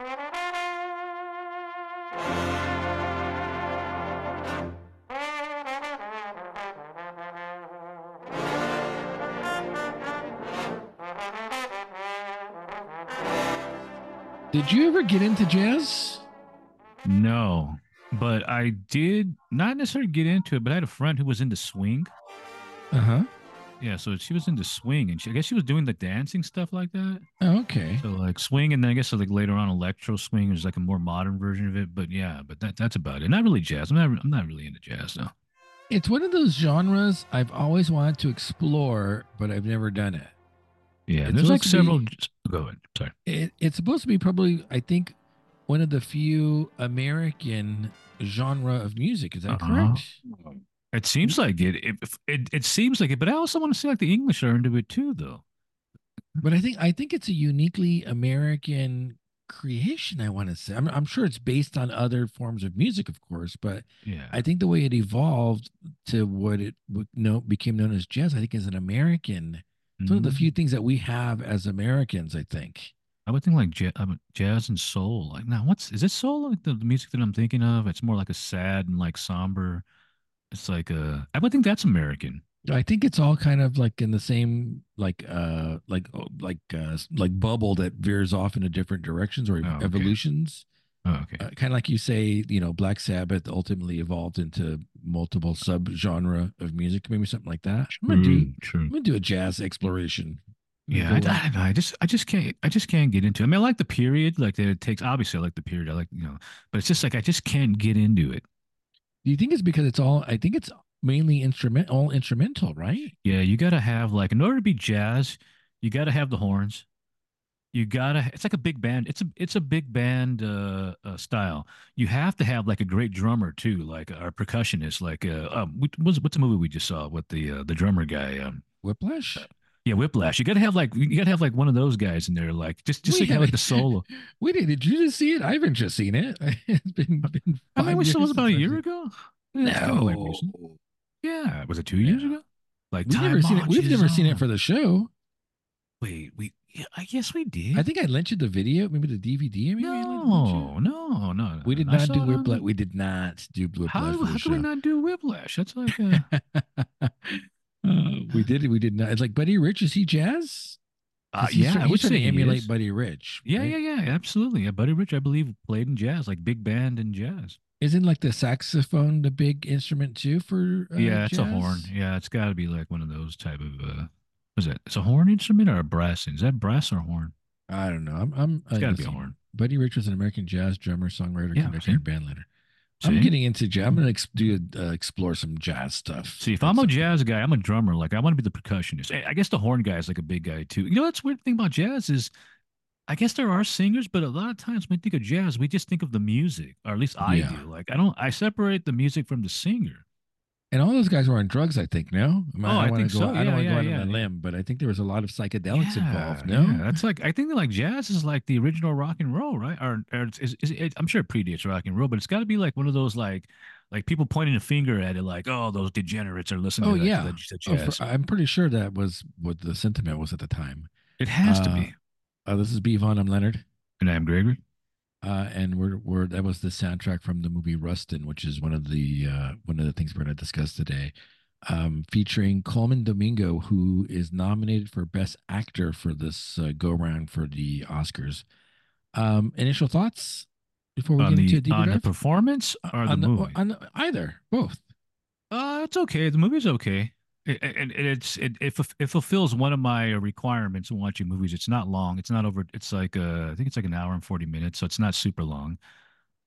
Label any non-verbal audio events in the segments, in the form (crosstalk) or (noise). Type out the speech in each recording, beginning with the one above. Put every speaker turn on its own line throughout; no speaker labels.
Did you ever get into jazz?
No, but I did not necessarily get into it, but I had a friend who was into swing.
Uh huh.
Yeah, so she was into swing, and she, I guess she was doing the dancing stuff like that.
Oh, okay.
So like swing, and then I guess like later on electro swing is like a more modern version of it. But yeah, but that that's about it. Not really jazz. I'm not I'm not really into jazz though.
It's one of those genres I've always wanted to explore, but I've never done it.
Yeah,
It's
there's like several.
be-
Go ahead. Sorry.
it. It's supposed to be probably, I think, one of the few American genre of music. Is that
Uh-huh.
correct?
It seems like it. It, it. it seems like it, but I also want to see like the English are into it too, though.
But I think I think it's a uniquely American creation. I want to say. I'm, I'm sure it's based on other forms of music, of course, but
Yeah.
I think the way it evolved to what it would know became known as jazz, I think, is an American. It's one of the
Mhm.
few things that we have as Americans. I think.
I would think like ja- jazz and soul. Like now, what's is it soul? Like the, the music that I'm thinking of? It's more like a sad and like somber. It's like a. I would think that's American.
I think it's all kind of like in the same like uh like oh, like uh like bubble that veers off into different directions or
Oh, okay.
evolutions.
Oh, okay.
Uh, kind of like you say, you know, Black Sabbath ultimately evolved into multiple sub-genre of music, maybe something like that. I'm gonna do
True.
I'm gonna do a jazz exploration.
Yeah, I, I don't know. I just, I just can't, I just can't get into. it. I mean, I like the period, like that it takes. Obviously, I like the period. I like, you know, but it's just like I just can't get into it.
Do you think it's because it's all? I think it's mainly instrument, all instrumental, right?
Yeah, you got to have like in order to be jazz, you got to have the horns. You gotta. It's like a big band. It's a it's a big band uh, uh style. You have to have like a great drummer too, like our percussionist. Like uh, um, what's what's the movie we just saw with the uh, the drummer guy? Um,
Whiplash.
Yeah, Whiplash. You gotta have like you gotta have like one of those guys in there, like just just
We
like have like the solo. (laughs)
Wait, did you just see it? I haven't just seen it. (laughs) It's been, been
I mean, we saw it was about a year ago.
No,
Yeah, was it two years
Yeah.
ago? Like
we've never seen it. We've never seen it for the show.
Wait, we. Yeah, I guess we did.
I think I lent you the video, maybe the DVD. Maybe I lent- lent you?
no, no, no, no.
we did not do Whiplash. We did not do Whiplash.
How, how we not do Whiplash? That's like uh, (laughs)
Uh, we did. We did not. It's like Buddy Rich. Is he jazz?
uh,
he's
yeah, I would
trying
say
to emulate
is.
Buddy Rich.
Yeah,
right?
yeah, yeah, absolutely. Yeah, Buddy Rich, I believe, played in jazz, like big band and jazz.
Isn't like the saxophone the big instrument too for? Uh,
yeah, it's a horn. Yeah, it's got to be like one of those type of. uh Was it? It's a horn instrument or a brass? Is that brass or horn?
I don't know. I'm. I'm
It's got to be a horn.
Buddy Rich was an American jazz drummer, songwriter,
Yeah,
conductor, and band leader. I'm getting into jazz. I'm gonna ex- do uh, explore some jazz stuff.
See, if I'm a jazz guy, I'm a drummer. Like I want to be the percussionist. I I guess the horn guy is like a big guy too. You know, that's weird thing about jazz is, I guess there are singers, but a lot of times when we think of jazz, we just think of the music, or at least I
Yeah.
do. Like I don't, I separate the music from the singer.
And all those guys were on drugs, I think. No, I, mean,
Oh,
I,
I think
go,
so.
I don't
Yeah,
want to
yeah,
go out
yeah.
on a limb, but I think there was a lot of psychedelics involved. No,
that's like I think like jazz is like the original rock and roll, right? Or, or it's, is, is it, I'm sure it predates rock and roll, but it's got to be like one of those like like people pointing a finger at it, like oh those degenerates are listening
Oh,
to that,
yeah.
to that, to
Oh,
jazz.
for- I'm pretty sure that was what the sentiment was at the time.
it has to
uh,
be.
Uh, this is B. Vaughn. I'm Leonard.
And I'm Gregory.
Uh, and we're, we're that was the soundtrack from the movie Rustin, which is one of the uh, one of the things we're going to discuss today, um, featuring Colman Domingo, who is nominated for Best Actor for this uh, go round for the Oscars. Um, initial thoughts before we
on
get into
the
a deeper
on the performance or the
on
movie?
on the, either, both.
uh, it's okay. The movie's okay. It, it, it- it's it, it it fulfills one of my requirements when watching movies. It's not long. It's not over. It's like uh, I think it's like an hour and forty minutes, so it's not super long.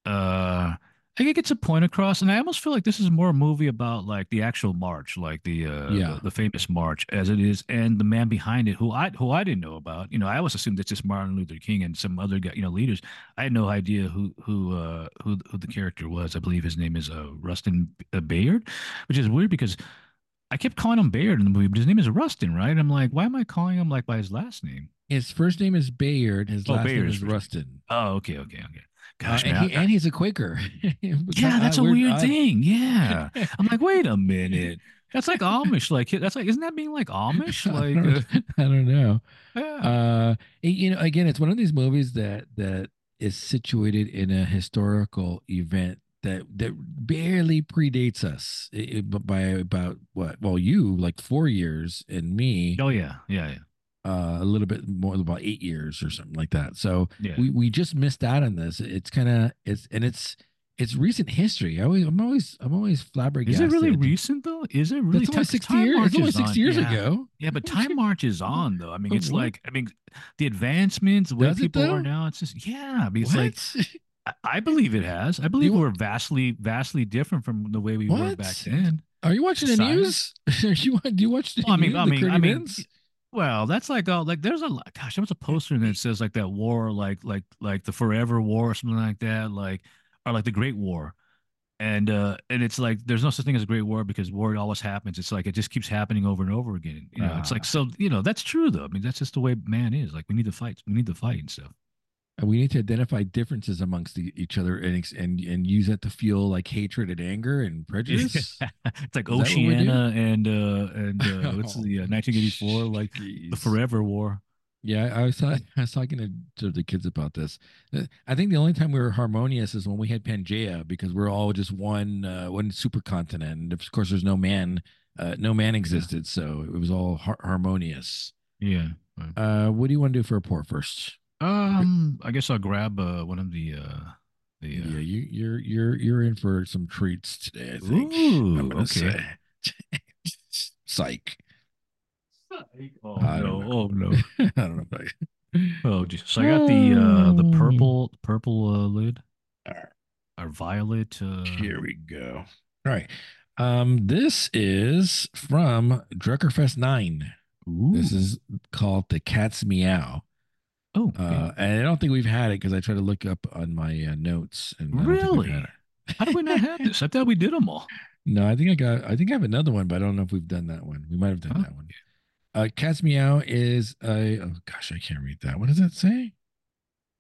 Uh, I think it gets a point across, and I almost feel like this is more a movie about like the actual march, like the uh,
Yeah.
the, the famous march, as it is, and the man behind it, who I who I didn't know about. You know, I always assumed it's just Martin Luther King and some other guy, you know, leaders. I had no idea who who uh, who who the character was. I believe his name is uh, Rustin uh, Bayard, which is weird because I kept calling him Bayard in the movie, but his name is Rustin, right? I'm like, why am I calling him like by his last name?
His first name is Bayard. His
Oh,
last
Bayard
name
is
Rustin.
Oh, okay, okay, okay.
Uh,
Gosh,
and,
man,
he,
I-
and he's a Quaker. (laughs)
yeah, that's a
Odd-
weird thing. Yeah, (laughs) I'm like, wait a minute. That's like Amish. Like that's like, isn't that being like Amish? (laughs)
I
Like,
don't,
uh,
I don't know.
yeah.
Uh, you know, again, it's one of these movies that that is situated in a historical event that that barely predates us it, it, by about what? Well, you like four years, and me.
Oh yeah, yeah, yeah.
Uh, a little bit more, about eight years or something like that. So
Yeah.
we we just missed out on this. It's kind of it's and it's it's recent history. I always I'm always I'm always flabbergasted.
Is it really recent though? Is it really?
That's only sixty years. It's only
marches
six years
Yeah.
ago.
Yeah, but time marches on though. I mean, it's like I mean, the advancements, the way
Does it,
people are now. It's just yeah. I mean, it's like
What?
I, (laughs) I believe it has. I believe
You-
we're vastly, vastly different from the way we were back then.
Are you watching the news? Are (laughs) you do you watch the
Well, I mean,
news,
I mean, I mean,
events?
well, that's like all like there's a. Gosh, there was a poster that says like that war, like like like the Forever War or something like that, like or like the Great War. And uh and it's like there's no such thing as a great war because war always happens. It's like it just keeps happening over and over again. You know, it's
Ah.
like so you know that's true though. I mean that's just the way man is. Like we need to fight. We need to fight and stuff.
And we need to identify differences amongst the, each other and and and use that to fuel like hatred and anger and prejudice. (laughs)
it's like
Is that what we do?
Oceania and uh and uh (laughs) what's
Oh,
the uh, 1984 like the. Forever War.
Yeah, I was talking, (laughs) I was talking to, to the kids about this. Uh, I think the only time we were harmonious is when we had Pangea because we're all just one uh, one supercontinent, and of course there's no man, uh, no man existed, so it was all har- harmonious.
Yeah.
Uh, what do you want to do for a report first?
Um, I guess I'll grab uh one of the uh the uh,
Yeah, you you're you're you're in for some treats today. I think. (laughs)
Ooh,
I'm gonna
okay.
say. (laughs) Psych. Psych.
Oh
I
no!
don't
Oh no! (laughs)
I don't know. If I,
Oh, geez. so I got the uh the
Oh.
purple purple uh, lid
Alright.
or violet. Uh,
Here we go. All right. Um, this is from Drekkerfest 9.
ooh.
This is called the Cat's Meow.
Oh okay.
Uh, and I don't think we've had it because I tried to look up on my uh, notes. And I don't think we've
Really? how do we not have this? I thought we did them all. (laughs)
No, I think I got. I think I have another one, but I don't know if we've done that one. We might have done
Oh,
that one. Uh, Cat's Meow is a. Oh gosh, I can't read that. What does that say?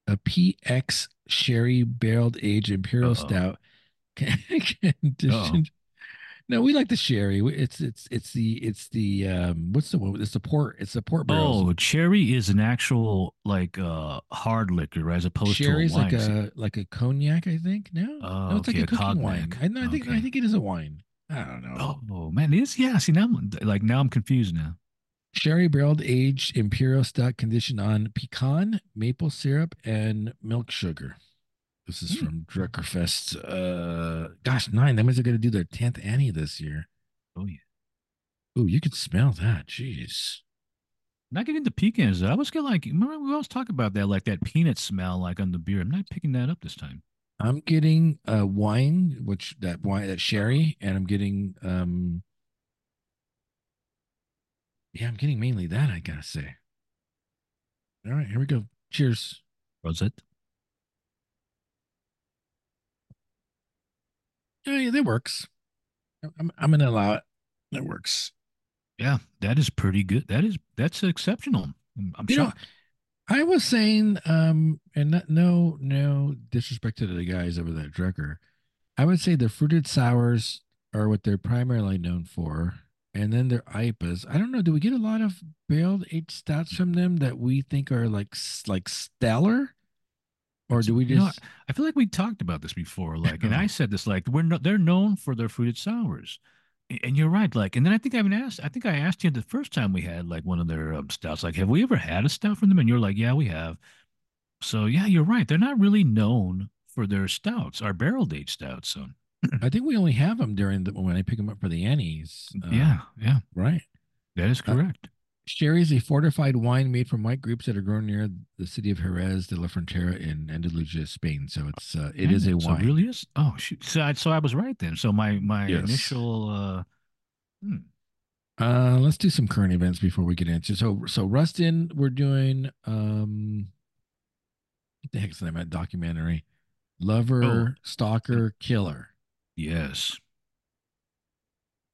A PX Sherry Barreled Aged Imperial
Uh-oh.
Stout, (laughs) conditioned. No, we like the sherry. It's it's it's the it's the um what's the one? It's the port. It's the port barrels.
Oh, cherry is an actual like uh hard liquor as opposed
Sherry's
to a wine.
like a like a cognac, I think. No,
Oh,
no, it's
okay,
like a cooking wine.
cognac.
I, no, I think I think it is a wine. I don't know.
oh man, it is yeah. See now, I'm, like now I'm confused now.
Sherry barreled aged imperial stout conditioned on pecan, maple syrup, and milk sugar. This is
Hmm.
from Drekkerfest. Uh, gosh, nine. That means they're going to do their tenth Annie this year.
Oh yeah.
Ooh, you could smell that. Jeez.
Not getting the pecans. I was getting like remember we always talk about that like that peanut smell like on the beer. I'm not picking that up this time.
I'm getting uh wine, which that wine that sherry, and I'm getting um. Yeah, I'm getting mainly that. I gotta say. All right, here we go. Cheers.
Was
Yeah, yeah, that works. I'm I'm gonna allow it. That works.
Yeah, that is pretty good. That is that's exceptional. I'm, I'm
You know. I was saying, um, and not, no, no disrespect to the guys over there at Drekker. I would say the fruited sours are what they're primarily known for, and then their IPAs. I don't know. Do we get a lot of barreled aged stouts from them that we think are like like stellar, or do we
You know,
just?
I feel like we talked about this before. Like, and I said this like we're no, they're known for their fruited sours, and you're right. Like, and then I think I even asked. I think I asked you the first time we had like one of their um, stouts. Like, have we ever had a stout from them? And you're like, yeah, we have. So yeah, you're right. They're not really known for their stouts, our barrel aged stouts. So
I think we only have them during the when I pick them up for the Annies. uh,
yeah, yeah,
right.
that is
Uh,
correct.
Sherry is a fortified wine made from white grapes that are grown near the city of Jerez de la Frontera in Andalusia, Spain. So it's uh, it is a
So
wine.
it really is. Oh shoot. So I, so I was right then. So my my
Yes.
initial. uh hmm.
Uh, let's do some current events before we get into. So so Rustin, we're doing um, what the heck's the name of that documentary? Lover,
Oh.
stalker, killer.
Yes.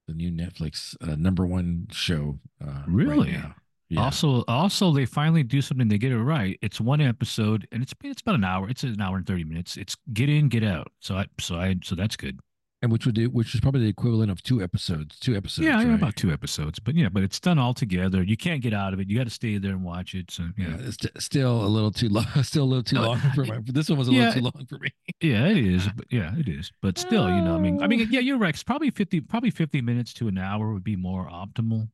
The new Netflix uh, number one show. Uh, right
Really?
now. Yeah.
Also, also, they finally do something. They get it right. It's one episode, and it's it's about an hour. It's an hour and thirty minutes. It's get in, get out. So I, so I, so that's good.
And which would do, which is probably the equivalent of two episodes. Two episodes.
Yeah,
right?
about two episodes, but yeah, but it's done all together. You can't get out of it. You got to stay there and watch it. So yeah,
Yeah, it's st- still a little too long. (laughs) Still a little too
No,
long for my. This one was a
yeah,
little too long for me. (laughs)
yeah, it is. But yeah, it is. But still, you know, I mean, I mean, yeah, you're right. It's probably fifty, probably fifty minutes to an hour would be more optimal.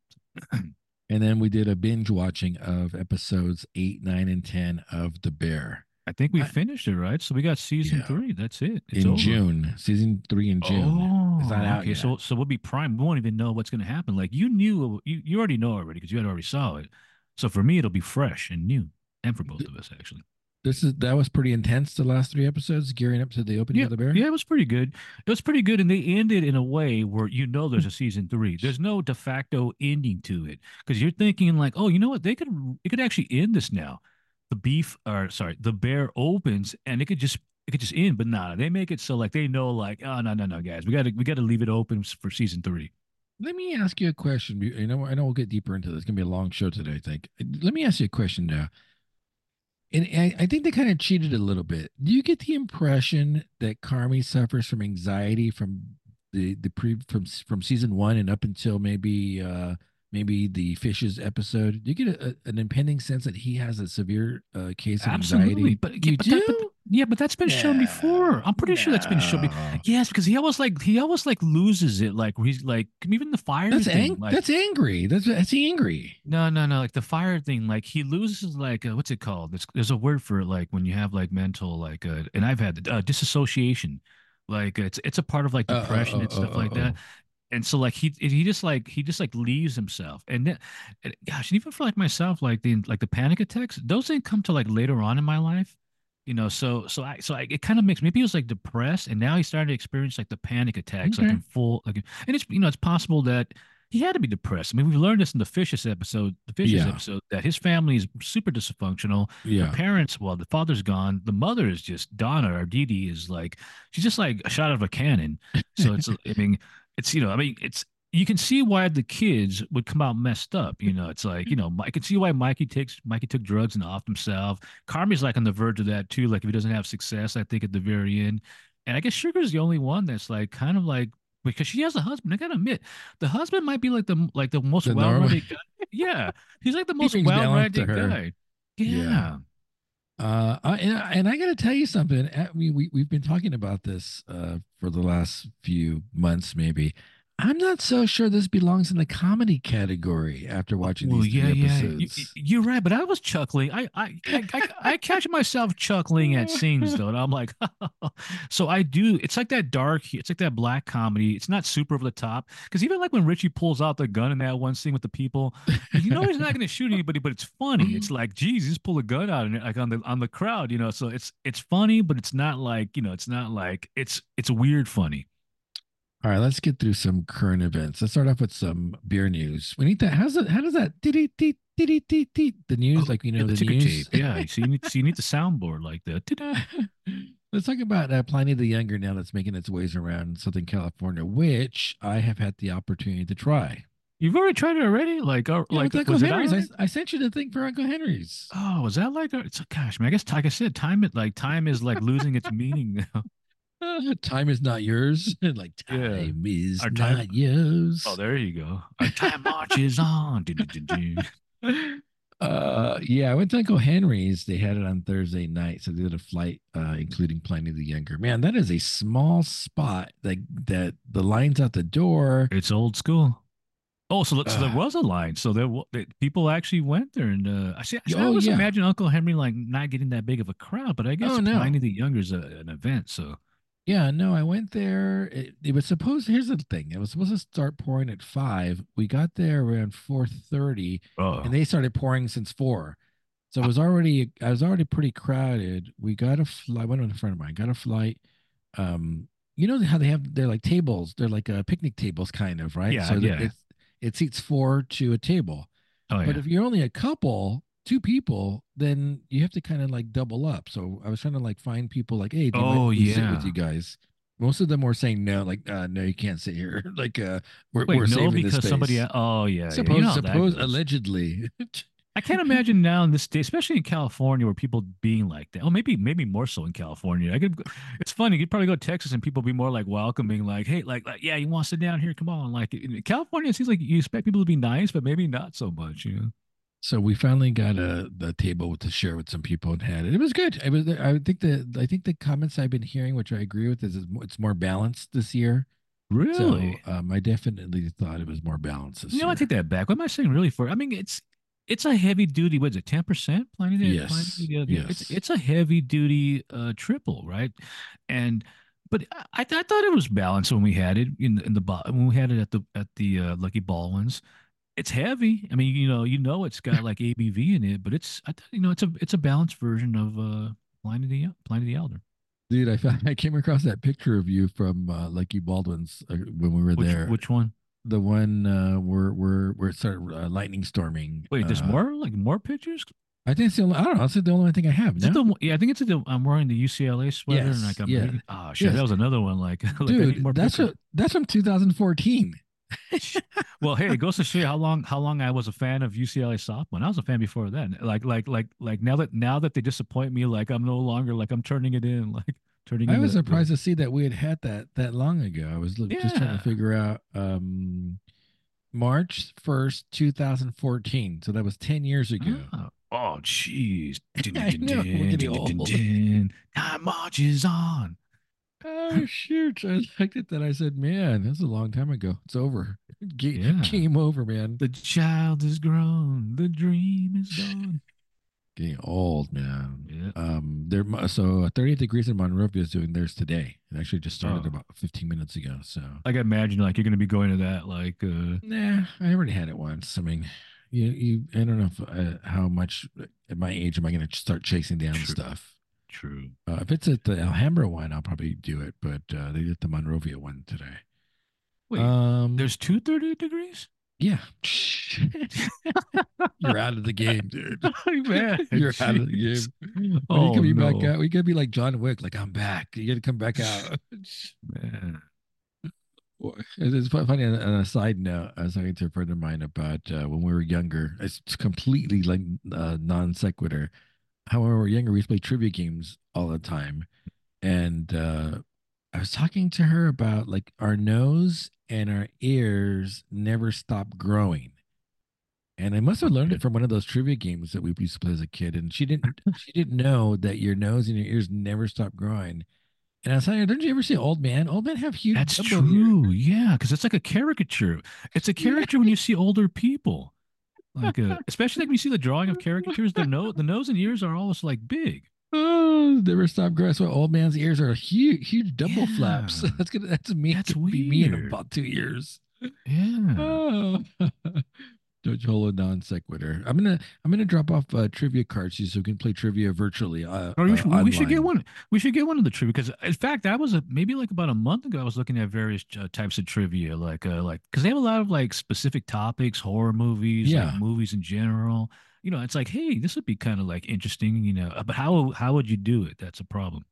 And then we did a binge watching of episodes eight, nine, and ten of The Bear
I think we
I-
finished it, right? So we got season
Yeah.
three. That's it. It's
in
over.
June, season three in June.
Oh,
it's not oh, out
okay.
yet.
So so we'll be prime. We won't even know what's going to happen. Like you knew, you you already know already because you had already saw it. So for me, it'll be fresh and new, and for both of us actually.
this is that was pretty intense. The last three episodes, gearing up to the opening
Yeah,
of The Bear.
yeah, it was pretty good. It was pretty good, and they ended in a way where you know there's a (laughs) season three. There's no de facto ending to it because you're thinking like, oh, you know what? They could it could actually end this now. The beef, or sorry, the bear opens, and it could just it could just end. But nah, they make it so like they know like, oh no no no guys, we got to we got to leave it open for season three.
Let me ask you a question. You know, I know we'll get deeper into this. It's gonna be a long show today. I think. Let me ask you a question now. And I, I think they kind of cheated a little bit. Do you get the impression that Carmy suffers from anxiety from the the pre from from season one and up until maybe uh maybe the fishes episode? You get a, a- an impending sense that he has a severe uh, case of
Absolutely,
anxiety?
but
you
but
do.
that- but- yeah, but that's been shown before. I'm pretty sure that's been shown. Be- yes, because he always like he always like loses it. Like he's like even the fire
That's
thing.
ang-
like,
that's angry. That's that's angry.
No, no, no. Like the fire thing, like he loses like uh, what's it called? There's, there's a word for it, like when you have like mental, like uh, and I've had uh, disassociation. Like it's it's a part of like
Uh, uh,
depression
uh,
and stuff
uh,
like
uh,
that. And so like he he just like he just like leaves himself. And then, and gosh, and even for like myself, like the like the panic attacks, those didn't come to like later on in my life. You know, so so I so I, it kind of makes maybe he was like depressed, and now he's starting to experience like the panic attacks, like in full like, and it's you know it's possible that he had to be depressed. I mean, we've learned this in the Fishes episode, the Fishes
Yeah.
episode, that his family is super dysfunctional.
Yeah.
The parents, well, the father's gone. The mother is just Donna or Dee Dee is like she's just like a shot out of a cannon. So it's (laughs) I mean, it's you know, I mean, it's you can see why the kids would come out messed up. You know, it's like, you know, I can see why Mikey takes Mikey took drugs and off himself. Carmy's like on the verge of that too. Like if he doesn't have success, I think at the very end. And I guess Sugar's the only one that's like kind of like because she has a husband. I gotta admit, the husband might be like the like the most
The
well-rounded guy. (laughs) Yeah, he's like the most
brings
well-rounded guy. Yeah.
Yeah. Uh, and, I- and I got to tell you something. uh, We, we we've been talking about this uh for the last few months, maybe. I'm not so sure this belongs in the comedy category after watching
Well,
these
yeah,
three
yeah,
episodes.
you, you're right. But I was chuckling. I, I, I, I, I catch myself chuckling at scenes though, and I'm like, (laughs) so I do. It's like that dark. It's like that black comedy. It's not super over the top because even like when Richie pulls out the gun in that one scene with the people, you know he's not going to shoot anybody, but it's funny. It's mm-hmm. like, geez, just pull a gun out and like on the on the crowd, you know. So it's it's funny, but it's not like you know, it's not like it's it's weird funny.
All right, let's get through some current events. Let's start off with some beer news. We need that. How's it? How does that? Diddy, diddy, diddy, diddy, diddy, The news, like you know,
Oh, Yeah,
the,
ticker
news.
tape. Yeah, so you need so you need the soundboard like that. (laughs)
Let's talk about uh, Pliny the Younger now that's making its ways around Southern California, which I have had the opportunity to try.
You've already tried it already? Like, uh,
Yeah,
like
Uncle Henry's. I, I sent you the thing for Uncle Henry's.
Oh, was that like? A, it's a, gosh, man. I guess like I said, time it like time is like losing its meaning now.
Uh, (laughs) time is not yours. (laughs) like
Yeah.
time is
Our
not yours.
Oh, there you go. Our (laughs) time marches on. Dun, dun, dun.
Uh, yeah, I went to Uncle Henry's. They had it on Thursday night, so they did a flight, uh, including Pliny the Younger. Man, that is a small spot. Like that, the lines out the door.
It's old school. Oh, so, so there was a line. So there, people actually went there, and uh, I see. I, see- I
Oh,
always
yeah.
imagine Uncle Henry like not getting that big of a crowd, but I guess
Oh, no.
Pliny the Younger is a, an event. So
Yeah, no, I went there. It, it was supposed. Here's the thing: it was supposed to start pouring at five. We got there around four thirty,
oh,
and they started pouring since four. So it was already. I was already pretty crowded. We got a flight. Went with a friend of mine. Got a flight. Um, you know how they have they're like tables. They're like uh, picnic tables, kind of, right?
Yeah,
so
yeah.
It, it seats four to a table.
oh yeah.
But if you're only a couple, two people, then you have to kind of like double up. So I was trying to like find people like, hey, do you
Oh,
we sit with you guys. Most of them were saying no, like, uh, no, you can't sit here. (laughs) like, uh, we're,
Wait,
we're
no,
saving
because
this space.
somebody. Oh yeah. yeah.
suppose,
You know
suppose, allegedly. (laughs)
I can't imagine now in this day, especially in California, where people being like that. Oh, maybe maybe more so in California. I could. It's funny. You'd probably go to Texas and people be more like welcoming, like, "Hey, like, like yeah, you want to sit down here? Come on." Like in California, it seems like you expect people to be nice, but maybe not so much. You know.
So we finally got a the table to share with some people and had it. It was good. It was. I think the I think the comments I've been hearing, which I agree with, is it's more balanced this year.
Really?
So um, I definitely thought it was more balanced this
you know,
year.
I take that back. What am I saying? Really? For I mean, it's it's a heavy duty. What is it? Ten percent? Planet
Yes, yes.
It's it's a heavy duty uh, triple, right? And but I, I thought it was balanced when we had it in in the when we had it at the at the uh, Lucky Baldwins. It's heavy. I mean, you know, you know, it's got like ABV in it, but it's I you know, it's a it's a balanced version of uh, Planet of the Planet of the Elder.
Dude, I found, (laughs) I came across that picture of you from uh, Lucky Baldwin's uh, when we were
Which
there.
which one?
the one uh, where where where it started uh, lightning storming.
Wait, there's
uh,
more like more pictures.
I think it's the only. I don't know. That's the only thing I have. No?
the yeah, I think it's the I'm wearing the UCLA sweater and like I'm
yeah.
reading- oh shit,
Yes.
that was another one like, (laughs) like
Dude,
more
that's a, that's from 2014.
Well, hey, it goes to show you how long how long I was a fan of UCLA softball. And I was a fan before then. Like like like like now that now that they disappoint me, like I'm no longer like I'm turning it in, (laughs) like turning.
I was
the-
surprised to see that we had had that that long ago. I was look, just trying to figure out um March 1st, 2014. So that was 10 years ago.
Oh, oh, jeez. (laughs)
I know, we're getting old.
Time marches on.
Oh shoot! I liked it that I said, "Man, that's a long time ago. It's over. (laughs) Ga-
Yeah.
Game over, man.
The child is grown. The dream is gone. (laughs)
Getting old, man."
Yeah.
Um, there. So, 38 degrees in Monrovia is doing theirs today. It actually just started
Oh.
about 15 minutes ago. So,
Like I imagine like you're gonna be going to that like uh
nah, I already had it once. I mean, you, you. I don't know if, uh, how much at my age am I going to start chasing down
True.
stuff.
True.
Uh, if it's at the Alhambra one, I'll probably do it. But uh, they did the Monrovia one today.
Wait,
um,
there's two 38 degrees?
Yeah. (laughs) You're out of the game, dude. (laughs)
Man, (laughs)
You're out of the game.
Oh,
you coming back
no.
out? We gotta be like John Wick, like I'm back. You gotta come back out.
Man.
it's funny. On on a side note, I was talking to a friend of mine about uh, when we were younger. It's completely like uh, non sequitur. How when we were younger, we used to play trivia games all the time, and uh, I was talking to her about like our nose and our ears never stop growing. And I must have learned it from one of those trivia games that we used to play as a kid. And she didn't she didn't know that your nose and your ears never stop growing. And I was telling her, don't you ever see old man? Old men have huge
That's true. Yeah, because it's like a caricature. It's a caricature when you see older people. Like uh, (laughs) especially like when you see the drawing of caricatures, the nose the nose and ears are almost like big.
Oh, never stop growing. So old man's ears are huge, huge double
Yeah.
flaps. (laughs) That's gonna that's me.
That's
That's be me in about two years.
Yeah.
Oh. (laughs) Holo non sequitur. I'm gonna I'm gonna drop off uh, trivia cards so we can play trivia virtually. Uh,
Or we
uh,
should, we should get one. We should get one of the trivia because, in fact, I was a, maybe like about a month ago. I was looking at various uh, types of trivia, like uh, like because they have a lot of like specific topics, horror movies,
Yeah.
like movies in general. You know, it's like, hey, this would be kind of like interesting. You know, uh, but how how would you do it? That's a problem.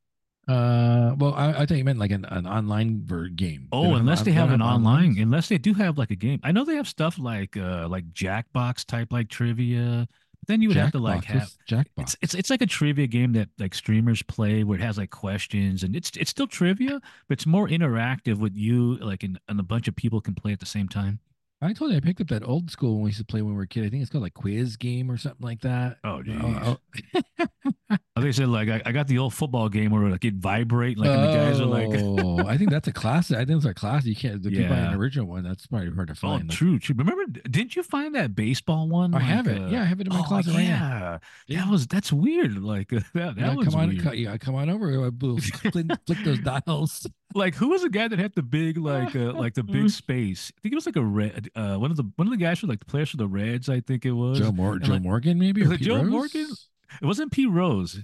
Uh, well, I, I thought you meant like an, an online game.
Oh, unless they have
don't
an online,
onlines?
unless they do have like a game. I know they have stuff like uh like Jackbox type like trivia. But then you would have to like have
Jackbox.
it's it's it's like a trivia game that like streamers play where it has like questions and it's it's still trivia, but it's more interactive with you like and, and a bunch of people can play at the same time.
I told you I picked up that old school when we used to play when we were a kid. I think it's called like Quiz Game or something like that.
Oh,
Oh, oh, (laughs)
Like I said, like I, I got the old football game where like it vibrate, like and the guys are like (laughs)
oh, I think that's a classic. I think it's a classic. You can't. You buy an original one, that's probably hard to
Oh,
find. Like,
true, true. Remember, didn't you find that baseball one?
I
Like,
have it.
uh,
yeah, I have it in my
oh,
closet right now.
yeah. That was that's weird. Like (laughs) that, that
Yeah,
was
come on,
weird.
yeah, come on over. uh, we'll Flick, flick those dials. (laughs)
like who was the guy that had the big like uh, like the big space? I think it was like a red. Uh, one of the one of the guys for like the players for the Reds. I think it was
Joe Mor- Joe
like-
Morgan, maybe. Or
Joe
Rose?
Morgan? It wasn't Pete Rose.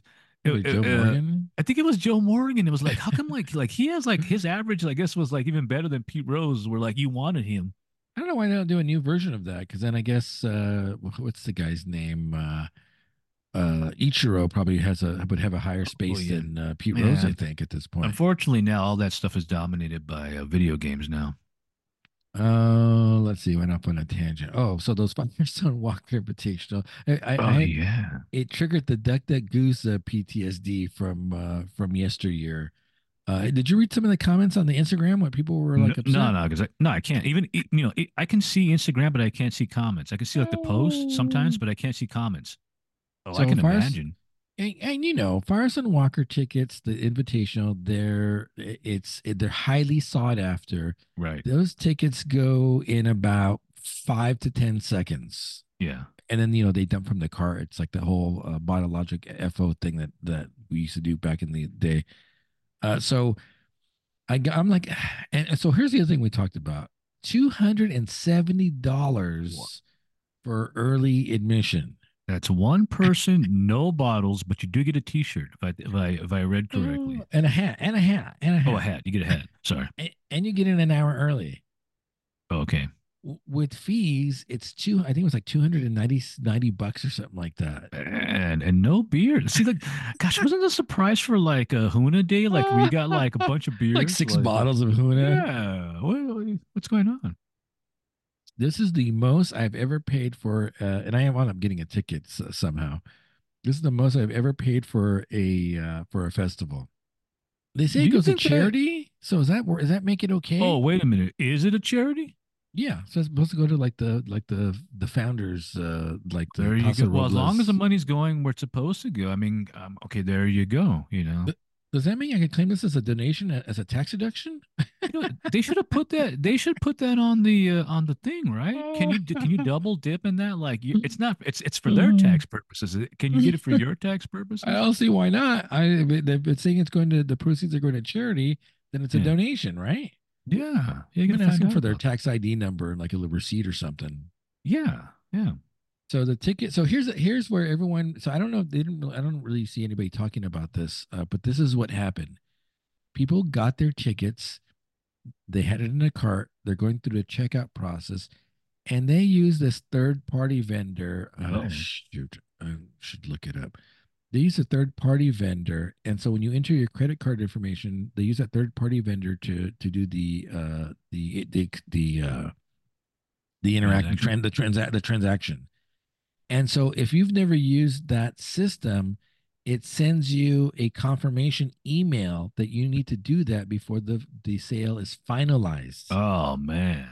It-
Joe
uh,
Morgan.
I think it was Joe Morgan. It was like, how come (laughs) like like he has like his average, I guess, was like even better than Pete Rose, where like you wanted him.
I don't know why they don't do a new version of that. Because then I guess uh, what's the guy's name? Uh, uh, Ichiro probably has a would have a higher space
Oh, yeah.
than uh, Pete Rose. I think at this point.
Unfortunately, now all that stuff is dominated by uh, video games now.
Oh, let's see. Went up on a tangent. Oh, so those (laughs) Firestone Walker Invitational. I, I,
Oh
I
yeah.
it triggered the Duck Duck Goose uh, PTSD from uh, from yesteryear. Uh, did you read some of the comments on the Instagram when people were like upset?
no, no, because I, no, I can't even. You know, I can see Instagram, but I can't see comments. I can see like the posts sometimes, but I can't see comments. Oh, I can
Fire,
imagine.
And, and you know, Firestone Walker tickets, the Invitational, they're it's they're highly sought after.
Right.
Those tickets go in about five to ten seconds.
Yeah.
and then you know they dump from the car. It's like the whole uh, Logic FO thing that that we used to do back in the day. Uh, so I I'm like, (sighs) and, and so here's the other thing we talked about: two hundred and seventy dollars for early admission.
That's one person, no bottles, but you do get a T-shirt if I if I if I read correctly.
Oh, and a hat, and a hat, and a hat.
Oh, a hat. You get a hat. Sorry.
And, and you get in an hour early.
Oh, okay.
With fees, it's two. I think it was like 290 90 bucks or something like that.
And and no beer. See, like, gosh, wasn't this a surprise for like a Huna day? Like we got like a bunch of (laughs) beers,
Like six bottles of Huna.
Yeah. What, what's going on?
This is the most I've ever paid for, uh, and I wound up getting a ticket s- somehow. This is the most I've ever paid for a uh, for a festival. They say
Do
it goes to
think that-
charity, so is that does that make it okay?
Oh, wait a minute. Is it a charity?
yeah, so it's supposed to go to like the like the the founders, uh, like the
There you go. Well, as long as the money's going where it's supposed to go, I mean, um, okay, there you go. You know,
But- Does that mean I can claim this as a donation as a tax deduction?
You know, they should have put that. They should put that on the uh, on the thing, right? Can you can you double dip in that? Like, you, it's not. It's it's for their tax purposes. Can you get it for your tax purposes?
I don't see why not. I it's saying it's going to the proceeds are going to charity, then it's a
Yeah.
donation, right?
Yeah, yeah. You
I'm gonna ask them for their tax ID number and like a receipt or something.
Yeah, yeah.
So the ticket. So here's here's where everyone. So I don't know. They didn't. really- I don't really see anybody talking about this. Uh, but this is what happened. People got their tickets. They had it in a cart. They're going through the checkout process, and they use this third party vendor. Oh
Oh.
shoot! I should look it up. They use a third party vendor, and so when you enter your credit card information, they use that third party vendor to to do the uh the the the uh the trend the transact the transaction. And so if you've never used that system, it sends you a confirmation email that you need to do that before the the sale is finalized.
Oh man,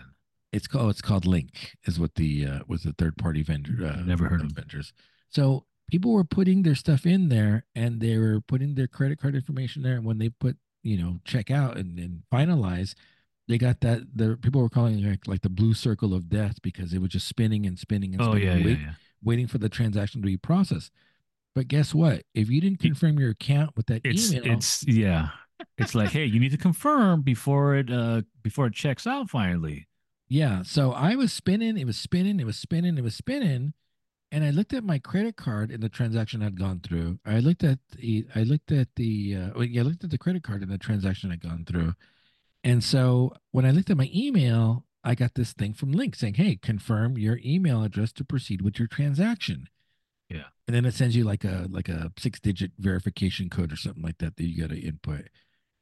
It's called it's called Link is what the uh was the third party vendor uh
Never heard of
vendors. So people were putting their stuff in there and they were putting their credit card information there and when they put, you know, check out and, and finalize, they got that the people were calling it like like the blue circle of death because it was just spinning and spinning and spinning.
oh
spinning
yeah, yeah, yeah.
Waiting for the transaction to be processed. But guess what? If you didn't confirm your account with that
It's
email,
it's yeah. It's like, hey, you need to confirm before it uh before it checks out finally.
yeah. So I was spinning, it was spinning, it was spinning, it was spinning. And I looked at my credit card and the transaction had gone through. I looked at the I looked at the uh, well, yeah, I looked at the credit card and the transaction had gone through. And so when I looked at my email, I got this thing from Link saying, "Hey, confirm your email address to proceed with your transaction."
Yeah.
And then it sends you like a like a six digit verification code or something like that that you got to input.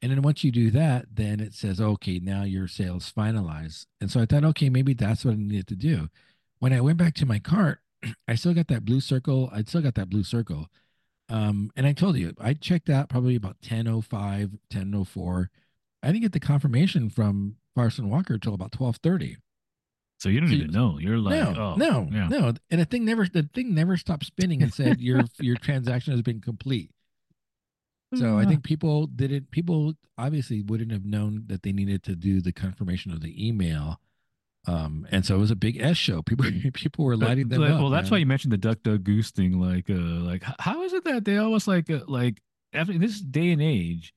And then once you do that, then it says, "Okay, now your sales finalized." And so I thought, "Okay, maybe that's what I needed to do." When I went back to my cart, (clears throat) I still got that blue circle. I still got that blue circle. Um, and I told you, I checked out probably about 1005, 1004. I didn't get the confirmation from Parson Walker until about 1230.
So you don't
So
even
you-
know. You're like,
no,
oh
no,
yeah.
no. And the thing never the thing never stopped spinning and said your (laughs) your transaction has been complete. So I
Ah.
think people didn't people obviously wouldn't have known that they needed to do the confirmation of the email. Um, and so it was a big S show. People (laughs) people were lighting them
but-
up.
well, that's
man.
why you mentioned the duck duck goose thing. Like, uh, like how is it that they always like, uh, like after this day and age,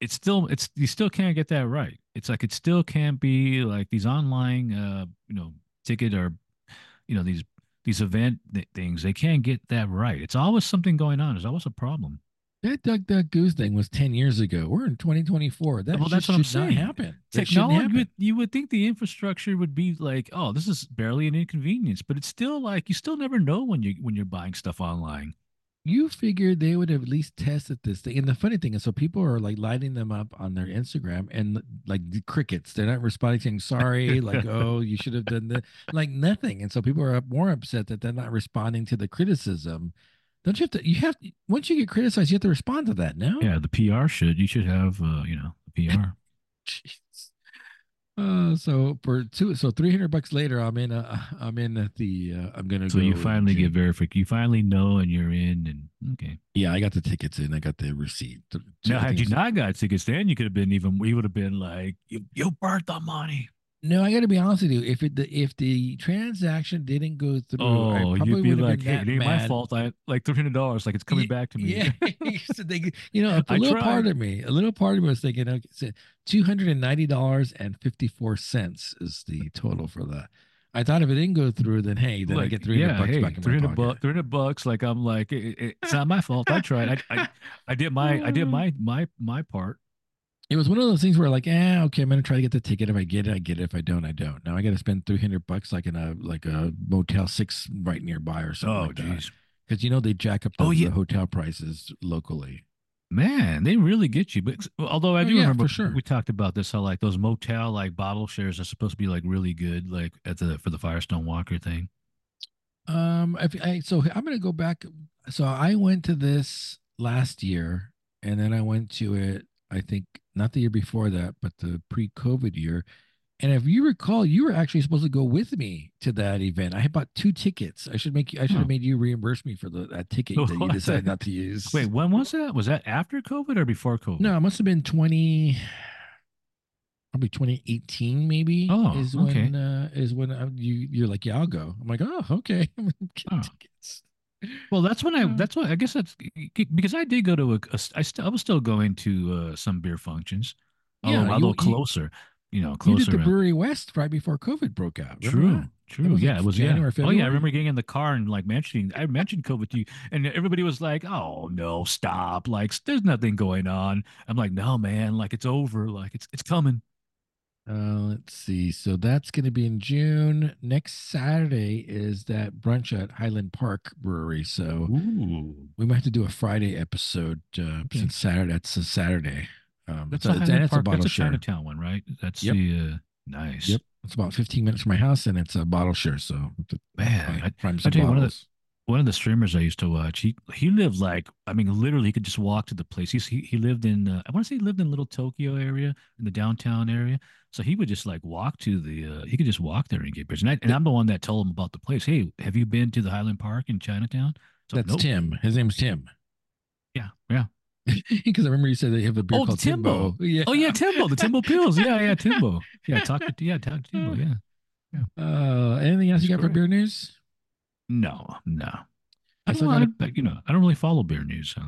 it's still, it's you still can't get that right. It's like it still can't be like these online, uh, you know, ticket or, you know, these these event th- things. They can't get that right. It's always something going on. There's always a problem.
That Duck Duck Goose thing was 10 years ago. We're in 2024. That
Well, that's what I'm saying.
happen.
Technology,
happen.
would, you would think the infrastructure would be like, oh, this is barely an inconvenience, but it's still like you still never know when you when you're buying stuff online.
You figured they would have at least tested this thing. And the funny thing is, so people are like lighting them up on their Instagram and like the crickets. They're not responding, saying sorry, like, (laughs) oh, you should have done that, like nothing. And so people are more upset that they're not responding to the criticism. Don't you have to? You have once you get criticized, you have to respond to that. No,
Yeah, the PR should. You should have, uh, you know, the PR. (laughs)
Jeez. Uh, so for two, so three hundred bucks later, I'm in. Uh, (laughs) I'm in at the. Uh, I'm gonna.
So
go
you finally get verified. You finally know, and you're in. And okay.
Yeah, I got the tickets in. I got the receipt. The-
Now, had you not got tickets, then you could have been even. We would have been like, you, you burnt the money.
No, I got to be honest with you. If it the, if the transaction didn't go through,
Oh, you'd be like, hey, it ain't my fault. I like three hundred dollars. Like it's coming
Ye-
back to me.
Yeah, (laughs) (laughs) so they, you know, a little part of me, a little part of me was thinking, okay, two hundred and ninety dollars and fifty four cents is the total for that. I thought if it didn't go through, then hey, then I get three hundred
yeah,
bucks
hey,
back in my
300
pocket.
bucks, 300 bucks. Like I'm like, it, it- it's not my fault. I tried. I, I, (laughs) I did my, I did my, my, my part.
It was one of those things where like, eh, okay, I'm gonna try to get the ticket. If I get it, I get it. If I don't, I don't. Now I got to spend three hundred bucks like in a like a Motel Six right nearby or something
Oh,
like
jeez.
Because you know they jack up the,
Oh, yeah.
the hotel prices locally.
Man, they really get you. But although I
Oh,
do
yeah,
remember
for sure.
we talked about this, how like those motel like bottle shares are supposed to be like really good, like at the for the Firestone Walker thing.
Um, if I so I'm gonna go back. So I went to this last year, and then I went to it. I think not the year before that, but the pre-COVID year. And if you recall, you were actually supposed to go with me to that event. I had bought two tickets. I should make you. I should have made you reimburse me for the that ticket that you (laughs) decided not to use.
Wait, when was that? Was that after COVID or before COVID?
no, it must have been twenty. Probably 2018, maybe
Oh,
is
okay.
when uh, is when uh, you you're like, yeah, I'll go. I'm like, oh, okay, (laughs) I'm
Oh.
tickets.
Well, that's when I.
Uh,
That's what I guess that's because I did go to a. a I still I was still going to uh, some beer functions,
Yeah,
although,
you-
although
you-
closer, you know, closer You
did the
around-
Brewery West right before COVID broke out.
True,
that?
true.
was
yeah,
like
it was
January,
yeah. Oh yeah, I remember getting in the car and like mentioning. I mentioned COVID to you, and everybody was like, "Oh no, stop! Like, there's nothing going on." I'm like, "No, man. Like, it's over. Like, it's it's coming."
Uh, let's see. So that's going to be in June. Next Saturday is that brunch at Highland Park Brewery. So
Ooh,
we might have to do a Friday episode uh,
Okay.
since Saturday. That's a Saturday. Um,
that's
so
a Highland
a
Park.
bottle
That's a
share.
Chinatown one, right? That's
Yep.
the uh, nice.
Yep. It's about 15 minutes from my house, and it's a bottle share. So
Man, I-
prime
I tell you, one of the- one of the streamers I used to watch, he he lived like I mean, literally, he could just walk to the place. He's, he he lived in uh, I want to say he lived in Little Tokyo area in the downtown area. So he would just like walk to the uh, he could just walk there and get beers. And, I, and I'm the one that told him about the place. Hey, have you been to the Highland Park in Chinatown? So
That's
nope.
Tim. His name's Tim.
Yeah, yeah. (laughs)
Because I remember you said they have a beer
Oh,
called Timbo.
Timbo.
Yeah.
Oh yeah, Timbo, the Timbo pills. Yeah, yeah, Timbo. Yeah, talk to yeah, talk to Timbo. Yeah.
Uh, anything else you got for beer news?
No, no.
I
I
still got
I, you know, I don't really follow beer news. So.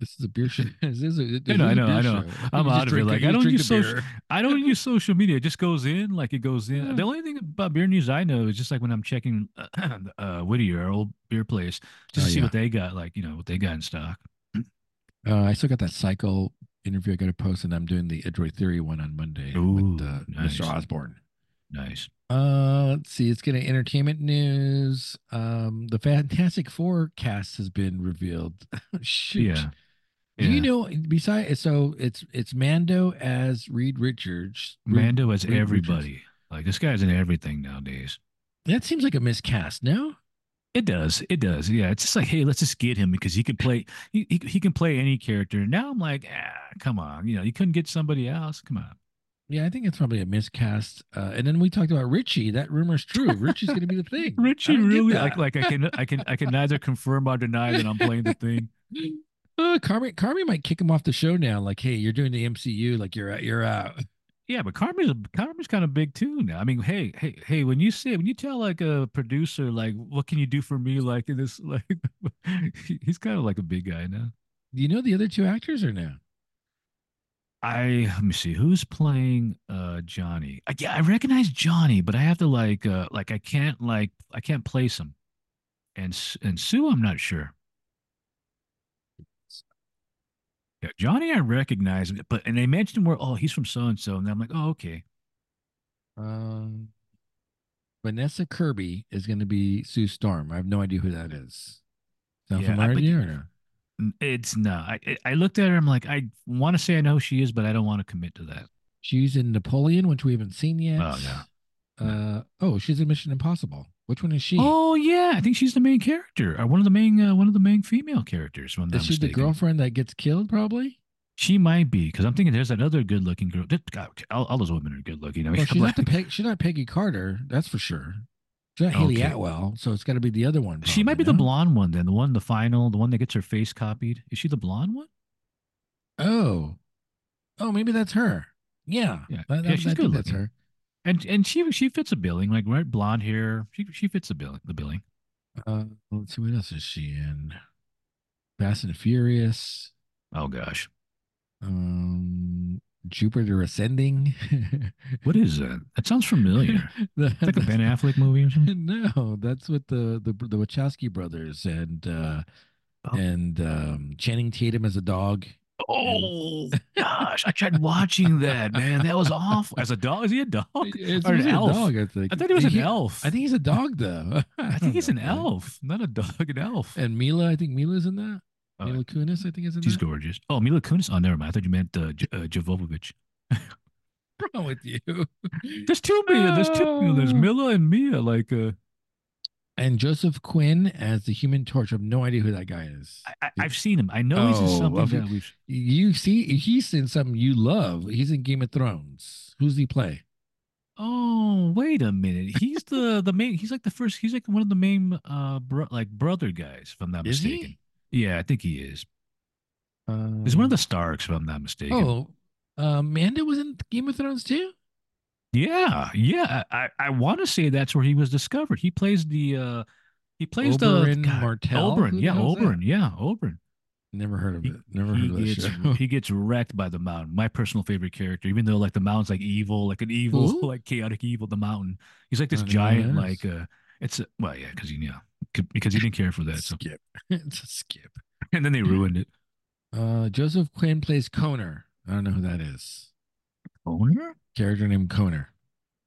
This is a beer show. (laughs) this is a, this
know, I know, I know.
show.
I'm out of it. Like, I don't use social- I don't use social media. It just goes in like it goes in.
Yeah.
The only thing about beer news I know is just like when I'm checking (clears throat) uh, Whittier, our old beer place, just
Oh,
to see
yeah.
what they got, like you know what they got in stock.
Uh, I still got that cycle interview I got to post, and I'm doing the Android Theory one on Monday
Ooh,
with uh,
nice.
Mr. Osborne.
Nice.
Uh, let's see. It's getting entertainment news. Um, the Fantastic Four cast has been revealed. (laughs) Shoot.
Yeah.
Do you know? Besides, so it's it's Mando as Reed Richards.
Mando has
Reed Richards.
everybody. Like this guy's in everything nowadays.
That seems like a miscast. No.
It does. It does. Yeah. It's just like, hey, let's just get him because he can play. He, he, he can play any character. Now I'm like, ah, come on. You know, you couldn't get somebody else. Come on.
Yeah, I think it's probably a miscast. Uh, and then we talked about Richie. That rumor's true. Richie's going to be the thing. (laughs)
Richie really like like I can I can I can neither confirm or deny that I'm playing the thing. (laughs)
Uh, Carmy, Carmy might kick him off the show now. Like, hey, you're doing the MCU. Like, you're out. You're out.
Yeah, but Carmen's Carmen's kind of big too now. I mean, hey, hey, hey, when you say when you tell like a producer like, what can you do for me? Like in this, like (laughs) he's kind of like a big guy now.
Do you know the other two actors or no?
I let me see who's playing uh Johnny. I, yeah, I recognize Johnny, but I have to like uh like I can't like I can't place him. And and Sue, I'm not sure. Yeah, Johnny, I recognize him, but and they mentioned where oh he's from so and so, and I'm like oh okay.
Um, Vanessa Kirby is going to be Sue Storm. I have no idea who that is. Sound
Yeah, I-
familiar
but-
to you or no?
It's not. I I- I looked at her. I'm like, I want to say I know who she is, but I don't want to commit to that.
She's in Napoleon, which we haven't seen yet.
Oh, yeah.
Uh, oh, she's in Mission Impossible. Which one is she?
Oh yeah, I think she's the main character, or one of the main uh, one of the main female characters. If I'm not
is the girlfriend that gets killed? Probably.
She might be because I'm thinking there's another good looking girl. God, all, all those women are good looking. I mean,
Well, she's not
like-
Peg, she's not Peggy Carter. That's for sure. She's not Hayley
Okay.
Atwell, so it's got to be the other one.
she might be
probably,
the blonde one then, the one the final, the one that gets her face copied. Is she the blonde one?
Oh, oh, maybe that's her. Yeah,
Yeah.
that-
Yeah,
that-
she's good
that's her.
And and she she fits a billing, like right blonde hair. She she fits the billing. The billing.
Uh, let's see what else is she in? Fast and Furious.
Oh gosh,
Um, Jupiter Ascending. (laughs)
what is that? That sounds familiar.
The- (laughs)
It's like a Ben Affleck movie or (laughs) something.
No, that's with the the the Wachowski brothers and uh
Oh.
and um Channing Tatum as a dog.
Oh gosh, I tried watching that man. That was awful. As a dog, is he a dog?
It's,
Or an
he's a
elf.
dog, I think.
I thought he was an
He-
elf.
I think he's a dog though.
I think
don't
he's an (laughs)
know.
elf, not a dog. An elf.
And Mila, I think Mila's in that.
Oh,
Mila Kunis, I think is in that.
she's
that.
gorgeous. Oh, Mila Kunis. Oh, never mind. I thought you meant uh, J- uh, Jovovich. (laughs)
What's wrong with you?
There's two Mia. There's two Mia. There's
Oh.
Mila and Mia. Like, uh,
and Joseph Quinn as the Human Torch. I have no idea who that guy is.
I, I've seen him. I know he's in
Oh,
something that
you-
we've.
You see, he's in something you love. He's in Game of Thrones. Who's he play?
Oh, wait a minute. He's the (laughs) the main. He's like the first. He's like one of the main uh bro, like brother guys. If I'm not
Is he?
mistaken. Yeah, I think he is.
Um,
He's one of the Starks. If I'm not mistaken.
Oh, uh, Amanda was in Game of Thrones too.
Yeah, yeah. I, I, I want to say that's where he was discovered. He plays the uh he plays
Oberyn
the God,
Martell?
Oberyn, yeah,
hell's that?
Oberyn, yeah, Oberyn.
Never heard of
He,
it. Never
he
heard of that
gets
show.
he (laughs) gets wrecked by the mountain. My personal favorite character, even though like the mountain's like evil, like an evil,
Who? (laughs)
like chaotic evil. The mountain. He's like this
I don't know who
giant, like uh, it's a, well, yeah, because you know, because he didn't care for that. So
skip. (laughs) it's a skip.
and then they ruined it.
Uh, Joseph Quinn plays Koner. I don't know who that is.
Owner?
Character named Koner.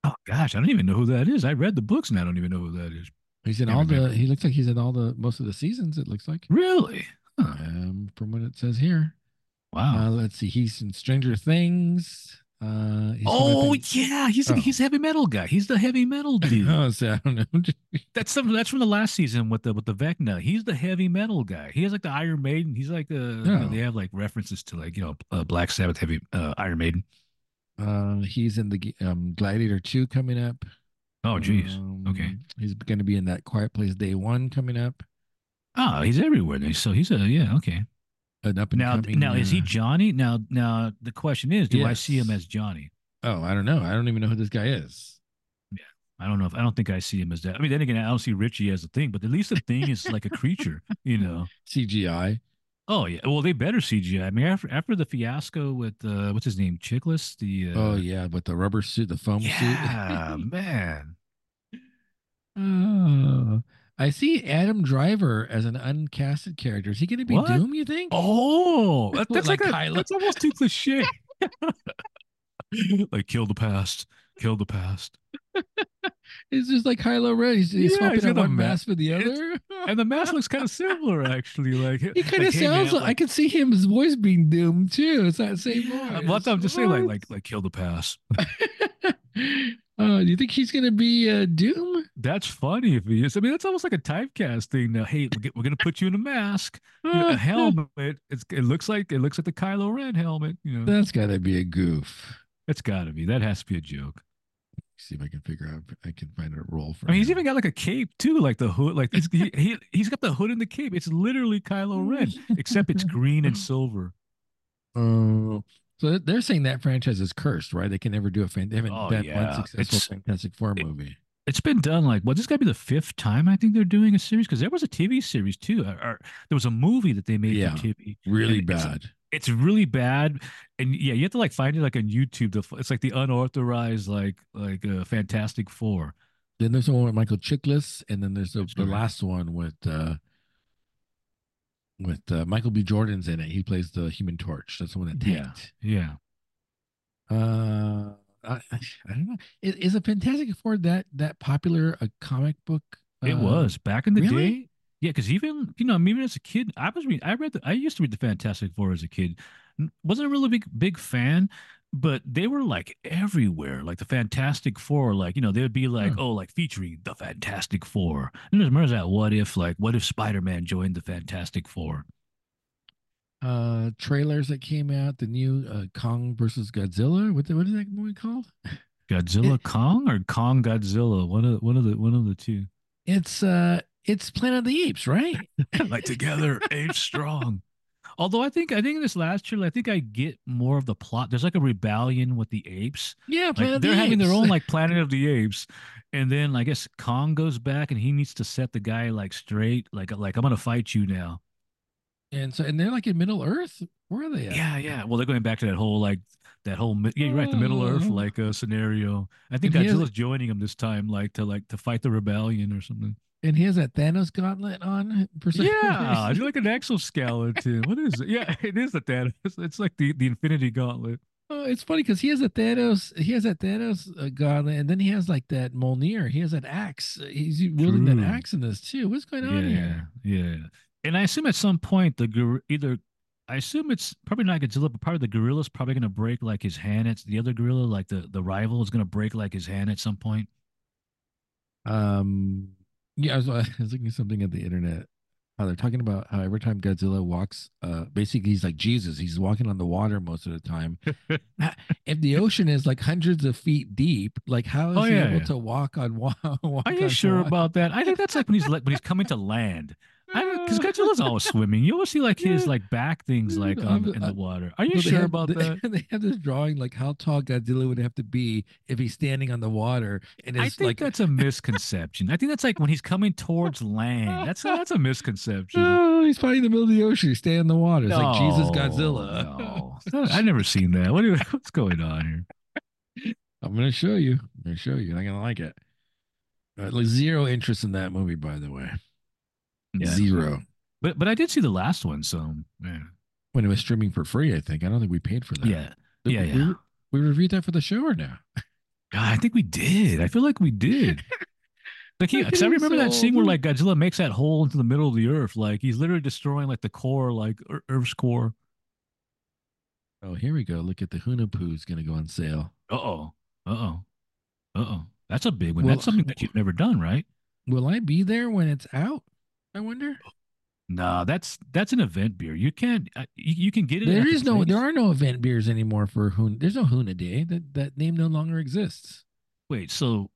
Oh gosh, I don't even know who that is. I read the books and I don't even know who that is.
He's in
Can't
all the. He looks like he's in all the most of the seasons. It looks like.
Really? Huh.
Um, from what it says here.
Wow.
Uh, let's see. He's in Stranger Things. Uh,
oh
in-
yeah, he's
Oh.
he's a heavy metal guy. He's the heavy metal (laughs) dude.
Oh, so I don't know. (laughs)
That's some, that's from the last season with the with the Vecna. He's the heavy metal guy. He has like the Iron Maiden. He's like uh you know,
Oh.
they have like references to like you know uh, Black Sabbath heavy uh, Iron Maiden.
Uh, he's in the um, Gladiator 2 coming up.
Oh jeez.
Um,
Okay.
He's going to be in that Quiet Place Day 1 coming up.
Oh, he's everywhere. Then. So he's a yeah okay.
An up and
Now
coming.
now is he
uh,
Johnny? Now now the question is, do I see him as Johnny?
Oh, I don't know. I don't even know who this guy is.
Yeah, I don't know if I don't think I see him as that. I mean, then again, I don't see Richie as a thing, but at least the thing is like a creature, you know. (laughs)
CGI.
Oh yeah, well they better CGI. I mean, after after the fiasco with uh, what's his name, Chiklis, the uh,
oh, yeah. With the rubber suit, the foam suit.
yeah, (laughs) man.
Oh. I see Adam Driver as an uncasted character. Is he going to be
What?
Doom, you think?
Oh, that- (laughs) that's
like
like, a, that's almost too cliche. (laughs) like kill the past, kill the past, (laughs)
It's just like Kylo Ren. He's, he's
Yeah,
swapping
he's
out
got a
one
ma-
mask for the other. (laughs)
and the mask looks kind of similar, actually. Like
He kind of
like, hey,
sounds
man,
like, I can see him his voice being Doom too. It's that same
Yeah,
voice.
well, I'm just saying, like like like kill the pass. (laughs)
uh, do you think he's gonna be uh, Doom?
That's funny if he is. I mean, that's almost like a typecast thing. Now, hey, we're, gonna put you in a mask, you know, a helmet. It's it looks like it looks like the Kylo Ren helmet. You know,
That's gotta be a goof.
it's got to be. That has to be a joke.
See if I can figure out. I can find a role for.
I mean, he's even got like a cape too, like the hood. Like he, (laughs) he he's got the hood and the cape. It's literally Kylo Ren, except it's green and (laughs) silver.
Oh, so they're saying that franchise is cursed, right? They can never do a fan. They haven't
Oh,
done
yeah.
one successful
It's-
Fantastic Four
it-
movie.
It's been done like what? This got to be the fifth time I think they're doing a series because there was a TV series too. Or, or there was a movie that they made
Yeah.
for TV.
Really bad.
It's really bad, and yeah, you have to like find it like on YouTube. The it's like the unauthorized like like uh, Fantastic Four.
Then there's the one with Michael Chiklis, and then there's the, the last one with uh with uh, Michael B. Jordan's in it. He plays the Human Torch. That's the one that
Yeah.
tanked.
Yeah,
Uh, I, I, I don't know. Is, is a Fantastic Four that that popular a comic book?
it
uh,
was back in the
really?
day. Yeah, because even you know, even as a kid, I was reading. I read. The, I used to read the Fantastic Four as a kid. wasn't a really big big fan, but they were like everywhere. Like the Fantastic Four, like you know, they would be like, oh, like featuring the Fantastic Four. And there's remember that what if like what if Spider Man joined the Fantastic Four?
Uh, trailers that came out, the new uh, Kong versus Godzilla. What the, what is that movie called? (laughs)
Godzilla
It-
Kong or Kong Godzilla? One of one of the one of the two.
It's uh, it's Planet of the Apes, right? (laughs)
like together, apes strong. Although I think I think in this last trailer, I think I get more of the plot. There's like a rebellion with the apes.
Yeah,
Like they're
the
having their own like (laughs) Planet of the Apes, and then I guess Kong goes back and he needs to set the guy like straight, like like I'm gonna fight you now.
and so and they're like in Middle Earth. Where are they at?
Yeah, yeah. Well, they're going back to that whole like that whole yeah, you're right, the Middle Earth
Oh.
like uh, scenario. I think
And he has-
Godzilla's joining him this time, like to like to fight the rebellion or something.
And he has that Thanos gauntlet on. For some
Yeah, it's
reason.
like an (laughs) exoskeleton. What is it? Yeah, (laughs) it is the Thanos. It's like the the Infinity Gauntlet.
Oh, it's funny because he has a Thanos. He has that Thanos uh, gauntlet, and then he has like that Mjolnir. He has that axe. He's wielding that axe in this too. What's going on
yeah,
here?
yeah. And I assume at some point the gor- either I assume it's probably not Godzilla, but probably the gorilla's probably gonna break like his hand. It's the other gorilla, like the the rival, is gonna break like his hand at some point.
Um, yeah, I was, (laughs) I was looking at something at the internet. How they're talking about how every time Godzilla walks, uh, basically he's like Jesus. He's walking on the water most of the time. (laughs) If the ocean is like hundreds of feet deep, like how is
Oh,
he
yeah,
able
yeah.
to walk on water? (laughs)
Are you sure
water?
about that? I think that's like when he's like when he's coming to land. I because Godzilla's always (laughs) swimming. You always see like his
Yeah.
like back things like on, in the water. Are you
Well,
sure
have-
about
they,
that?
They have this drawing like how tall Godzilla would have to be if he's standing on the water, and
I
it's
think
like
that's a misconception. I think that's like when he's coming towards land. That's that's a (laughs) misconception.
oh, he's fighting in the middle of the ocean. He's staying in the water. It's like Jesus Godzilla. (laughs)
No, I never seen that. What you, what's going on here?
I'm gonna show you. I'm gonna show you. You're not gonna like it. Uh, like zero interest in that movie, by the way. Zero.
But but I did see the last one, so yeah.
When it was streaming for free, I think. I don't think we paid for that.
Yeah.
Did
Yeah,
we,
yeah.
We, we reviewed that for the show or no?
God, I think we did. I feel like we did. (laughs) Like he, I remember that
so
scene where like Godzilla makes that hole into the middle of the earth, like he's literally destroying like the core, like Earth's core.
Oh, here we go. Look at the Hunahpu's gonna go on sale.
Uh oh, uh oh, uh oh. That's a big one.
Well-
That's something that you've never done, right?
Will I be there when it's out? I wonder.
Nah, that's that's an event beer. You can't. Uh, you, you can get it.
There is no.
place.
There are no event beers anymore for Hun. There's no Huna Day. That that name no longer exists.
Wait, so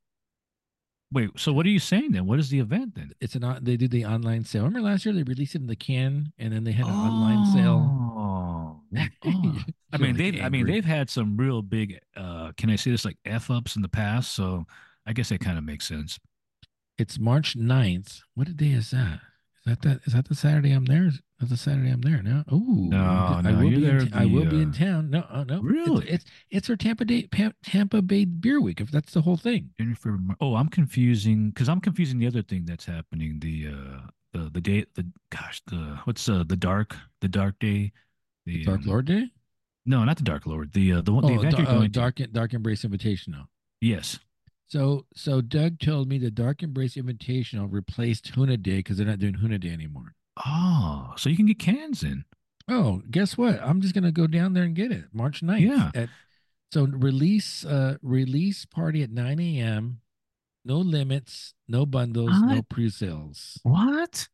wait, so what are you saying then? What is the event then?
It's an. on- They did the online sale. Remember last year they released it in the can, and then they had an online sale.
Oh. (laughs) I mean, they've I mean they've had some real big uh can I say this like F ups in the past, so I guess that kind of makes sense.
It's March 9th. What a day is that? Is that that? Is that the Saturday I'm there? Is that the Saturday I'm there? No. Oh
No,
I will be.
there
in, I will
the,
be in
uh,
town. No, uh, no.
Really?
It's it's, for Tampa Day Tampa Bay Beer Week. If that's the whole thing.
Oh, I'm confusing because I'm confusing the other thing that's happening. The uh the the day the gosh, the what's uh the dark the dark day the
Dark
um,
Lord Day.
No, not the Dark Lord. The uh the one the
Oh,
event
Dar-
you're
uh,
to.
Dark Dark Embrace Invitational.
Yes.
So so Doug told me the Dark Embrace Invitational replaced Huna Day because they're not doing Huna Day anymore.
Oh, so you can get cans in.
Oh, guess what? I'm just gonna go down there and get it. March 9th.
Yeah.
At, so release uh release party at 9 a.m. No limits, no bundles, no pre-sales.
What?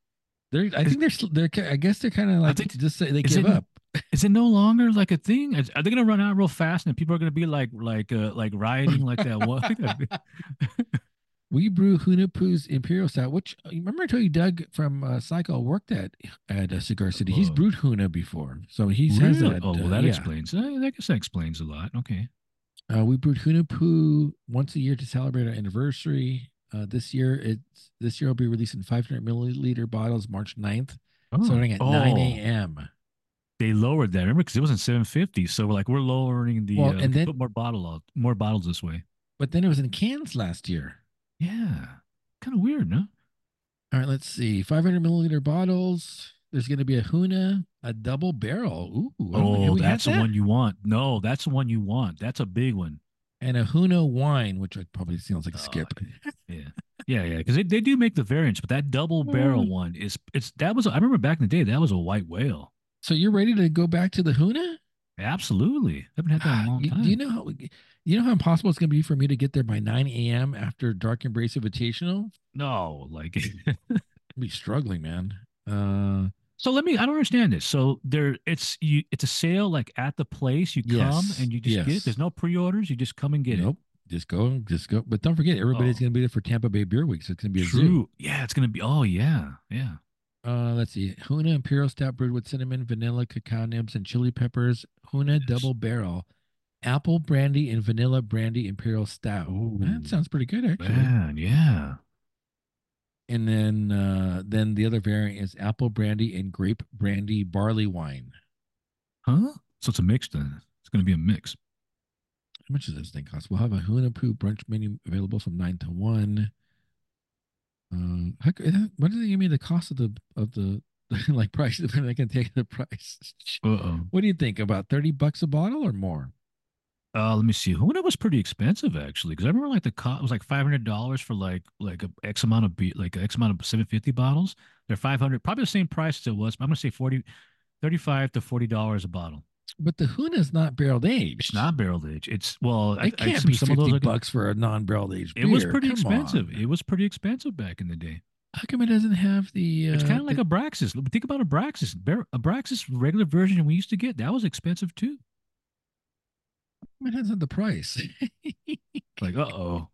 They're I
Is-
think they're they're I guess they're kind of like
think-
just say they give
it-
up.
Is it no longer like a thing? Are they gonna run out real fast and people are gonna be like like uh like rioting like that one? (laughs)
We brew Hunahpu's Imperial Stout, which remember I told you Doug from uh, Cycle worked at at uh, Cigar City. He's
Oh.
brewed Huna before, so he has
Really?
that.
Oh, well,
uh,
that
yeah.
explains. uh, I guess that explains a lot. Okay.
Uh, we brewed Hunapoo once a year to celebrate our anniversary. Uh, this year, it's this year will be releasing 500 milliliter bottles March 9th,
Oh.
starting at 9
Oh,
a.m.
They lowered that. Remember, because it wasn't seven fifty. So we're like, we're lowering the.
Well,
uh,
and then-
put more bottle out, more bottles this way.
But then it was in cans last year.
Yeah. Kind of weird, no?
All right, let's see. 500 milliliter bottles. There's going to be a Huna, a double barrel. Ooh, I don't think- have
Oh, that's the
that?
one you want. No, that's the one you want. That's a big one.
And a Huna wine, which probably sounds like a
Oh,
skip.
Yeah. Yeah, yeah, because they, they do make the variants, but that double barrel
Mm.
one is it's that was I remember back in the day that was a white whale.
So you're ready to go back to the Huna?
Absolutely, haven't had that in a long time.
do you know how you know how impossible it's going to be for me to get there by 9 a.m. after Dark Embrace Invitational?
no, like (laughs)
be struggling, man. Uh,
so. Let me. I don't understand this. So there, it's you. It's a sale like at the place. You come
Yes,
and you just get it. There's no pre-orders. You just come and get it.
nope. Just go, just go. But don't forget, everybody's
Oh.
going to be there for Tampa Bay Beer Week, so it's going to
it.
be a zoo.
True. Yeah, it's gonna be. Oh yeah, yeah.
Uh, let's see. Huna Imperial Stout brewed with cinnamon, vanilla, cacao nibs, and chili peppers. Huna
Yes.
Double Barrel, apple brandy and vanilla brandy Imperial Stout.
Ooh.
That sounds pretty good, actually.
Man, yeah.
And then, uh, then the other variant is apple brandy and grape brandy barley wine.
Huh? So it's a mix then. It's gonna be a mix.
How much does this thing cost? We'll have a Hunahpu brunch menu available from nine to one. Um, how, c- why doesn't give me the cost of the of the (laughs) like price? (laughs) Can take the price. (laughs)
Uh oh.
What do you think? About thirty bucks a bottle or more?
Uh, let me see. Huna was pretty expensive actually, because I remember like the cost was like five hundred dollars for like like a X amount of be like X amount of seven fifty bottles. They're five hundred, probably the same price as it was. But I'm gonna say 40 35 to forty dollars a bottle.
But the Huna's not barreled aged.
It's not barrel aged. It's well, I,
It
I
can't
assume
be
some of
fifty
those are gonna-
bucks for a non-barreled aged.
It was pretty
Come
expensive.
on.
It was pretty expensive back in the day.
How come it doesn't have the? Uh,
It's kind of like
the-
Abraxas. Think about Abraxas. Bar- Abraxas regular version we used to get that was expensive too.
It hasn't the price. (laughs)
Like, uh oh.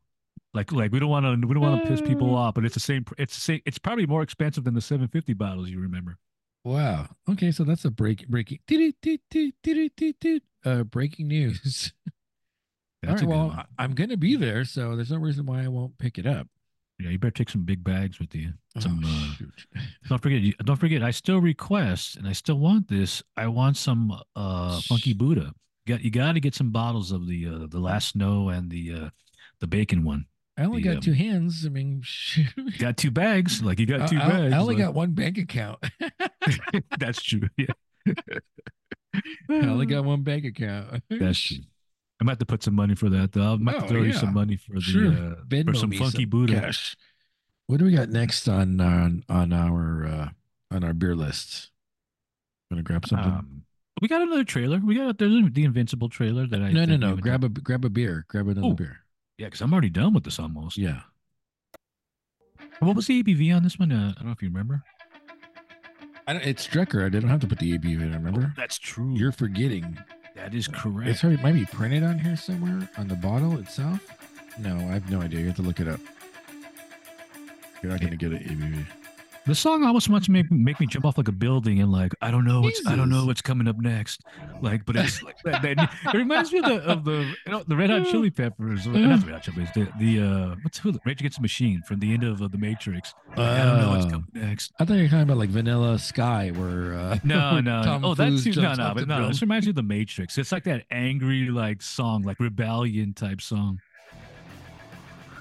Like, like we don't want to, we don't want to piss people
Uh.
off, but it's the same. It's the same. It's probably more expensive than the 750 bottles you remember.
Wow. Okay, so that's a break breaking. Uh, breaking news. (laughs) All right. Well,
one.
I'm gonna be there, so there's no reason why I won't pick it up.
Yeah, you better take some big bags with you. Some,
Oh,
uh, (laughs) don't forget, don't forget. I still request, and I still want this. I want some uh funky Buddha. Got you got to get some bottles of the uh, the last snow and the uh the bacon one.
I only
the,
got
um,
two hands. I mean, (laughs) shoot.
Got two bags, like you got two
I-
bags.
I only
like-
got one bank account. (laughs) (laughs)
That's true. Yeah,
I only (sighs) got one bank account.
That's true. I'm about to put some money for that though. I might have to
Oh,
throw you some money for the
Sure.
uh, for some funky
some
Buddha.
cash. What do we got next on on on our uh on our beer list? Gonna grab something?
Um, we got another trailer. We got there's the Invincible trailer that I
no, no, no. Grab a grab a beer. Grab another
Oh.
beer.
Yeah, because I'm already done with this almost.
Yeah.
What was the ABV on this one? Uh, I don't know if you remember.
I don't, it's Drekker. I didn't have to put the ABV in. I remember?
Oh, that's true.
You're forgetting.
that is correct.
It's it might be printed on here somewhere on the bottle itself. No, I have no idea. You have to look it up. You're not going to get an ABV.
The song almost wants to make, make me jump off like a building and like I don't know what's I don't know what's coming up next. Like, but it's like that. that (laughs) it reminds me of the of the you know, the Red Hot Chili Peppers. or Not the Red Hot Chili Peppers. The, the uh what's who Rage Against the Machine from the end of uh, the Matrix. Like, I don't know what's
Oh.
coming next.
I thought you were talking about like Vanilla Sky, where uh,
No, (laughs) no.
Tom
oh, that's no, no, but no. This reminds me of the Matrix. It's like that angry like song, like rebellion type song.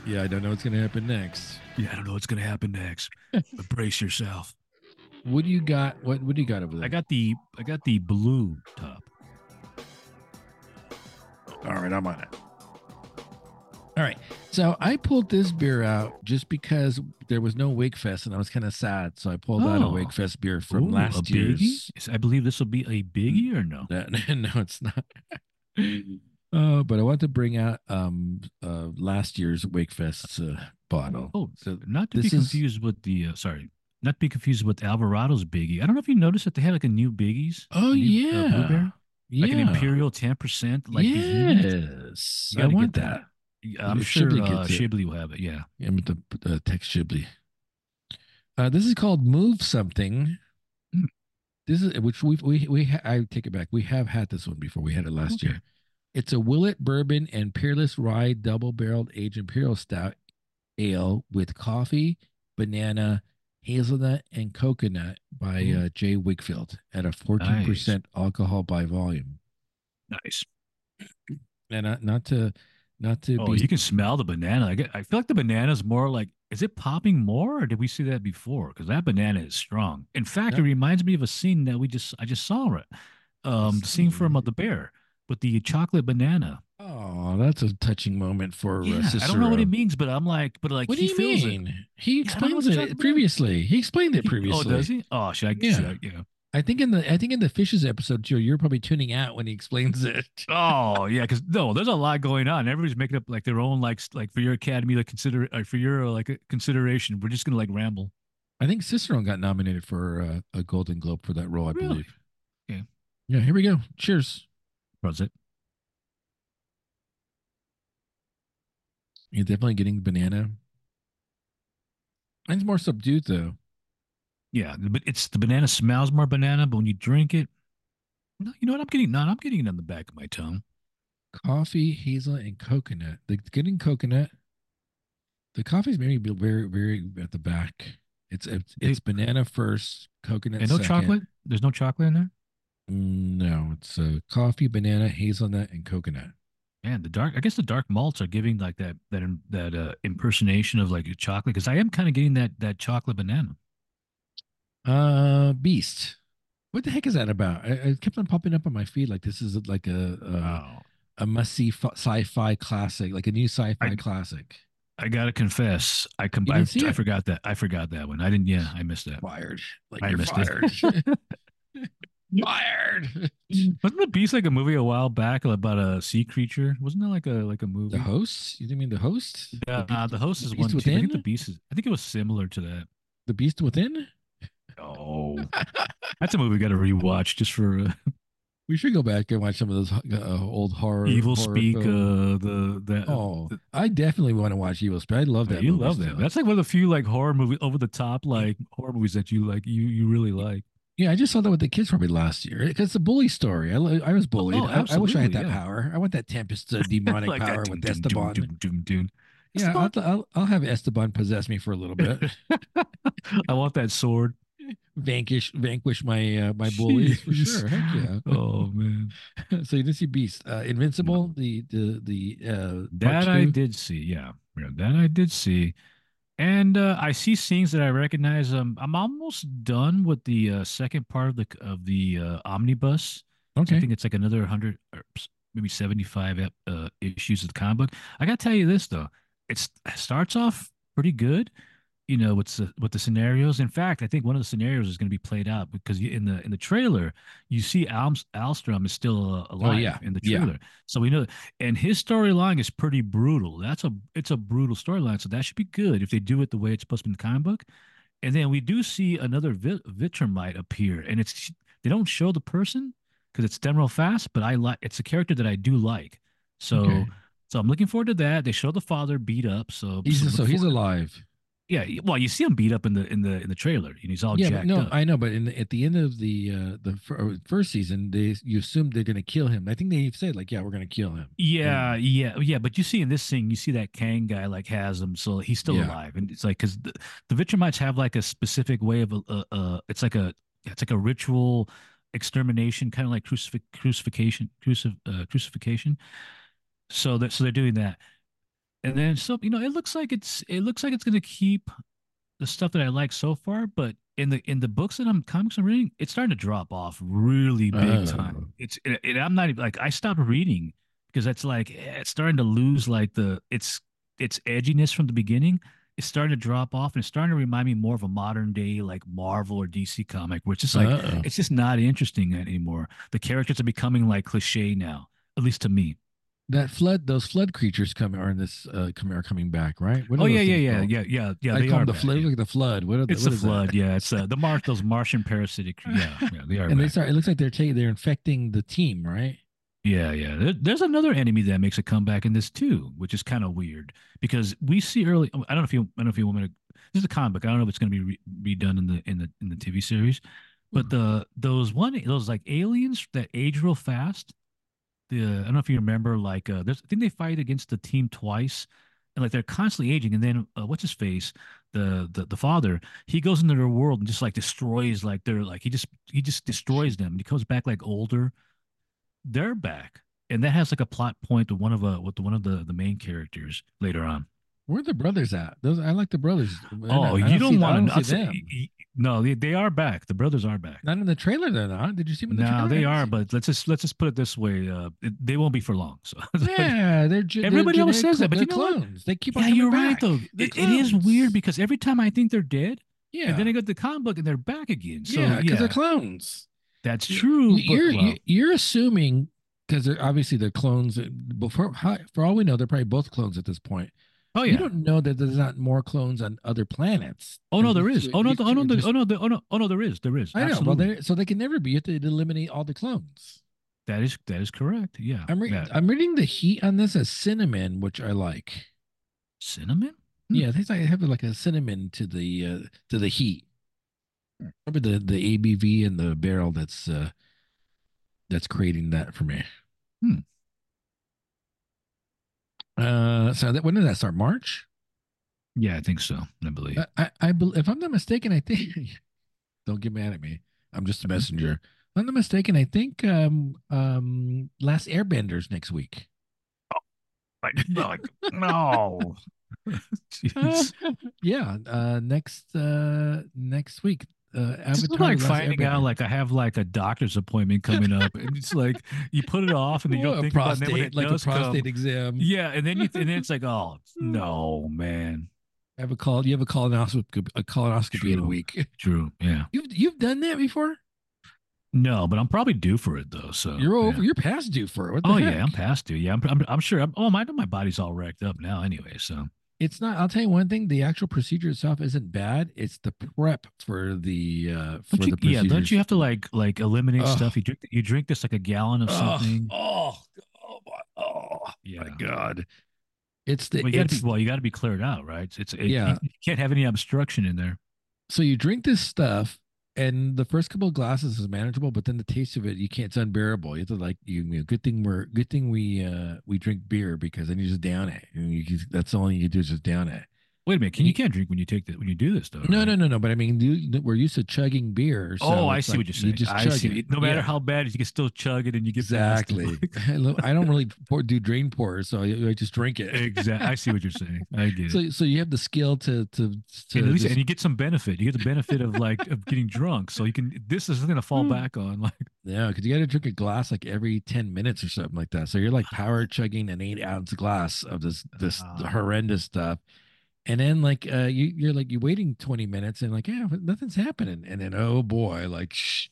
Yeah, I don't know what's going to happen next.
Yeah, I don't know what's gonna happen next. but (laughs) brace yourself.
What do you got? What What do you got over there?
I got the I got the blue top.
All right, I'm on it. All right. So I pulled this beer out just because there was no Wakefest and I was kind of sad. So I pulled out a
Oh.
Wakefest beer from
Ooh, a
last
biggie?
year's.
Yes, I believe this will be a biggie or no? (laughs)
No, no, it's not. Uh, but I want to bring out um uh last year's Wakefest uh, bottle.
Oh,
so
not to be
is-
confused with the uh, sorry, not to be confused with Alvarado's biggie. I don't know if you noticed that they had like a new biggies.
oh
new, uh,
yeah,
blueberry,
yeah,
like an imperial ten percent. Like
yes, I want
get
that.
I'm sure uh. Shibley will have it. Yeah.
I'm with the uh, text Shibley. Uh, this is called Move Something.
Hmm.
This is which we we we ha- I take it back. We have had this one before. We had it last
Okay.
year. It's a Willet Bourbon and Peerless Rye Double Barreled Aged Imperial Stout Ale with coffee, banana, hazelnut, and coconut by
Ooh.
uh, J. Wakefield at a 14% alcohol by volume.
Nice. (clears throat)
And not, not to not to
Oh,
be
you can smell the banana. I get. I feel like the banana is more like. Is it popping more, or did we see that before? Because that banana is strong. In fact,
Yeah.
it reminds me of a scene that we just. I just saw it. Um, the scene from uh, the bear with the chocolate banana.
Oh, Oh, that's a touching moment for
Yeah,
Cicero.
I don't know what it means, but I'm like, but like
What do
he
you
feels it.
mean? He
Yeah, I don't know
explains
what
it previously. He explained it
He-
previously.
Oh, does he? Oh, should I?
Yeah.
Should I, yeah.
I think in the I think in the fishes episode, Joe, you're probably tuning out when he explains it. (laughs)
Oh, yeah. Because no, there's a lot going on. Everybody's making up like their own like like for your academy, like consider uh, for your like uh, consideration. We're just gonna like ramble.
I think Cicerone got nominated for uh, a Golden Globe for that role. I
Really?
believe.
Okay.
Yeah. Here we go. Cheers.
Was it?
You're definitely getting banana. It's more subdued though.
Yeah, but it's the banana smells more banana, but when you drink it, no, you know what? I'm getting no, I'm getting it on the back of my tongue.
Coffee, hazelnut, and coconut. The getting coconut. The coffee's maybe be very, very at the back. It's it's, it's banana first, coconut.
And no
second.
chocolate. There's no chocolate in there.
No, it's uh, coffee, banana, hazelnut, and coconut.
Man, the dark. I guess the dark malts are giving like that that that uh, impersonation of like a chocolate because I am kind of getting that that chocolate banana.
Uh, Beast. What the heck is that about? I, I kept on popping up on my feed like this is like a a,
Wow.
a must see sci-fi classic, like a new sci-fi classic.
I gotta confess, I com- I, I forgot that. I forgot that one. I didn't. Yeah, I missed that.
Fired. Like
I
you're
missed
fired.
it. (laughs) (laughs)
fired. (laughs)
Wasn't the Beast like a movie a while back about a sea creature? Wasn't that like a like a movie?
The host? You didn't mean the host?
Yeah,
the,
uh, the host is
Beast
one too. I think the Beast is. I think it was similar to that.
the Beast Within?
Oh, (laughs) that's a movie we got to rewatch just for uh,
We should go back and watch some of those uh, old horror.
Evil
horror
Speak. Uh, the the
oh,
the-
I definitely want to watch Evilspeak. I love that.
you
movie
love
still.
that. That's like one of the few like horror movie over the top like horror movies that you like you you really like.
Yeah, I just saw that with the kids probably last year. Because it's a bully story. I, I was bullied.
Oh,
I, I wish I had that
yeah.
power. I want that Tempest uh, (laughs) demonic
like
power with
doom,
Esteban.
Doom, doom, doom, doom.
Yeah, I'll, I'll, I'll have Esteban possess me for a little bit. (laughs)
I want that sword.
vanquish vanquish my uh, my bullies for sure. Heck yeah. (laughs)
Oh man,
so you didn't see Beast, uh, Invincible, the the the uh,
that I did see. Yeah, yeah, that I did see. And uh, I see scenes that I recognize. Um, I'm almost done with the uh, second part of the of the uh, omnibus. I think it's like another hundred or maybe seventy-five uh, issues of the comic book. I gotta tell you this though, it's, it starts off pretty good. You know, what's the with the scenarios. In fact, I think one of the scenarios is going to be played out because in the in the trailer you see Alms, Alstrom is still uh, alive
Oh, yeah.
in the
Yeah.
trailer, so we know. And his storyline is pretty brutal. That's a it's a brutal storyline, so that should be good if they do it the way it's supposed to be in the comic book. And then we do see another Vi- Viltrumite appear, and it's they don't show the person because it's done real fast, but I like it's a character that I do like. So
Okay.
so I'm looking forward to that. They show the father beat up, so
He's
so
so he's alive.
Yeah. Well, you see him beat up in the in the in the trailer, and he's all
yeah,
jacked
no,
up.
I know, but in the, at the end of the uh, the fir- first season, they you assume they're gonna kill him. I think they said like, yeah, we're gonna kill him.
Yeah,
And-
yeah, yeah. But you see in this thing, you see that Kang guy like has him, so he's still
Yeah.
alive, and it's like because the, the Viltrumites have like a specific way of uh, uh it's like a it's like a ritual extermination, kind of like crucif- crucifixion, crucif- uh, crucifixion. So that so they're doing that, and then so you know it looks like it's it looks like it's gonna keep the stuff that I like so far, but in the in the books that I'm comics I'm reading, it's starting to drop off really big
Oh.
time. It's it, it- I'm not even like I stopped reading because it's like eh, it's starting to lose like the its its edginess from the beginning. It's starting to drop off and it's starting to remind me more of a modern day like Marvel or DC comic, which is like
Uh-oh.
it's just not interesting anymore. The characters are becoming like cliche now, at least to me.
That flood, those flood creatures coming are in this uh come are coming back, right?
Oh yeah, yeah, yeah, yeah, yeah, yeah.
I
they
call
are
them the
back,
flood.
yeah.
At the flood. What are the,
It's
what
the
is that?
flood, yeah. It's uh, the Mar those Martian parasitic. Yeah, (sighs) yeah, they are.
And they start. It looks like they're taking. They're infecting the team, right?
Yeah, yeah. There, there's another enemy that makes a comeback in this too, which is kind of weird because we see early. I don't know if you. I don't know if you want me to. This is a comic. I don't know if it's going to be re, redone in the in the in the TV series, but the those one those like aliens that age real fast. The I don't know if you remember like uh, there's I think they fight against the team twice, and like they're constantly aging. And then uh, what's his face, the the the father, he goes into their world and just like destroys like they're like he just he just destroys them. And he comes back like older they're back, and that has like a plot point to one of uh with one of the the main characters later on.
Where are the brothers at? Those I like the brothers.
Oh, you don't, want to them. No, they, they are back. The brothers are back.
Not in the trailer, they're not. Did you see them?
The
no,
they are. But let's just let's just put it this way: uh, they won't be for long. So (laughs)
yeah, they're
everybody
they're
else says that, but you know
clones.
What?
They keep
on.
Yeah,
you're
back.
right though. It, it is weird because every time I think they're dead,
yeah,
and then I go to the comic book and they're back again. So,
yeah, because yeah. they're clones.
That's true.
You're but, well, you're assuming because they're obviously they're clones. Before for all we know, they're probably both clones at this point.
Oh yeah.
You don't know that there's not more clones on other planets.
Oh no, there is. Oh no, oh no, oh no, oh no, oh no, there is. There is.
I know. Well, so they can never be. You have to eliminate all the clones.
That is that is correct. Yeah.
I'm
re-
I'm reading the heat on this as cinnamon, which I like.
Cinnamon?
Hmm. Yeah, they have like a cinnamon to the uh, to the heat. Probably the the ABV and the barrel that's uh that's creating that for me.
Hmm.
Uh, so that when did that start? March.
Yeah, I think so. I believe.
I, I, I if I'm not mistaken, I think. (laughs) don't get mad at me. I'm just a mm-hmm. messenger. If I'm not mistaken, I think um um Last Airbenders next week.
Oh, like, (laughs) like no. (laughs)
yeah, uh, next uh, next week uh,
Avatar. like finding out like I have like a doctor's appointment coming up, and it's like you put it off, and then you (laughs) don't think prostate, about it
like a prostate
come,
exam.
Yeah, and then you and then it's like, (laughs) oh no, man.
I have a call. You have a colonoscopy, a colonoscopy True. in a week. (laughs)
True. Yeah.
You've you've done that before.
No, but I'm probably due for it though. So
you're over. Yeah. You're past due for it.
oh
heck?
yeah, I'm past due. Yeah, I'm. I'm, I'm sure. I'm, oh, my my body's all wrecked up now anyway. So
it's not. I'll tell you one thing: the actual procedure itself isn't bad. It's the prep for the uh for
you,
the procedure.
Yeah, don't you have to like like eliminate stuff? You drink you drink this like a gallon of something.
Oh, oh, my, oh yeah. my god! It's the
well, you, it's, gotta be, well, you got to be cleared out, right? It's, it's yeah. You, (laughs) you can't have any obstruction in there.
So you drink this stuff, and the first couple of glasses is manageable, but then the taste of it, you can't. It's unbearable. You have to like you. you know, good thing we're good thing we uh we drink beer because then you just down it. And you, that's the only you do is just down it.
Wait a minute, can you, you can't drink when you take that when you do this though.
No, right? no, no, no. But I mean, you, we're used to chugging beer. So
oh, I see like, what you're saying. You just I chug. It. No matter yeah. how bad you can still chug it, and you get
exactly. (laughs) I don't really pour, do drain pours, so I, I, just drink it.
exactly. I see what you're saying. I get
so,
it.
So you have the skill to to, to
and, least, just... and you get some benefit. You get the benefit of like of getting drunk. So you can. This is going to fall hmm. back on (laughs) like.
Yeah, because you got to drink a glass like every ten minutes or something like that. So you're like power chugging an eight ounce glass of this this uh, horrendous stuff and then like uh you you're like you're waiting 20 minutes and like yeah nothing's happening. And then oh boy like shh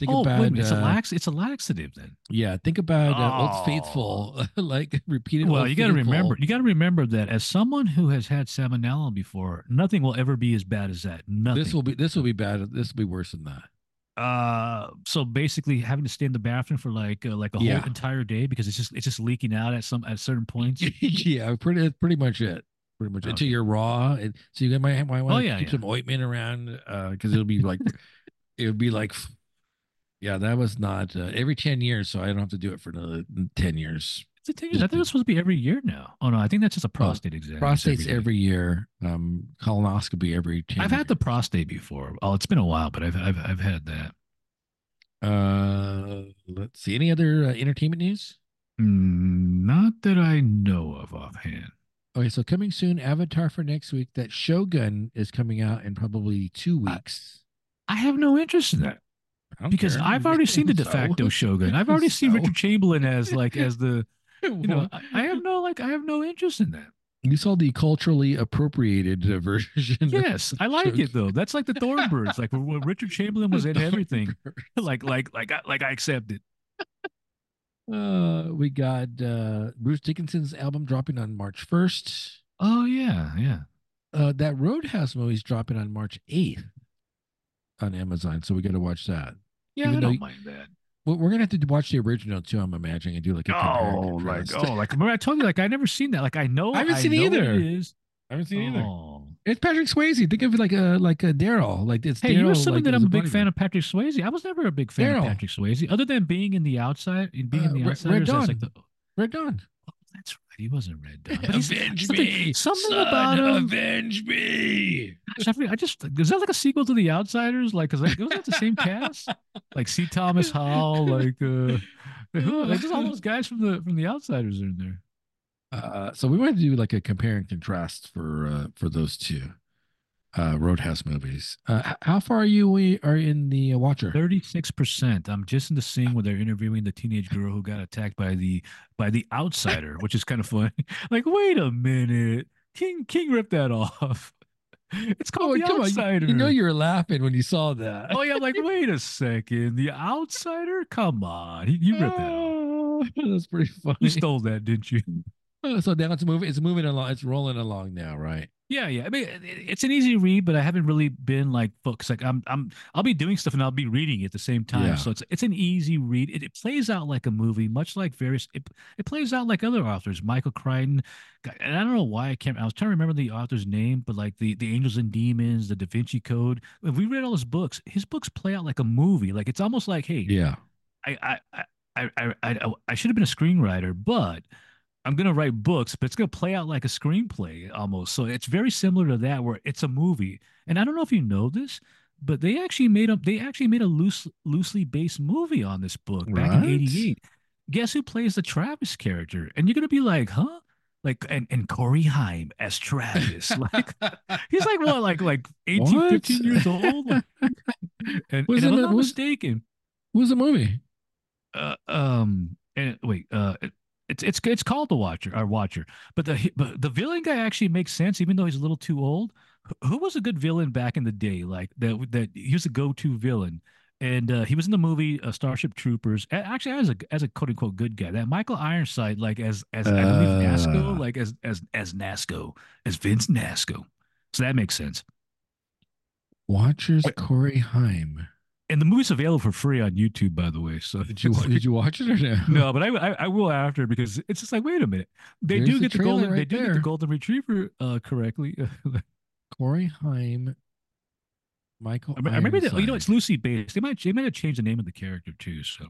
think oh, about it's uh, a lax it's a laxative then.
yeah think about uh, oh. old faithful (laughs) like repeated
well you got to remember you got to remember that as someone who has had salmonella before nothing will ever be as bad as that. Nothing.
this will be this will be bad this will be worse than that.
Uh so basically having to stay in the bathroom for like uh, like a yeah. whole entire day because it's just it's just leaking out at some at certain (laughs) points.
Yeah pretty pretty much it pretty much okay. until you're raw. And so you might, might want to oh, yeah, keep yeah. some ointment around because uh, it'll be like it would be like yeah, that was not uh, every ten years, so I don't have to do it for another ten years.
Is it 10 years? I think it's supposed to be every year now. Oh no, I think that's just a prostate oh, exam.
Prostate's every, every, year. Um, colonoscopy every. 10
I've
years.
had the prostate before. Oh, it's been a while, but I've I've I've had that.
Uh, let's see. Any other uh, entertainment news?
Mm, not that I know of offhand.
Okay, so coming soon, Avatar for next week. That Shogun is coming out in probably two weeks.
I, I have no interest in that because care. I've already seen the de (laughs) facto so. Shogun. I've already (laughs) so. seen Richard Chamberlain as like as the (laughs) you know. I, I have no like I have no interest in that.
You saw the culturally appropriated version.
Yes, I like Shogun. it though. That's like the Thorn Birds, like when Richard Chamberlain was in everything. like like like I, like I accept it.
Uh, we got uh, Bruce Dickinson's album dropping on March 1st.
Oh, yeah, yeah.
Uh, that Roadhouse movie's dropping on March 8th on Amazon, so we got to watch that.
Yeah, Even I don't mind that.
Well, we're gonna have to watch the original too. I'm imagining and do like a
oh, like oh, like remember I told you like I never seen that. Like I know
I haven't
I
seen either.
It is.
I haven't seen oh. either. It's Patrick Swayze. Think of it like a like a Daryl. Like it's.
Hey,
Darryl,
you're assuming
like,
that I'm a big fan of Patrick Swayze. I was never a big fan Daryl. of Patrick Swayze, other than being in the outside, being uh, in the outside.
Red Dawn. Like the, Red Dawn.
Oh, that's right. He wasn't Red Dawn. (laughs)
But avenge something, me, something son, about him. Avenge me.
I just is that like a sequel to The Outsiders? Like, cause like, was that the same cast? Like C. Thomas Howell, like uh, who? (laughs) Like just all those guys from the from The Outsiders are in there.
Uh, so we wanted to do like a compare and contrast for uh, for those two uh, Roadhouse movies. Uh, how far are you we are in the uh, Watcher?
Thirty six percent. I'm just in the scene where they're interviewing the teenage girl who got attacked by the by the outsider, which is kind of funny. (laughs) like, wait a minute, King King ripped that off. (laughs) It's called
Oh,
the
come on.
outsider.
You know you were laughing when you saw that.
oh yeah, I'm like (laughs) wait a second, the outsider. Come on, you ripped that off.
That's pretty funny.
You stole that, didn't you?
Oh, so now it's moving. It's moving along. It's rolling along now, right?
Yeah, yeah. I mean, it's an easy read, but I haven't really been like books. Like I'm, I'm, I'll be doing stuff and I'll be reading at the same time.
Yeah.
So it's it's an easy read. It, it plays out like a movie, much like various. It, it plays out like other authors. Michael Crichton, and I don't know why I can't. I was trying to remember the author's name, but like the the Angels and Demons, the Da Vinci Code. If we read all his books, his books play out like a movie. Like it's almost like, hey,
Yeah.
I I I I I, I, I should have been a screenwriter, but I'm gonna write books, but it's gonna play out like a screenplay almost. So it's very similar to that, where it's a movie. And I don't know if you know this, but they actually made a they actually made a loose loosely based movie on this book back in '88. Guess who plays the Travis character? And you're gonna be like, huh? Like and and Corey Haim as Travis. (laughs) like he's like what, like like 18,
What?
15 years old. Like, and,
Was
and
it
I'm
a-
not
was-
mistaken,
What was the movie?
uh, um and wait uh it's it's it's called the watcher or watcher. But the but the villain guy actually makes sense even though he's a little too old. Who- who was a good villain back in the day like that that he was a go-to villain? And uh, he was in the movie uh, Starship Troopers actually as a as a quote unquote good guy. That Michael Ironside like as as I believe Nasco
Uh.
like as as as Nasco as Vince Nasco. So that makes sense.
Watchers Corey Haim.
And the movie's available for free on YouTube by the way so
Did you (laughs) did you watch it or no? (laughs)
No, but I, I I will after because it's just like wait a minute. They
There's
do get the
trailer
golden they
right
do get the golden retriever uh correctly. (laughs)
Corey Haim. Michael.
I remember that. You know, it's Lucy based. They might they might have changed the name of the character too. So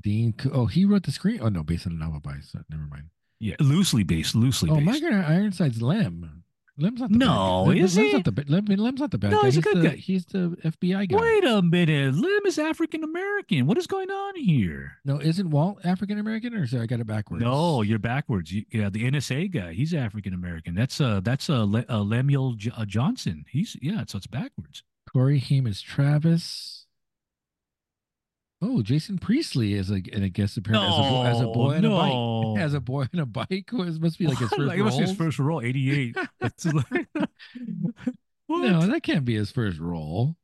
Dean. Oh, he wrote the screen. Oh no, based on a novel by. So never mind.
yeah, loosely based, loosely
Oh,
based.
Michael Ironside's Lem. Lem's not the
No,
bad guy. Lem-
is
Lem's
he?
not the Lem, Lem's not the bad
No,
guy.
he's a good
the,
guy.
He's the FBI guy.
Wait a minute, Lim is African American. What is going on here?
No, isn't Walt African American, or is I got it backwards?
No, you're backwards. You, yeah, the NSA guy, he's African American. That's uh that's uh, Le, uh Lemuel J- uh, Johnson. He's yeah, so it's backwards.
Corey Haim is Travis. Oh, Jason Priestley is a, and I guess apparently as, a, (laughs) as a boy on a bike. As a boy on a bike, was must be like his (laughs) first
Like, it must be his first role, 88. (laughs) Like.
No, that can't be his first role.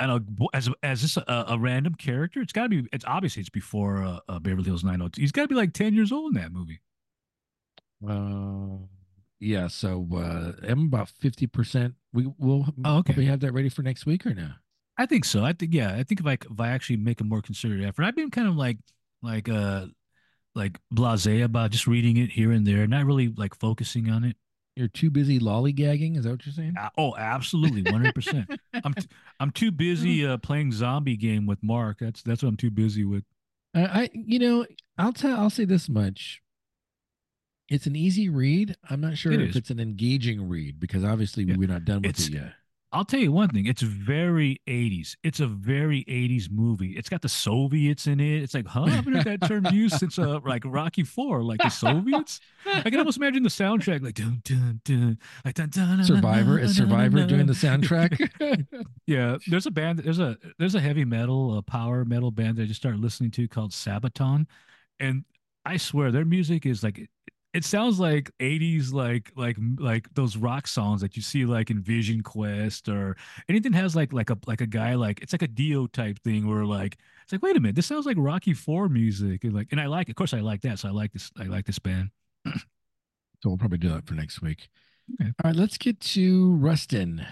And a, as as this a, a random character, it's got to be. It's obviously it's before uh, uh, Beverly Hills 902. He's got to be like 10 years old in that movie.
Uh, yeah. So uh, I'm about fifty percent. We will
Oh, okay.
probably have that ready for next week or no?
I think so. I think yeah. I think if I if I actually make a more concerted effort, I've been kind of like like uh like blasé about just reading it here and there, not really like focusing on it.
You're too busy lollygagging. Is that what you're saying?
Uh, oh, absolutely, 100. percent I'm t- I'm too busy uh, playing zombie game with Mark. That's that's what I'm too busy with.
I, I you know, I'll tell. I'll say this much. It's an easy read. I'm not sure
It
if
is.
it's an engaging read because obviously
Yeah.
we're not done with
It's-
it yet.
I'll tell you one thing. It's very 80s. It's a very 80s movie. It's got the Soviets in it. It's like, huh? I haven't heard that term used since uh, like Rocky Four. Like the Soviets. I can almost imagine the soundtrack, like dun dun dun, like dun dun. dun,
Survivor is Survivor
dun,
doing the soundtrack. (laughs) (laughs)
Yeah, there's a band. There's a there's a heavy metal, a power metal band that I just started listening to called Sabaton, and I swear their music is like. It sounds like 80s like like like those rock songs that you see like in Vision Quest or anything has like like a like a guy like it's like a Dio type thing where like it's like wait a minute this sounds like Rocky 4 music and like and I like of course I like that so I like this I like this band. (clears throat)
so we'll probably do that for next week.
Okay.
All right, let's get to Rustin.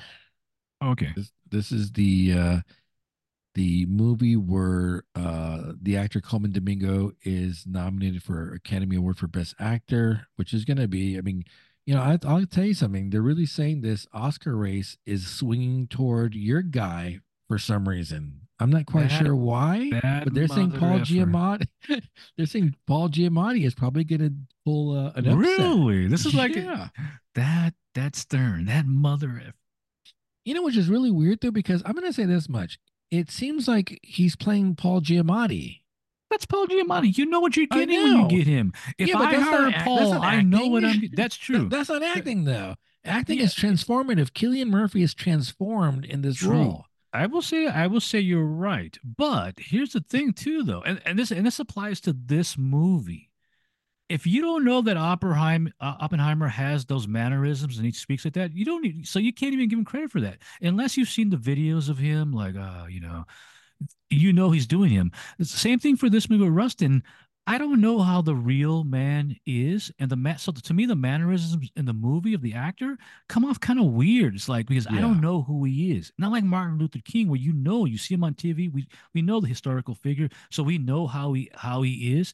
Okay.
This, this is the uh the movie where uh the actor Colman Domingo is nominated for Academy Award for Best Actor, which is going to be, I mean, you know, I, I'll tell you something. They're really saying this Oscar race is swinging toward your guy for some reason. I'm not quite
Bad-
sure why, but they're saying Paul
effer.
Giamatti. (laughs) they're saying Paul Giamatti is probably going to pull uh, an upset.
Really? This is like
yeah.
that that stern, that mother.
You know, which is really weird though, because I'm going to say this much. It seems like he's playing Paul Giamatti.
That's Paul Giamatti. You know what you're getting when you get him. If yeah, I hire Paul, I know what I'm. That's true.
that's not acting though. Acting yeah. is transformative. Cillian Murphy is transformed in this true. role.
I will say I will say you're right. But here's the thing too though. And, and this and this applies to this movie. If you don't know that Oppenheimer, uh, Oppenheimer has those mannerisms and he speaks like that, you don't need, so you can't even give him credit for that unless you've seen the videos of him like uh, you know, you know he's doing him. It's the same thing for this movie with Rustin. I don't know how the real man is, and the ma- so to me the mannerisms in the movie of the actor come off kind of weird. It's like because yeah. I don't know who he is. Not like Martin Luther King, where you know you see him on TV, we we know the historical figure, so we know how he how he is.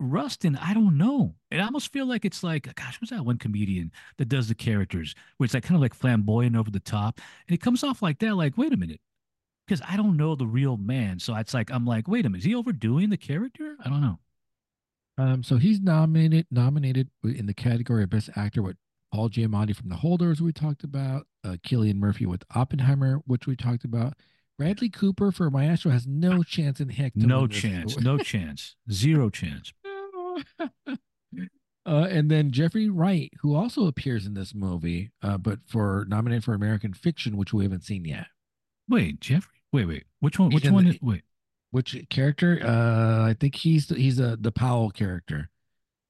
Rustin, I don't know. It almost feel like it's like, gosh, what's that one comedian that does the characters where it's like kind of like flamboyant over the top, and it comes off like that. Like, wait a minute, because I don't know the real man, so it's like I'm like, wait a minute, is he overdoing the character? I don't know.
Um, so he's nominated nominated in the category of Best Actor with Paul Giamatti from The Holders, we talked about, uh, Cillian Murphy with Oppenheimer, which we talked about. Bradley Cooper for Maestro has no chance in heck.
no chance, no (laughs) chance, zero chance. (laughs)
uh, and then Jeffrey Wright, who also appears in this movie, uh, but for nominated for American Fiction, which we haven't seen yet.
Wait, Jeffrey. Wait, wait. Which one? Which one? The, is, wait.
Which character? Uh, I think he's the, he's the the Powell character.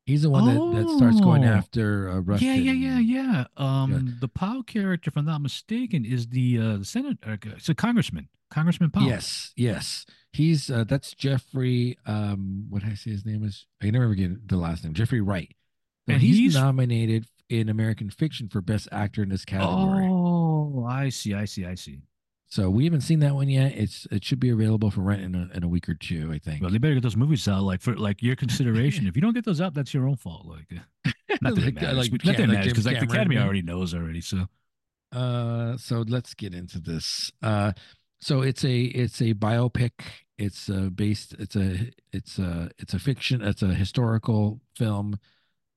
He's the one oh. that, that starts going oh. after uh.
Yeah, yeah, yeah, yeah. Um, yeah. the Powell character, if I'm not mistaken, is the uh, the Senate. Uh, it's a congressman, Congressman Powell.
Yes, yes. He's uh, that's Jeffrey. Um, what did I say his name is? I never get the last name. Jeffrey Wright. and he's, he's nominated in American Fiction for Best Actor in this category.
Oh, I see, I see, I see.
So we haven't seen that one yet. It's it should be available for rent in a, in a week or two, I think.
Well, they better get those movies out, like for like your consideration. if you don't get those out, that's your own fault. Like, (laughs) not that like, it matters. Like, not that matters because like the Academy already knows already. So,
uh, so let's get into this. Uh, so it's a it's a biopic. It's uh based. It's a it's a it's a fiction. It's a historical film,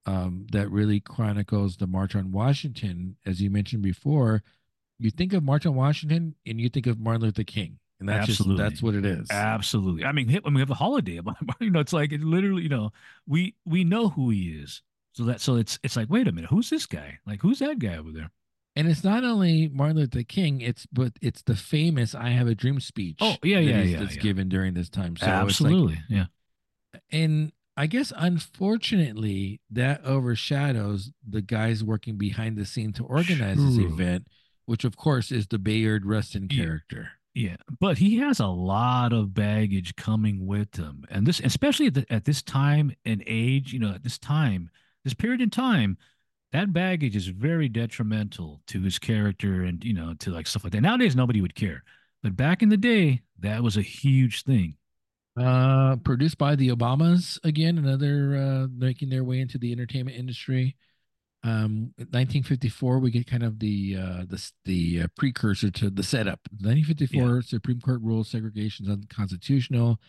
um, that really chronicles the March on Washington, as you mentioned before you think of March on Washington and you think of Martin Luther King. And that's Absolutely. just that's what it is.
Absolutely. I mean, when we have a holiday about (laughs) you know, it's like it literally, you know, we we know who he is. So that so it's it's like, wait a minute, who's this guy? Like who's that guy over there?
And it's not only Martin Luther King, it's but it's the famous "I Have a Dream" speech.
Oh yeah, yeah, yeah.
That's
yeah.
given during this time.
So absolutely, like, yeah.
And I guess unfortunately that overshadows the guys working behind the scene to organize True. this event which of course is the Bayard Rustin character.
Yeah, but he has a lot of baggage coming with him, and this, especially at, the, at this time and age, you know, at this time, this period in time, that baggage is very detrimental to his character, and you know, to like stuff like that. Nowadays, nobody would care, but back in the day, that was a huge thing.
Uh, produced by the Obamas again, another uh, making their way into the entertainment industry. Um, 1954, we get kind of the uh, the the uh, precursor to the setup. 1954 yeah. Supreme Court rules segregation is unconstitutional.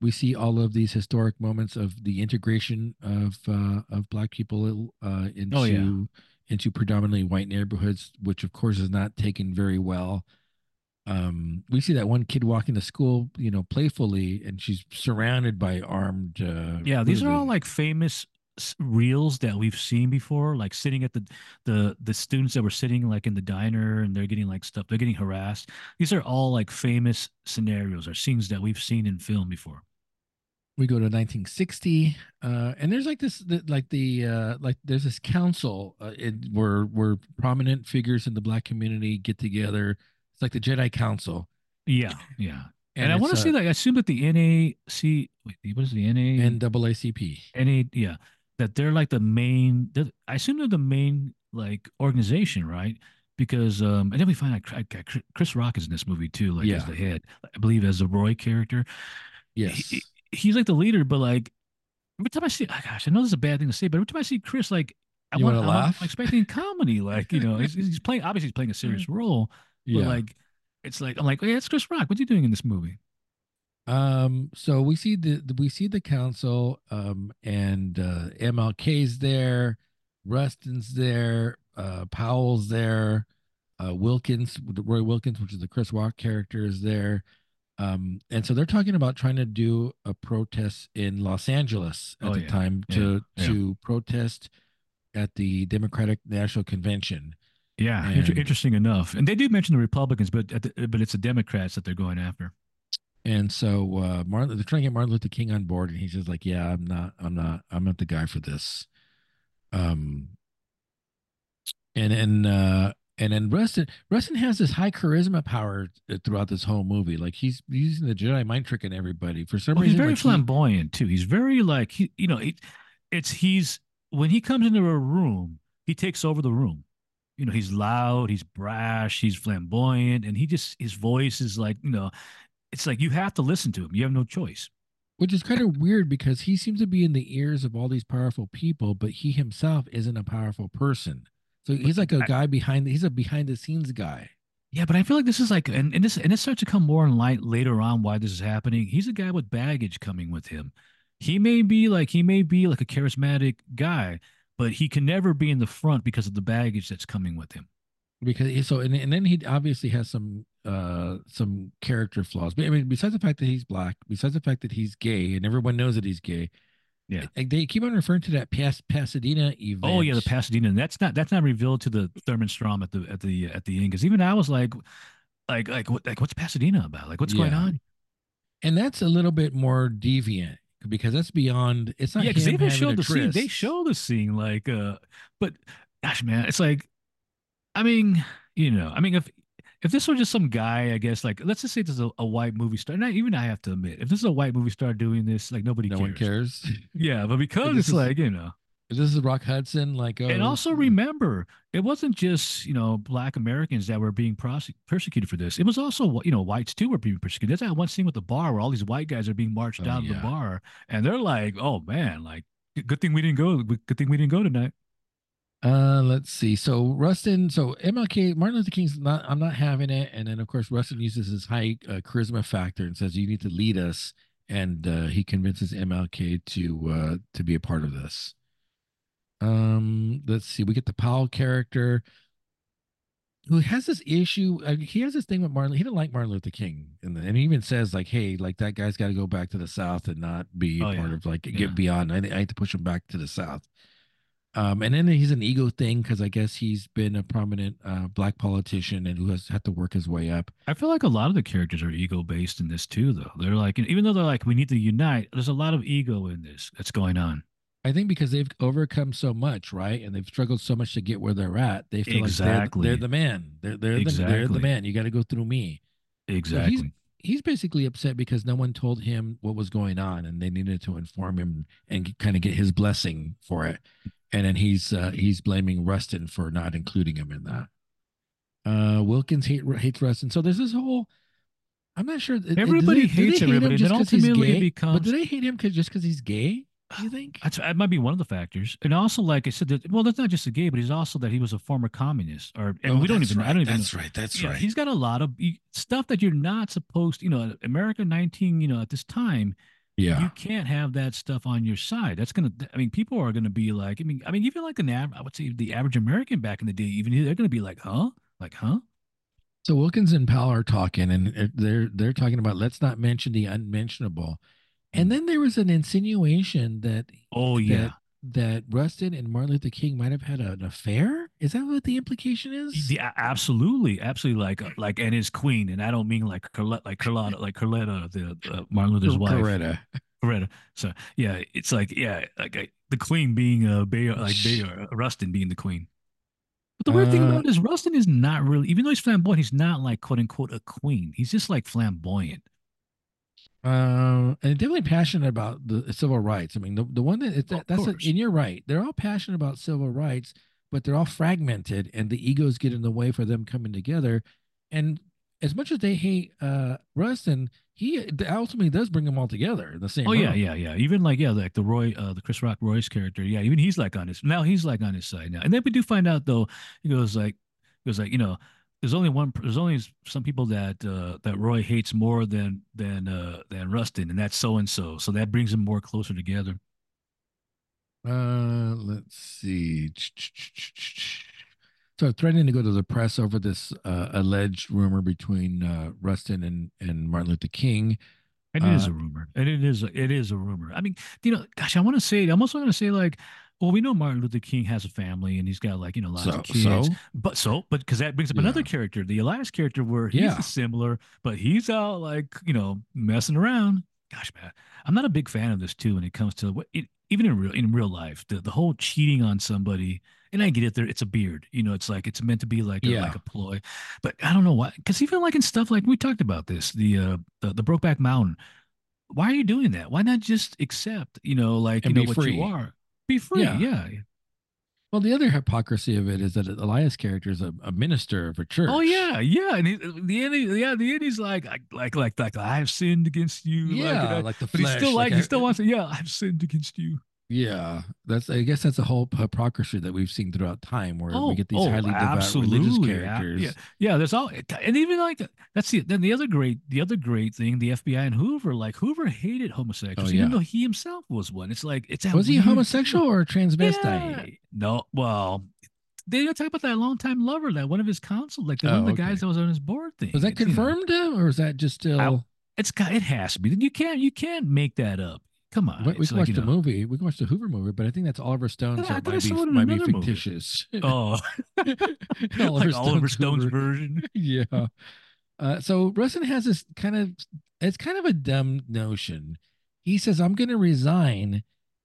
We see all of these historic moments of the integration of uh, of Black people uh, into oh, yeah. into predominantly white neighborhoods, which of course is not taken very well. Um, we see that one kid walking to school, you know, playfully, and she's surrounded by armed. Uh,
yeah, these are all like famous reels that we've seen before, like sitting at the the the students that were sitting like in the diner and they're getting like stuff, they're getting harassed. These are all like famous scenarios or scenes that we've seen in film before.
We go to 1960, uh, and there's like this, the, like the, uh, like there's this council uh, it, where where prominent figures in the black community get together. It's like the Jedi Council.
Yeah, yeah. And, and I want to uh, say that I assume that the NAC, wait, what is the NA?
NAACP.
NA, yeah that they're like the main. I assume they're the main like organization, right? Because um, and then we find out Chris Rock is in this movie too, like yeah. as the head, I believe as the Roy character.
Yes,
he, he's like the leader, but like every time I see, oh gosh, I know this is a bad thing to say, but every time I see Chris, like I want to laugh, I'm expecting comedy, (laughs) like you know, he's, he's, playing obviously he's playing a serious role, but yeah. like it's like I'm like, oh, yeah, it's Chris Rock. What's he doing in this movie?
Um, so we see the, the we see the council, um, and uh, MLK's there, Rustin's there, uh, Powell's there, uh, Wilkins, Roy Wilkins, which is the Chris Rock character, is there. Um, and so they're talking about trying to do a protest in Los Angeles at
Oh,
the
yeah.
time to
Yeah.
to protest at the Democratic National Convention.
Yeah,
And-
interesting enough. And they do mention the Republicans, but at the, but it's the Democrats that they're going after.
And so uh Martin they're trying to get Martin Luther King on board and he's just like, Yeah, I'm not I'm not I'm not the guy for this. Um and and uh and then Rustin Rustin has this high charisma power throughout this whole movie. Like he's using the Jedi mind trick tricking everybody. For some
Well, he's very
like, he-
flamboyant too. He's very like he, you know, he, it's he's when he comes into a room, he takes over the room. You know, he's loud, he's brash, he's flamboyant, and he just his voice is like, you know, it's like you have to listen to him. You have no choice.
which is kind of weird because he seems to be in the ears of all these powerful people, but he himself isn't a powerful person. So he's like a guy behind. The, he's a behind the scenes guy.
Yeah, but I feel like this is like, and, and this and this starts to come more in light later on why this is happening. He's a guy with baggage coming with him. He may be like he may be like a charismatic guy, but he can never be in the front because of the baggage that's coming with him.
because he, so and, and then he obviously has some uh some character flaws but i mean besides the fact that he's black besides the fact that he's gay and everyone knows that he's gay
Yeah.
they keep on referring to that Pas- pasadena event
Oh yeah, the Pasadena. And that's not that's not revealed to the Thurmond Strom at the at the at the end because even I was like, like like what like what's Pasadena about? Like what's going on?
and that's a little bit more deviant because that's beyond it's not
yeah, because they even showed the scene. They show the scene like, uh, but gosh, man, it's like, I mean, you know, I mean, if if this was just some guy, I guess, like, let's just say this is a, a white movie star. Not even I have to admit, if this is a white movie star doing this, like nobody
no
cares.
one cares (laughs)
Yeah, but because it's
is-
like you know,
this is rock hudson like oh,
and also remember, it wasn't just you know black Americans that were being prosec- persecuted for this. It was also you know whites too were being persecuted. There's that one scene with the bar where all these white guys are being marched
Oh,
out of
yeah.
the bar, and they're like, "Oh man, like good thing we didn't go. Good thing we didn't go tonight."
Uh, let's see. So Rustin, so MLK, Martin Luther King's not. I'm not having it. And then of course Rustin uses his high uh, charisma factor and says you need to lead us. And uh, he convinces MLK to uh, to be a part of this. Um, let's see. We get the Powell character who has this issue. Uh, he has this thing with Martin. He didn't like Martin Luther King, and, and he even says like, "Hey, like that guy's got to go back to the South and not be
Oh,
part
yeah.
of like
Yeah.
get beyond. I, I had to push him back to the South." Um, and then he's an ego thing because I guess he's been a prominent uh, black politician and who has had to work his way up.
I feel like a lot of the characters are ego based in this too, though. They're like, even though they're like, we need to unite. There's a lot of ego in this that's going on.
I think because they've overcome so much, right, and they've struggled so much to get where they're at, they feel
Exactly.
like they're, they're the man. They're they're the, they're the man. You got to go through me.
Exactly.
He's basically upset because no one told him what was going on, and they needed to inform him and kind of get his blessing for it. And then he's uh, he's blaming Rustin for not including him in that. Uh, Wilkins hate, hates Rustin, so there's this whole. I'm not sure.
Everybody
they
hates
hate him
everybody,
just
then
'cause he's
ultimately
gay?
becomes-
But do they hate him 'cause- just because he's gay? You think?
That's that might be one of the factors, and also like I said, that, well, that's not just a gay, but he's also that he was a former communist, or and
Oh,
we don't even. I don't even.
That's right. That's
yeah,
right.
He's got a lot of stuff that you're not supposed. You know, America 19. You know, at this time,
yeah.
you can't have that stuff on your side. That's gonna. I mean, people are gonna be like. I mean, I mean, even like an average. I would say the average American back in the day, even they're gonna be like, huh, like, huh.
So Wilkins and Powell are talking, and they're they're talking about let's not mention the unmentionable. And mm. then there was an insinuation that
Oh yeah.
that Rustin and Martin Luther King might have had an affair. Is that what the implication is?
Yeah, absolutely, absolutely. Like, uh, like, and his queen, and I don't mean like Carletta, like Carlotta, (laughs) like Carletta, the uh, Martin Luther's wife.
Coretta.
Coretta. So yeah, it's like yeah, like uh, the queen being uh, Bayard, like Bayard, uh, Rustin being the queen. But the weird thing
Uh,
about it is Rustin is not really, even though he's flamboyant, he's not like quote unquote a queen. He's just like flamboyant.
Uh, and definitely passionate about the civil rights. I mean, the, the one that, that's a, and you're right. They're all passionate about civil rights, but they're all fragmented, and the egos get in the way for them coming together. And as much as they hate uh Rustin, he ultimately does bring them all together in the same.
Oh yeah, yeah, yeah. Even like yeah, like the Roy, uh, the Chris Rock Roy's character. Yeah, even he's like on his now. He's like on his side now. And then we do find out though. He goes like, he goes like, you know, there's only one. There's only some people that uh, that Roy hates more than than uh, than Rustin, and that's so and so. So that brings them more closer together.
Uh, let's see. So threatening to go to the press over this uh, alleged rumor between uh, Rustin and, and Martin Luther King.
And it uh, is a rumor. And it is a, it is a rumor. I mean, you know, gosh, I want to say I'm also going to say like, well, we know Martin Luther King has a family and he's got like you know lots so, of kids. So? But so, but because that brings up yeah. another character, the Elias character, where he's yeah. similar, but he's out like you know messing around. Gosh, man, I'm not a big fan of this too when it comes to what it, even in real in real life, the the whole cheating on somebody. And I get it. There, it's a beard. You know, it's like it's meant to be like a, yeah. like a ploy. But I don't know why. Because even like in stuff like we talked about this, the uh the, the Brokeback Mountain. Why are you doing that? Why not just accept? You know, like and you know what free. you are be free. Yeah. yeah.
Well, the other hypocrisy of it is that Elias' character is a, a minister of a church.
Oh yeah, yeah, and he, the end, yeah, the end, he's like, like, like, like, I have sinned against you.
Yeah,
like,
like the flesh.
But he still like, like he still wants to. Yeah, I've sinned against you.
Yeah, that's I guess that's a whole hypocrisy that we've seen throughout time, where oh, we get these oh, highly devout religious characters.
Yeah, yeah, there's all, and even like that's the then the other great the other great thing, the FBI and Hoover, like Hoover hated oh, homosexuals, oh, yeah. even though he himself was one. It's like it's
was he homosexual or transvestite? Yeah.
No, well, they didn't talk about that long time lover, that one of his counsel, like the, oh, one of the okay. guys that was on his board thing.
Was that confirmed, you know, or is that just still? I,
it's it has to be. You can't you can't make that up. Come on.
We, we can like, watch the know, movie. We can watch the Hoover movie, but I think that's Oliver Stone, so it might be, might be fictitious. (laughs) (laughs)
Oh, Oliver, (laughs) like Oliver Stone's Hoover. version.
yeah. Uh, so Rustin has this kind of, it's kind of a dumb notion. He says, "I'm going to resign,"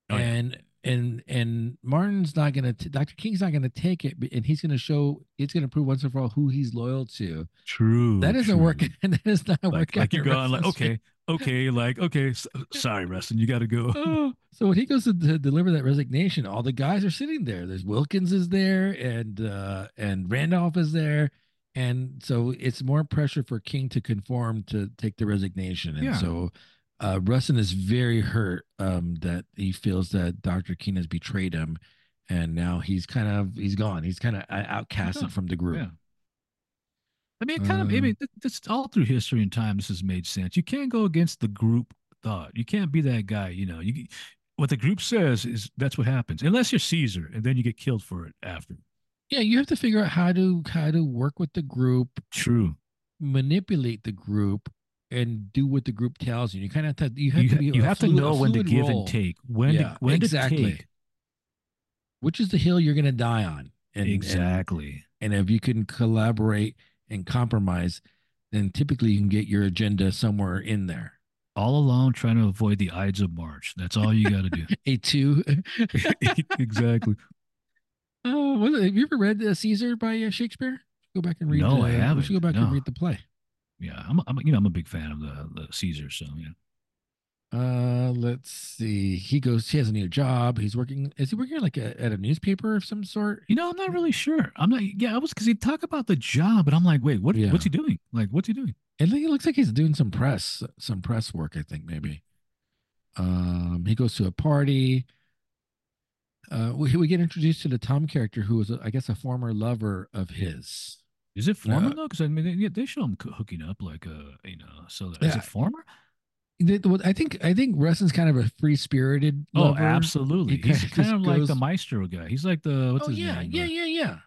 oh, and yeah. And and Martin's not going to, Dr. King's not going to take it, and he's going to show, it's going to prove once and for all who he's loyal to.
True.
That isn't
true.
working. (laughs) that is not
like,
working.
Like you're going, like, okay, okay, like, okay, so, sorry, Rustin, you got to go. (laughs)
Oh, so when he goes to, to, deliver that resignation, all the guys are sitting there. There's Wilkins is there, and uh, and Randolph is there, and so it's more pressure for King to conform to take the resignation, and yeah. so. Uh, Rustin is very hurt um, that he feels that Dr. King has betrayed him, and now he's kind of he's gone. He's kind of uh, outcasted from the group.
Yeah. I mean, kind of. I mean, this all through history and time. This has made sense. You can't go against the group thought. You can't be that guy. You know, you what the group says is that's what happens, unless you're Caesar, and then you get killed for it after.
Yeah, you have to figure out how to how to work with the group.
True.
Manipulate the group and do what the group tells you. You kind of have to. You have
you,
to be.
You have fluid, to know when to give role. and take. When yeah, to when exactly. to take.
Which is the hill you're going to die on.
And, exactly.
And, and if you can collaborate and compromise, then typically you can get your agenda somewhere in there.
All along, trying to avoid the Ides of March. That's all you got to do. (laughs)
A two. (laughs)
exactly. (laughs)
Oh, have you ever read uh, Caesar by uh, Shakespeare? Go back and read.
No,
the,
I haven't.
We should go back
no.
and read the play.
Yeah, I'm, I'm. You know, I'm a big fan of the the Caesar. So yeah.
Uh, let's see. He goes. He has a new job. He's working. Is he working like a, at a newspaper of some sort?
You know, I'm not really sure. I'm not. Yeah, I was because he talk about the job, but I'm like, wait, what? Yeah. What's he doing? Like, what's he doing?
And it looks like he's doing some press, some press work. I think maybe. Um, he goes to a party. Uh, we we get introduced to the Tom character, who was, I guess, a former lover of his.
Is it former uh, though? Because I mean, they, they show him hooking up, like, uh, you know. So yeah. is it former?
I think I think Rustin's kind of a free spirited.
Oh, absolutely. He He's kind of like the maestro guy. He's like the what's
oh,
his
yeah,
name?
Yeah, yeah, yeah,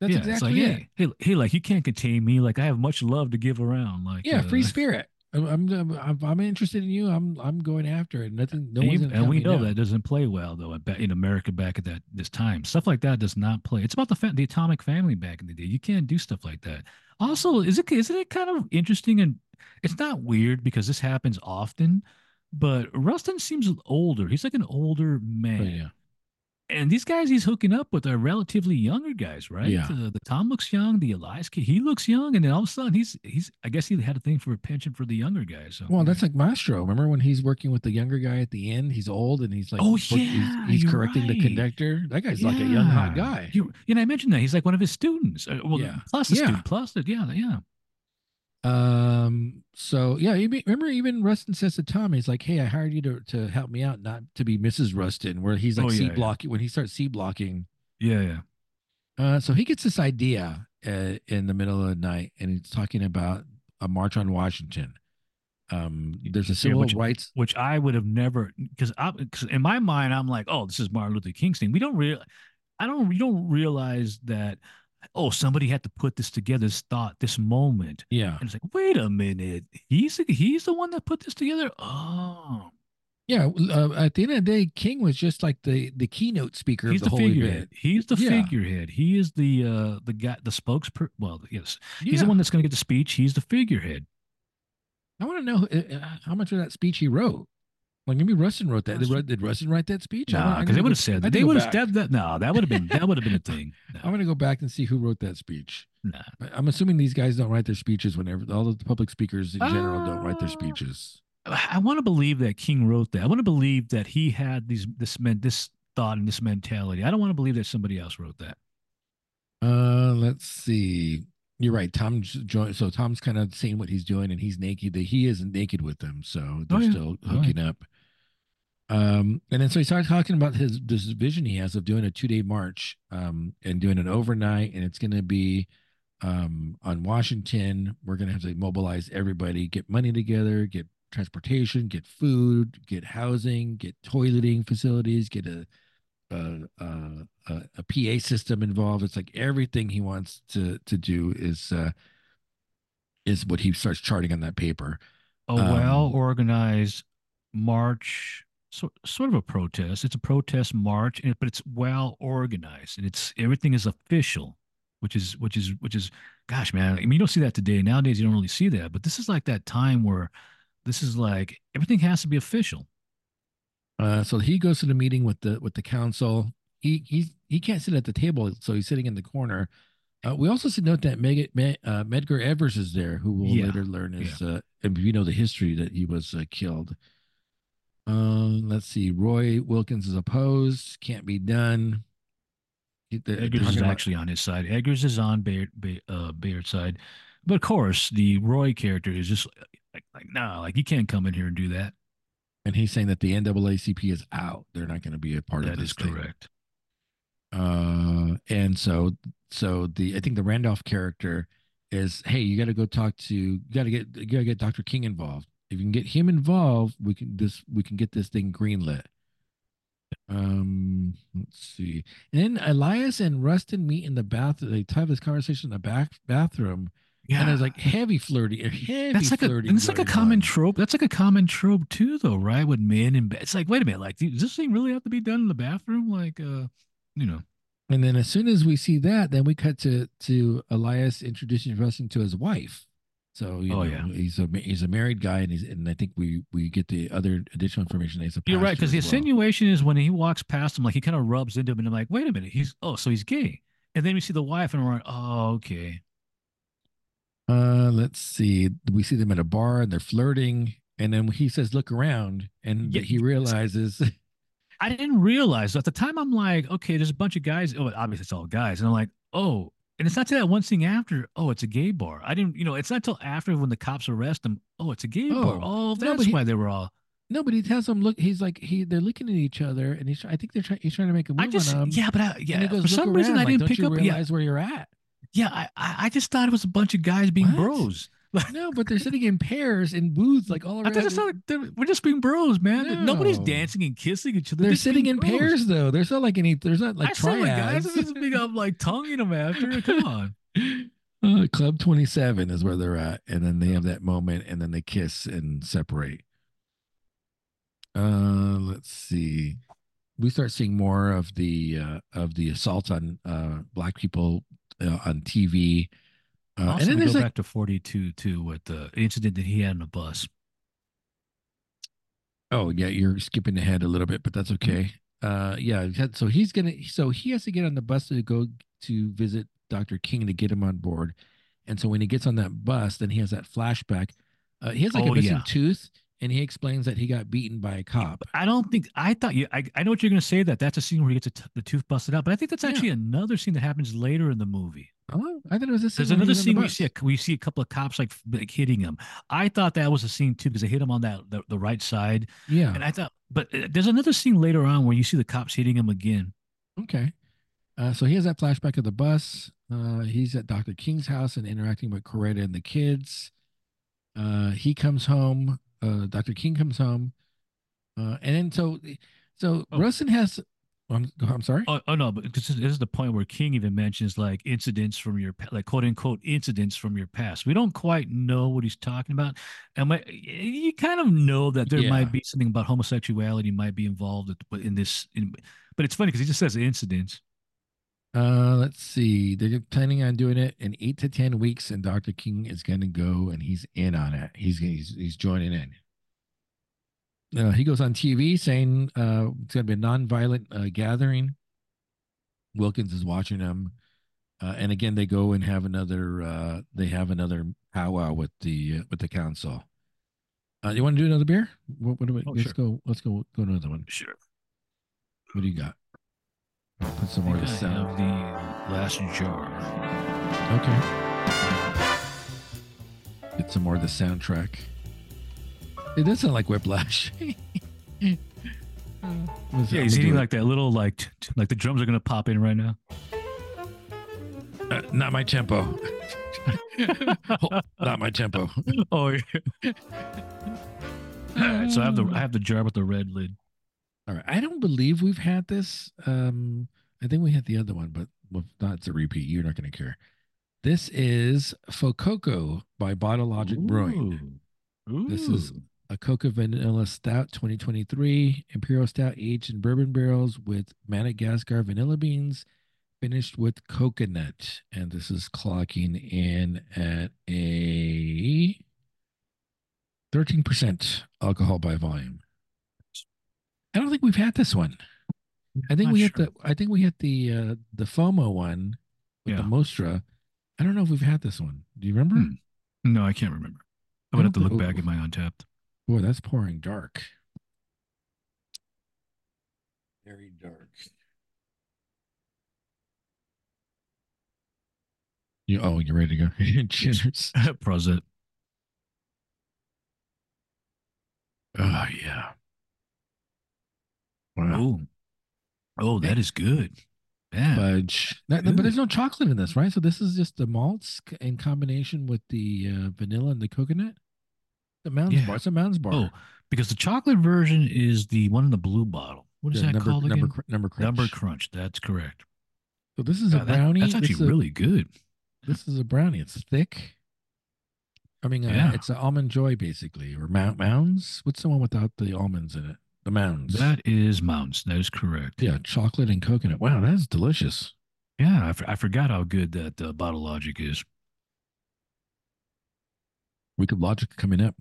That's yeah, exactly
like,
it.
Hey, hey, hey, like you can't contain me. Like I have much love to give around. Like
yeah, uh, free spirit. I'm, I'm, I'm interested in you. I'm I'm going after it. Nothing. No
and,
one's
and we know
down.
that doesn't play well though in America back at that this time. Stuff like that does not play. It's about the fa- the atomic family back in the day. You can't do stuff like that. Also, is it isn't it kind of interesting and it's not weird because this happens often but Rustin seems older. He's like an older oh, man.
Oh, yeah.
And these guys he's hooking up with are relatively younger guys, right?
Yeah.
The, the Tom looks young, the Elias kid, he looks young, and then all of a sudden he's he's I guess he had a thing for a pension for the younger guys. So.
Well, that's like Maestro. Remember when he's working with the younger guy at the end? He's old and he's like,
oh yeah,
he's, he's correcting right. the conductor. That guy's yeah. like a young hot guy.
You, know, I mentioned that he's like one of his students. Uh, well, yeah. plus a yeah. student, plus it, yeah, yeah.
Um. So yeah, you remember even Rustin says to Tom, he's like, "Hey, I hired you to to help me out, not to be Mrs. Rustin." Where he's like oh, C yeah, blocking yeah. when he starts C blocking.
Yeah, yeah.
Uh, so he gets this idea uh, in the middle of the night, and he's talking about a march on Washington. Um, there's a civil
yeah, which,
rights,
which I would have never, because I because in my mind, I'm like, oh, this is Martin Luther King's thing. We don't real, I don't, we don't realize that oh, somebody had to put this together, this thought, this moment.
Yeah.
And it's like, wait a minute, he's the, he's the one that put this together. Oh,
Yeah, uh, at the end of the day, King was just like the the keynote speaker
he's
of the,
the,
whole
figurehead.
event.
He's the
Yeah.
figurehead. He is the uh the guy, the spokesperson. Well, yes, he's
Yeah.
the one that's going to get the speech. He's the figurehead.
I want to know uh, uh, how much of that speech he wrote. Like maybe Rustin wrote that. Did, did Rustin write that speech?
Nah, because they would have said that. They would have that, that. No, that would have been that would have been a thing. No, (laughs)
I'm gonna go back and see who wrote that speech.
nah.
I'm assuming these guys don't write their speeches whenever all the public speakers in general don't write their
Uh,
speeches.
I want to believe that King wrote that. I want to believe that he had these this meant this thought and this mentality. I don't want to believe that somebody else wrote that.
Uh, let's see. You're right. Tom's joined. So Tom's kind of saying what he's doing, and he's naked. That he isn't naked with them, so they're
Oh, yeah.
still
Oh,
hooking up. Um, and then so he started talking about his this vision he has of doing a two day march, um, and doing an overnight, and it's going to be, um, on Washington. We're going to have to mobilize everybody, get money together, get transportation, get food, get housing, get toileting facilities, get a a, a, a, a PA system involved. It's like everything he wants to to do is uh, is what he starts charting on that paper.
A
Um,
well organized march, so, sort of a protest. It's a protest march, but it's well organized, and it's everything is official, which is which is which is, gosh, man. I mean, you don't see that today. Nowadays, you don't really see that, but this is like that time where this is like everything has to be official.
Uh, so he goes to the meeting with the with the council. He he he can't sit at the table, so he's sitting in the corner. Uh, we also should note that Meg, Me, uh, Medgar Evers is there, who we'll
Yeah.
later learn is, uh, if you know the history that he was uh, killed. Um, let's see. Roy Wilkins is opposed. Can't be done. He- they're
Eggers is
about-
actually on his side. Eggers is on Bayard, Bay, uh, Bayard's side, but of course, the Roy character is just like, like, nah, like you can't come in here and do that.
and he's saying that the NAACP is out. They're not going to be a part of
That
this
is
thing.
correct.
Uh, and so so the I think the Randolph character is, hey, you got to go talk to, you got to get, you got to get Dr. King involved. If you can get him involved, we can this we can get this thing greenlit. Um, let's see. And then Elias and Rustin meet in the bath. They have this conversation in the back bathroom, Yeah. and it's like heavy flirty, heavy
that's like a
flirting.
and it's like a common
on.
trope. That's like a common trope too, though, right? With men in bed, it's like, wait a minute, like, does this thing really have to be done in the bathroom? Like, uh, you know,
And then as soon as we see that, then we cut to to Elias introducing Rustin to his wife. So you
Oh,
know
yeah.
he's a he's a married guy, and he's and I think we we get the other additional information. He's a
you're right because the
well.
insinuation is when he walks past him, like he kind of rubs into him, and I'm like, wait a minute, he's oh, so he's gay. And then we see the wife, and we're like, oh, okay.
Uh, let's see. We see them at a bar, and they're flirting. And then he says, "Look around," and
Yeah,
he realizes,
I didn't realize at the time. I'm like, okay, there's a bunch of guys. Oh, obviously it's all guys, and I'm like, oh, and it's not till that one thing after. Oh, it's a gay bar. I didn't, you know, it's not till after when the cops arrest him. Oh, it's a gay oh. bar.
Oh,
Oh,
no,
that's
he-
why they were all.
no, but he tells them, "Look." He's like, he they're looking at each other, and he's I think they're trying. He's trying to make a move
I just,
on them.
yeah, but I, yeah,
goes,
for
"Look
some reason
around,"
I didn't pick up. Yeah,
realize where you're at.
yeah, I, I I just thought it was a bunch of guys being
What?
bros. (laughs)
No, but they're sitting in pairs in booths, like all around.
it's not like they're- we're just being bros, man. Nobody's dancing and kissing each other.
They're
just
sitting in
bros.
pairs though. There's not like any. There's not like
I saw guys.
triads.
It's just big. I'm like tonguing them after. Come (laughs) on.
Uh, Club 27 is where they're at, and then they have that moment, and then they kiss and separate. Uh, let's see. We start seeing more of the uh, of the assault on uh, black people uh, on TV. Uh,
also,
and then
go
like
back to 42 too with the incident that he had on the bus.
Oh yeah, you're skipping ahead a little bit, but that's okay. Uh, yeah. So he's gonna. So he has to get on the bus to go to visit Dr. King to get him on board. And so when he gets on that bus, then he has that flashback. Uh, he has like
Oh,
a missing
yeah.
tooth, and he explains that he got beaten by a cop.
I don't think I thought you. I, I know what you're going to say that that's a scene where he gets a t- the tooth busted out, but I think that's
Yeah.
actually another scene that happens later in the movie.
Oh, I thought it was this.
There's another scene where you see a, we see a couple of cops like like hitting him. I thought that was a scene too because they hit him on that the, the right side,
Yeah.
and I thought, but uh, there's another scene later on where you see the cops hitting him again.
Okay. Uh, so he has that flashback of the bus. Uh, he's at Dr. King's house and interacting with Coretta and the kids. Uh, he comes home. Uh, Dr. King comes home. Uh, and then so, so
Oh.
Has. I'm, I'm sorry.
Oh, oh no, but this is, this is the point where King even mentions like incidents from your like quote unquote incidents from your past. We don't quite know what he's talking about, and you kind of know that there
Yeah.
might be something about homosexuality might be involved in this. In, but it's funny because he just says incidents.
Uh, let's see. They're planning on doing it in eight to ten weeks, and Dr. King is going to go, and he's in on it. He's he's he's joining in. Uh, he goes on TV saying uh, it's going to be a non-violent uh, gathering. Wilkins is watching them, uh, and again they go and have another. Uh, they have another powwow with the uh, with the council. Uh, you want to do another beer? What, what do we,
Oh,
let's
sure.
go. Let's go. Go another one.
Sure.
What do you got? Put some more of the sound.
the last jar.
Okay. Get some more of the soundtrack. It does sound like Whiplash. (laughs)
Yeah, he's eating like that little like like the drums are gonna pop in right now.
Uh, not my tempo. (laughs) Oh, not my tempo. (laughs)
oh yeah. All right, so I have the I have the jar with the red lid.
All right. I don't believe we've had this. Um, I think we had the other one, but not, it's a repeat. You're not going to care. This is Fococo by Bottle Logic Brewing.
Ooh.
This is a Coca Vanilla Stout 2023 Imperial Stout aged in bourbon barrels with Madagascar vanilla beans, finished with coconut. And this is clocking in at a 13% alcohol by volume. I don't think we've had this one. I think
Not
we had
sure.
the I think we had the uh the FOMO one with the Mostra. I don't know if we've had this one. Do you remember?
Hmm. No, I can't remember.
I
I'm gonna have to look
thi-
back at my Untappd.
Boy, that's pouring dark. Very dark. You oh, you're ready to go. (laughs) Cheers. (laughs)
Prosit.
Oh yeah. Wow.
Oh, oh, that is good. Yeah.
Fudge. That- but there's no chocolate in this, right? So this is just the malts in combination with the uh, vanilla and the coconut. The Mounds
Yeah.
bar. It's a Mounds bar.
oh, because the chocolate version is the one in the blue bottle. What is
The
that
number,
called
number,
again?
cr- number crunch.
Number crunch. That's correct.
So this is
Yeah,
a
that-
brownie.
that's
This
actually
is a-
really good.
This is a brownie. It's thick. I mean, uh,
Yeah.
it's an almond joy basically, or mount mounds. What's the one without the almonds in it? The mounds.
That is Mounds. That is correct.
yeah, chocolate and coconut. Wow, that is delicious.
Yeah, I, f- I forgot how good that uh, bottle logic is.
We could logic coming up,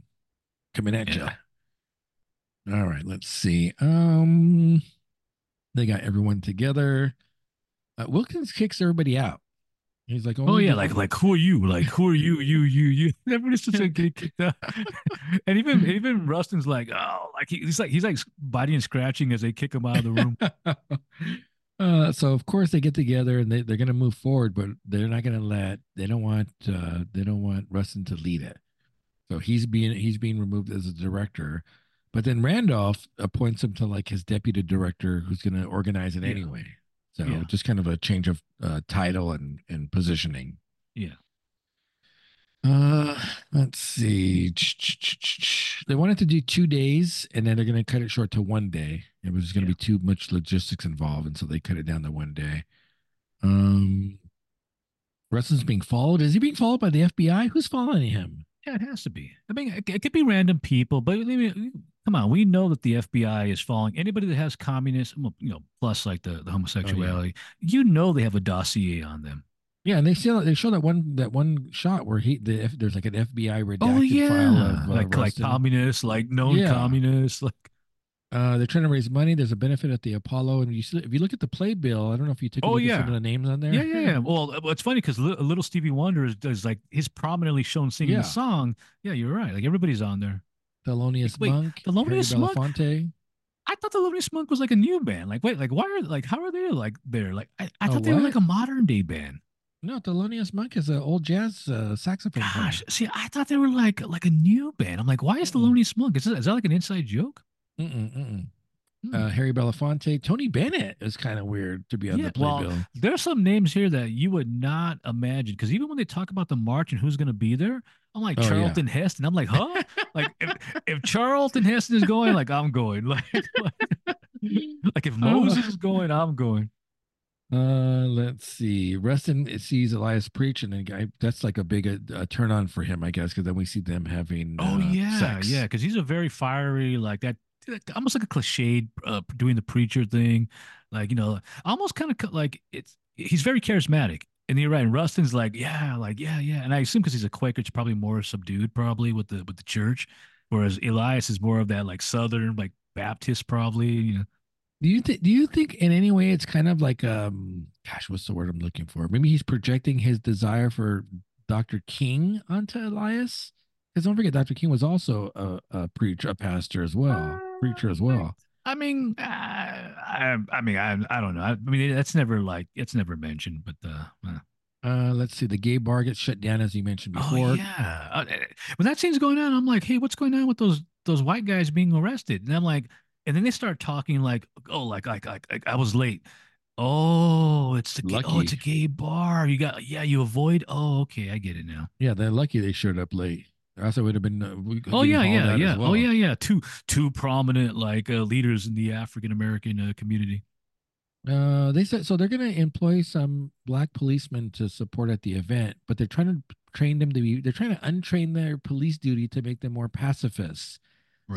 coming at
Yeah.
you. All right, let's see. Um, they got everyone together. Uh, Wilkins kicks everybody out. He's like,
Oh
"Only
yeah, like like who are you? Like who are you? You you you? (laughs) Everybody's just like getting kicked out. and even even Rustin's like, oh, like he, he's like he's like biting and scratching as they kick him out of the room. (laughs)
uh, so of course they get together and they, they're going to move forward, but they're not going to let. They don't want. Uh, they don't want Rustin to lead it. So he's being he's being removed as a director, but then Randolph appoints him to like his deputy director, who's going to organize it
Yeah.
anyway. So
Yeah.
just kind of a change of uh, title and and positioning.
Yeah.
Uh, let's see. They wanted to do two days, and then they're going to cut it short to one day. It was going to
Yeah.
be too much logistics involved, and so they cut it down to one day. Um, Rustin's being followed. Is he being followed by the FBI? Who's following him?
Yeah, it has to be. I mean, it, it could be random people, but I mean, come on, we know that the FBI is following anybody that has communist, you know, plus like the, the homosexuality. You know, they have a dossier on them.
Yeah, and they show they show that one that one shot where he the there's like an FBI redacted
Oh yeah,
file of uh,
like like communists, like known
Yeah.
communists, like
Uh, they're trying to raise money. There's a benefit at the Apollo, and you see, if you look at the playbill, I don't know if you took a
Oh,
look at some
yeah.
of the names on there.
yeah, yeah, yeah. Well, uh, it's funny because little Stevie Wonder is, is like he's prominently shown singing
Yeah.
the song. Yeah, you're right. Like everybody's on there.
Thelonious
Wait,
Monk,
Thelonious
Harry
Monk?
Belafonte.
I thought the Lonely Monk was like a new band. Like, wait, like why are like how are they like there? Like, I, I
Oh,
thought they were like a modern day band.
No, Thelonious Monk is an old jazz uh, saxophone.
Gosh, see, I thought they were like like a new band. I'm like, why is the
Mm-mm.
Monk? Is that, is that like an inside joke?
Mm-mm, mm-mm.
Hmm.
Uh, Harry Belafonte, Tony Bennett is kind of weird to be on
Yeah,
the
well,
playbill.
There's some names here that you would not imagine because even when they talk about the march and who's going to be there, I'm like
Oh, yeah.
Charlton Heston. I'm like, huh? like if, if Charlton Heston is going, like I'm going. (laughs) Like, like like if (laughs) Moses is going, I'm going.
Uh, let's see. Rustin sees Elias preach, and I, that's like a big uh, turn on for him, I guess, because then we see them having.
Oh
uh,
yeah,
sex.
yeah, because he's a very fiery, like that, almost like a cliched, uh, doing the preacher thing, like you know, almost kind of like it's. He's very charismatic, and you're right. And Rustin's like, yeah, like yeah, yeah, and I assume because he's a Quaker, it's probably more subdued, probably with the with the church, whereas Elias is more of that like Southern, like Baptist, probably, you know.
Do you think? Do you think in any way it's kind of like um, gosh, what's the word I'm looking for? Maybe he's projecting his desire for Dr. King onto Elias. Because don't forget, Dr. King was also a, a preacher, a pastor as well, preacher as well.
I mean, uh, I, I mean, I, I don't know. I, mean, that's never like it's never mentioned, but uh, uh.
Uh, let's see. The gay bar gets shut down, as you mentioned before.
oh
before.
yeah. Uh, when that scene's going on, I'm like, hey, what's going on with those those white guys being arrested? And I'm like, and then they start talking like, oh, like like like, like I was late. Oh, it's the gay, oh, it's a gay bar. You got yeah, you avoid. Oh, okay, I get it now.
Yeah, they're lucky they showed up late. Else it would have been. Uh, we-
Oh yeah, yeah, yeah.
as
Oh yeah, yeah. Two two prominent like uh, leaders in the African American uh, community.
Uh, they said so. They're going to employ some black policemen to support at the event, but they're trying to train them to be. They're trying to untrain their police duty to make them more pacifists.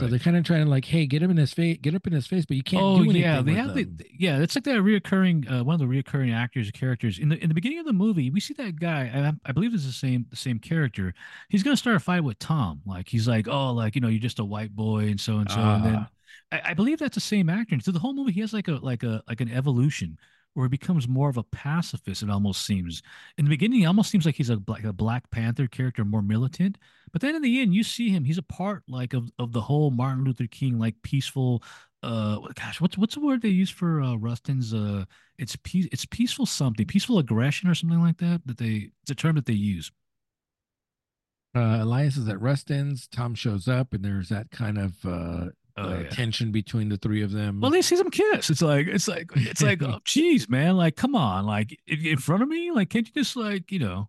So they're kind of trying to like, hey, get him in his face, get up in his face, but you can't
oh
do anything.
yeah, they have the yeah. It's like that reoccurring uh, one of the reoccurring actors or characters in the in the beginning of the movie. We see that guy. I, I believe it's the same the same character. He's gonna start a fight with Tom. Like he's like, oh, like you know, you're just a white boy and so and so. and then
Ah.
I, I believe that's the same actor. And so the whole movie, he has like a like a like an evolution where he becomes more of a pacifist. It almost seems in the beginning, he almost seems like he's a black a Black Panther character, more militant. But then in the end, you see him. He's a part like of of the whole Martin Luther King like peaceful. Uh, gosh, what's what's the word they use for uh, Rustin's? Uh, it's peace. It's peaceful something, peaceful aggression or something like that. That they it's a term that they use.
Uh, Elias is at Rustin's. Tom shows up, and there's that kind of uh,
Oh,
uh,
yeah.
tension between the three of them.
Well, they see them kiss. It's like it's like it's like (laughs) oh, geez, man. Like, come on, like in, in front of me. Like, can't you just like you know?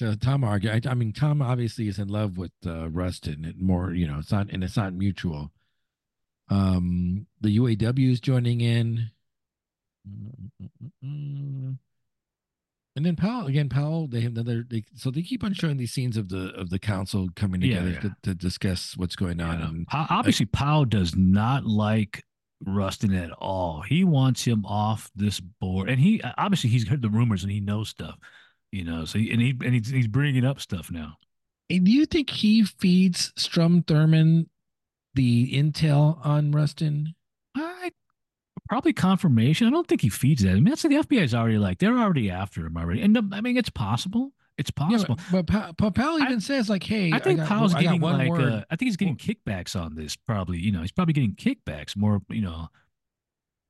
So Tom argue. I, I mean, Tom obviously is in love with uh, Rustin. And more, you know, it's not, and it's not mutual. Um, the UAW is joining in, and then Powell again. Powell. They have another. They so they keep on showing these scenes of the of the council coming together
yeah.
To, to discuss what's going on.
Yeah.
And
obviously, Powell does not like Rustin at all. He wants him off this board, and he obviously he's heard the rumors and he knows stuff, you know. So he, and he and he's, he's bringing up stuff now.
And do you think he feeds Strom Thurmond the intel on Rustin?
I probably confirmation. I don't think he feeds that. I mean, that's the FBI's already like they're already after him already, and I mean it's possible. It's
Yeah,
possible.
but, but Pa- Powell
I-
even says like, "Hey,
I think
got-
Powell's
I
getting
one
like
word.
uh, I think he's getting kickbacks on this. Probably, you know, he's probably getting kickbacks more. You know,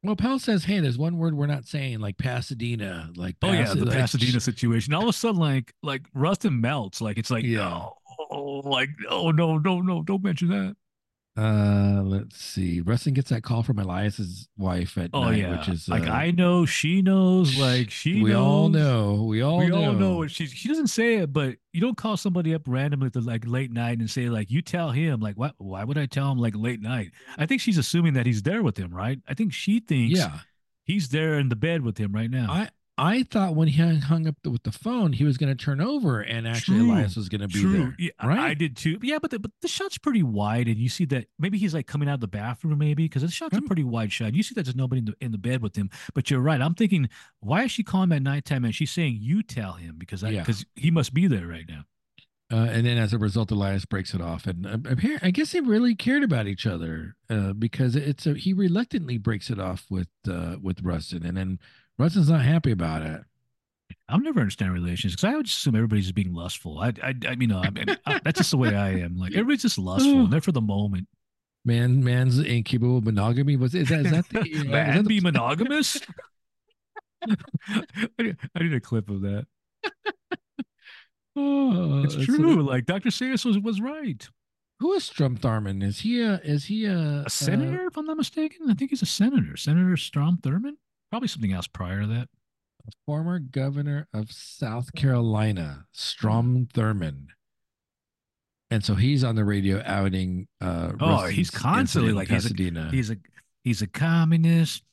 Well, Powell says, "Hey, there's one word we're not saying, like Pasadena, like
Oh yeah, the
like,
Pasadena situation. All of a sudden, like like Rustin melts. Like it's like
Yeah.
oh, like oh no no no don't mention that.
Uh, let's see. Rustin gets that call from Elias's wife at
Oh
night,
yeah,
which is
like
uh,
I know she knows. Like she
we all know, we all
we
know.
all know. She she doesn't say it, but you don't call somebody up randomly at the like late night and say like you tell him like what why would I tell him like late night? I think she's assuming that he's there with him, right? I think she thinks
Yeah,
he's there in the bed with him right now.
I I thought when he hung- up the, with the phone, he was going to turn over, and actually
True.
Elias was going to be
True.
there.
Yeah,
right?
I did too. But yeah, but the, but the shot's pretty wide, and you see that maybe he's like coming out of the bathroom, maybe because the shot's a
Mm.
pretty wide shot. You see that there's nobody in the in the bed with him. But you're right. I'm thinking, why is she calling him at nighttime and she's saying you tell him because I
Yeah.
because he must be there right now.
Uh, and then as a result, Elias breaks it off, and uh, apparently, I guess they really cared about each other uh, because it's a he reluctantly breaks it off with uh, with Rustin, and then Rustin's not happy about it.
I'll never understand relations because I would just assume everybody's just being lustful. I I, I you know I mean, I, that's just the way I am. Like everybody's just lustful. (sighs) and they're for the moment.
Man, man's incapable monogamy was is that is that the, uh, (laughs) is
Man,
that the-
be monogamous. (laughs) I, need, a clip of that. (laughs)
Oh,
It's true. Like Dr. Sayers was was right.
who is Strom Thurmond? Is he a is he a,
a senator, if I'm not mistaken. I think he's a senator, Senator Strom Thurmond. Probably something else prior to that.
former governor of South Carolina, Strom Thurmond. And so he's on the radio outing. Uh,
Oh, he's constantly like he's a-. He's a He's a communist,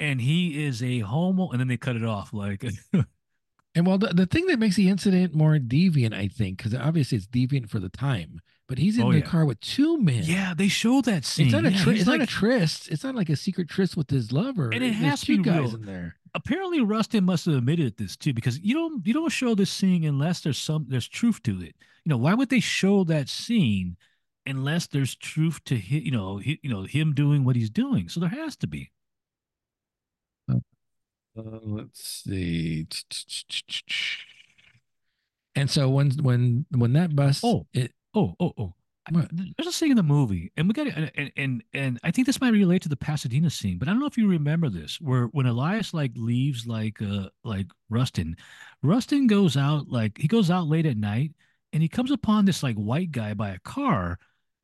and he is a homo. And then they cut it off. Like, (laughs)
And well, the, the thing that makes the incident more deviant, I think, because obviously it's deviant for the time, but he's in
Oh,
the
yeah.
car with two men.
yeah, they show that scene.
It's not a
Yeah,
try-
he's
it's not a
like-
tryst. It's not like a secret tryst with his lover.
And it
There's
has to
two
be
guys
real.
in there.
apparently Rustin must have admitted this too, because you don't you don't show this scene unless there's some there's truth to it. You know, why would they show that scene unless there's truth to hi, you know he, you know him doing what he's doing? So there has to be.
Uh, let's see. And so when when when that bus,
Oh.
it,
Oh, oh, oh.
What?
There's a scene in the movie, and we got and, and and and I think this might relate to the Pasadena scene, but I don't know if you remember this, where when Elias like leaves like uh like Rustin, Rustin goes out like he goes out late at night, and he comes upon this like white guy by a car,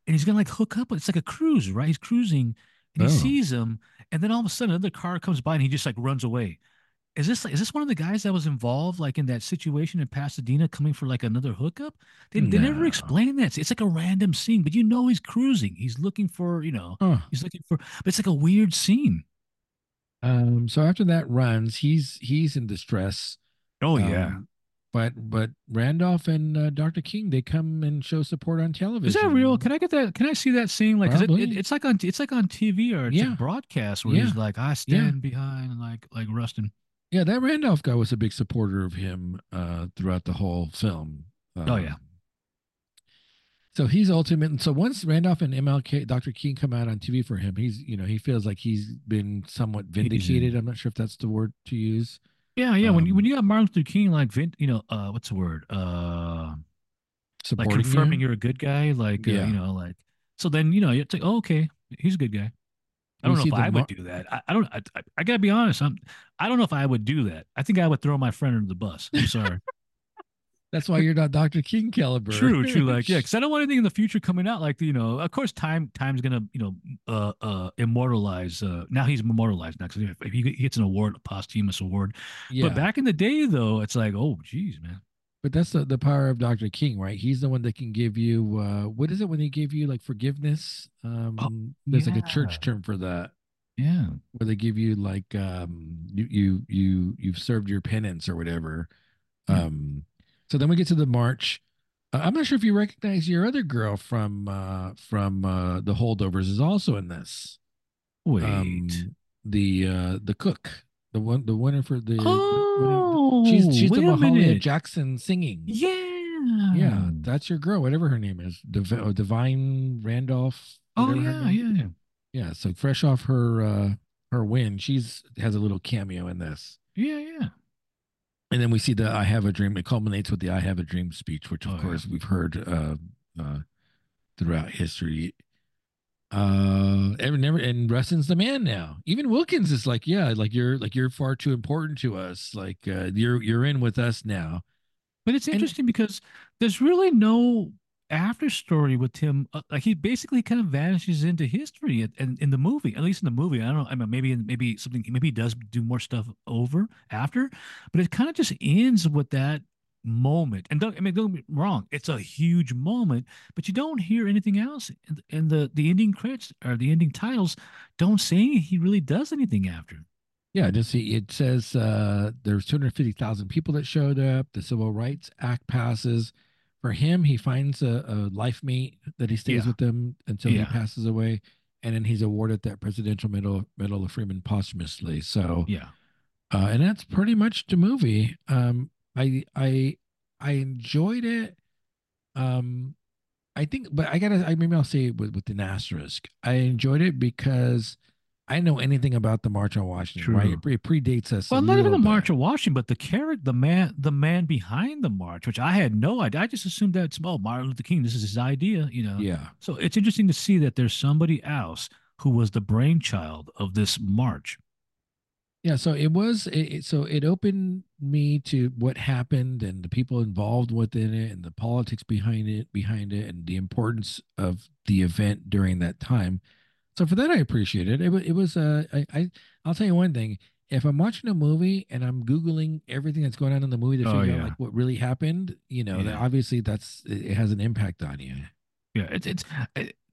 and he's gonna like hook up. It's like a cruise, right? He's cruising, and he
Oh.
sees him, and then all of a sudden another car comes by, and he just like runs away. Is this is this one of the guys that was involved like in that situation in Pasadena coming for like another hookup? They, they never
No.
explain that. It's like a random scene, but you know he's cruising. He's looking for, you know,
oh,
he's looking for but it's like a weird scene.
um, so after that runs, he's he's in distress.
Oh
Um, but but Randolph and uh, Dr. King they come and show support on television.
Is that real? Can I get that? Can I see that scene? Like, it, it, it's like on it's like on TV or it's
Yeah.
a broadcast where
Yeah.
he's like, I stand behind like like Rustin.
Yeah, that Randolph guy was a big supporter of him uh, throughout the whole film.
Oh, yeah.
Um, So he's ultimate. and So once Randolph and MLK, Dr. King come out on TV for him, he's you know he feels like he's been somewhat vindicated. I'm not sure if that's the word to use.
Yeah, yeah. when you
Um,
when you got Martin Luther King, like, vin- you know, uh, what's the word? Uh, like confirming
you.
you're a good guy. Like, uh, you know, like. So then you know it's like, oh, okay, he's a good guy. I don't know if I
mar-
would do that. I, I don't. I, I, I gotta be honest. I'm. I don't know if I would do that. I think I would throw my friend under the bus. I'm sorry. (laughs)
That's why you're not Dr. King caliber.
true, true. Like, yeah, (laughs) because I don't want anything in the future coming out. Like, you know, of course, time time's gonna, you know, uh, uh, immortalize. Uh, now he's immortalized now because if he gets an award, a posthumous award.
yeah.
But back in the day, though, it's like, oh, geez, man.
But that's the, the power of Dr. King, right? He's the one that can give you uh what is it when he give you like forgiveness? Um there's like a church term for that
Yeah.
where they give you like um you you you you've served your penance or whatever.
Yeah.
Um so then we get to the march. Uh, I'm not sure if you recognize your other girl from uh from uh the holdovers is also in this.
Wait.
Um the uh the cook. The one the winner for the, the
oh,
she's she's the Mahalia. Jackson singing.
Yeah.
Yeah, that's your girl, whatever her name is, Div- uh, Da'Vine Randolph.
Oh yeah, yeah, yeah.
yeah. So fresh off her uh her win, she's has a little cameo in this,
Yeah, yeah.
and then we see the "I Have a Dream." It culminates with the "I Have a Dream" speech, which of
Oh, yeah.
course we've heard uh, uh throughout history. Uh, and never and Rustin's the man now. Even Wilkins is like, yeah, like you're like you're far too important to us. Like uh, you're you're in with us now.
But it's
And-
interesting because there's really no after story with him. Uh, like he basically kind of vanishes into history in, in, in the movie, at least in the movie. I don't know. I mean, maybe maybe something. Maybe he does do more stuff over after, but it kind of just ends with that moment. And don't I mean don't get me wrong, it's a huge moment, but you don't hear anything else. And, and the the ending credits or the ending titles don't say he really does anything after.
Yeah, just see it says uh there's 250,000 people that showed up. The Civil Rights Act passes. For him, he finds a, a life mate that he stays
Yeah.
with him until he passes away, and then he's awarded that Presidential Medal Medal of Freedom posthumously. So,
Yeah.
uh, and that's pretty much the movie. Um, I I I enjoyed it. Um, I think, but I gotta. I maybe I'll say it with with an asterisk. I enjoyed it because I know anything about the March on Washington. Right, it, it predates us.
Well, not even the. March on Washington, but the character, the man, the man behind the march, which I had no idea. I just assumed that it's oh, Martin Luther King, this is his idea, you know.
Yeah,
So it's interesting to see that there's somebody else who was the brainchild of this march.
Yeah. So it was. It, so it opened me to what happened and the people involved within it and the politics behind it, behind it, and the importance of the event during that time. So for that, I appreciate it. It, it was. Uh, I, I I'll tell you one thing. If I'm watching a movie and I'm googling everything that's going on in the movie to
Oh,
figure out like what really happened, you know, that obviously that's it it has an impact on you.
Yeah, it's it's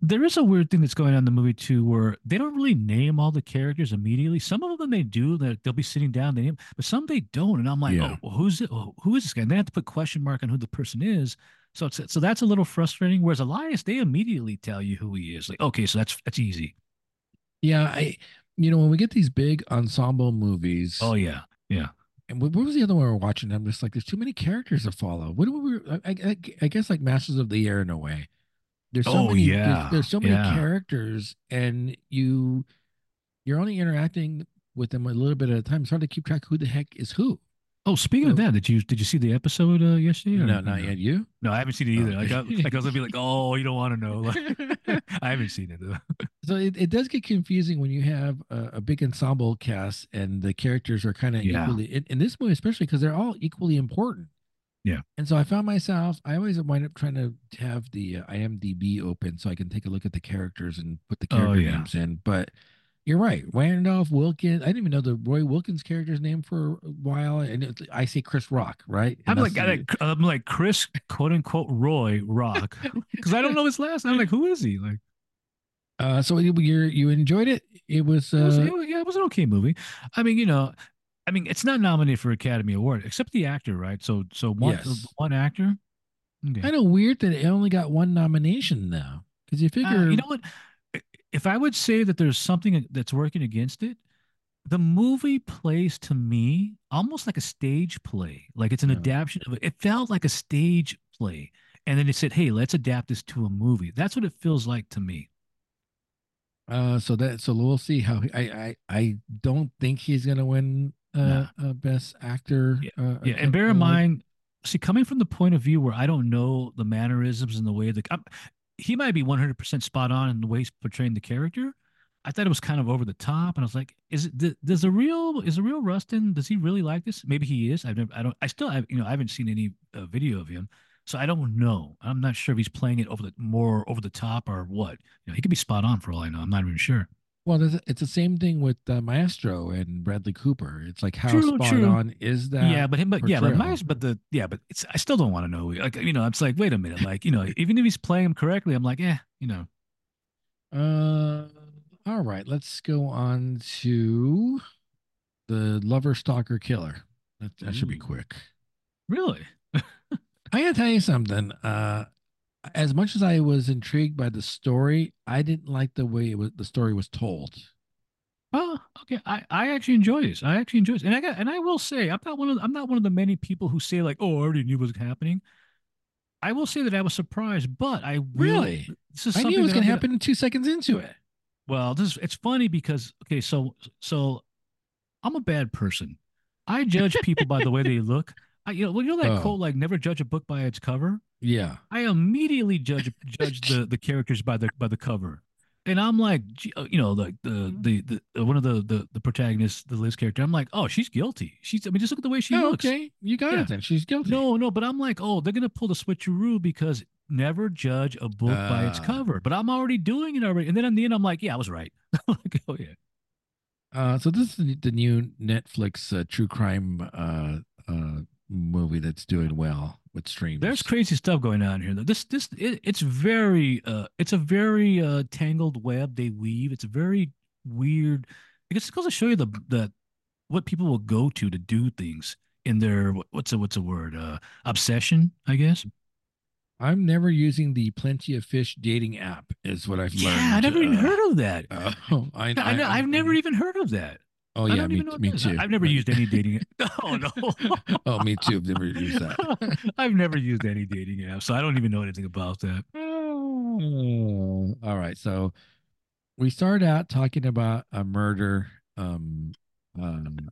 there is a weird thing that's going on in the movie too, where they don't really name all the characters immediately. Some of them they do that they'll be sitting down, they name, but some they don't. And I'm like,
Yeah.
oh, who's it? Oh, who is this guy? And they have to put question mark on who the person is. So it's so that's a little frustrating. Whereas Elias, they immediately tell you who he is. Like, okay, so that's that's easy.
Yeah, I you know when we get these big ensemble movies.
Oh yeah, yeah.
And what, what was the other one we were watching? I'm just like, there's too many characters to follow. What do we? I, I, I guess like Masters of the Air in a way. There's so
Oh,
many.
yeah,
There's, there's so many
yeah.
characters, and you you're only interacting with them a little bit at a time. It's hard to keep track who the heck is who.
Oh, speaking of
So-
that, did you did you see the episode uh, yesterday?
No, not yet. You?
No, I haven't seen it either.
Oh.
Like, I, like I was gonna be like, oh, you don't want to know. Like, (laughs) (laughs) I haven't seen it. Though.
So it, it does get confusing when you have a, a big ensemble cast and the characters are kind of
Yeah.
equally in, in this movie, especially because they're all equally important.
Yeah.
And so I found myself, I always wind up trying to have the uh, IMDb open so I can take a look at the characters and put the
Oh,
character
yeah.
names in. But you're right, Randolph Wilkins. I didn't even know the Roy Wilkins character's name for a while, and it, I say Chris Rock, right? And
I'm like,
the-
I'm like Chris, quote unquote, Roy Rock, (laughs) because I don't know his last. name. I'm like, who is he? Like,
uh, so you you you enjoyed it? It was, uh,
it was, it was- yeah, it was an okay movie. I mean, you know, I mean, it's not nominated for Academy Award except the actor, right? So, so one
Yes.
one actor. Okay.
kind of weird that it only got one nomination though, because you
Uh,
figure
you know what? If I would say that there's something that's working against it, the movie plays to me almost like a stage play. Like it's an
Yeah.
adaptation of it. It felt like a stage play. And then it said, hey, let's adapt this to a movie. That's what it feels like to me.
Uh, so that so we'll see how he, I I I don't think he's gonna win uh, uh best actor.
Yeah.
Uh,
Yeah. And bear in mind, see, coming from the point of view where I don't know the mannerisms and the way that he might be 100% spot on in the way he's portraying the character. I thought it was kind of over the top, and I was like, "Is it? th- Does a real is a real Rustin? Does he really like this? Maybe he is. I've never. I don't. I still have. You know, I haven't seen any uh, video of him, so I don't know. I'm not sure if he's playing it over the more over the top or what. You know, he could be spot on for all I know. I'm not even sure.
Well, it's the same thing with uh, Maestro and Bradley Cooper. It's like how
True,
spot
true.
on is that?
yeah, but him, but yeah, but
portrayal.
my, but the yeah, but it's I still don't want to know. Like you know, it's like wait a minute, like you know, even if he's playing him correctly, I'm like, eh, you know,
Uh, all right. Let's go on to the lover stalker killer. That, that should be quick.
really. (laughs)
I gotta tell you something. Uh, as much as I was intrigued by the story, I didn't like the way it was the story was told.
Oh, okay. I, I actually enjoy this. I actually enjoy this, and I got and I will say I'm not one of I'm not one of the many people who say like, oh, I already knew what was happening. I will say that I was surprised, but I will,
Really?
This is
I knew it was gonna
I'm
happen in two seconds into it.
Well, this is, it's funny because okay, so so I'm a bad person. I judge people by the way they (laughs) look. I you know well, you know that
Oh.
quote like never judge a book by its cover.
Yeah.
I immediately judge judge the the characters by the by the cover, and I'm like, uh, you know, like the the the uh, one of the the the protagonists, the Liz character. I'm like, oh, she's guilty. She's I mean, just look at the way she
oh,
looks.
okay. You got
Yeah.
it then. She's guilty.
No, no, but I'm like, oh, they're gonna pull the switcheroo because never judge a book by its
Ah.
cover. But I'm already doing it already, and then in the end, I'm like, yeah, I was right. (laughs) like, oh yeah.
Uh, so this is the- the new Netflix uh, true crime uh uh movie that's doing well with streams.
There's crazy stuff going on here. though. This this it, it's very uh it's a very uh tangled web they weave. It's a very weird. I guess it goes to show you the the what people will go to to do things in their what's a what's a word uh obsession I guess.
I'm never using the Plenty of Fish dating app. Is what I've learned.
Yeah, I never even
Uh,
heard of that.
uh, (laughs) I,
I,
I,
I've never even heard of that.
Oh yeah, me,
even know what
me too.
I've never used any dating. (laughs) (laughs) Oh no.
oh, me too. I've never used that. (laughs)
I've never used any dating app, so I don't even know anything about that.
Oh, all right. So we started out talking about a murder. Um, um,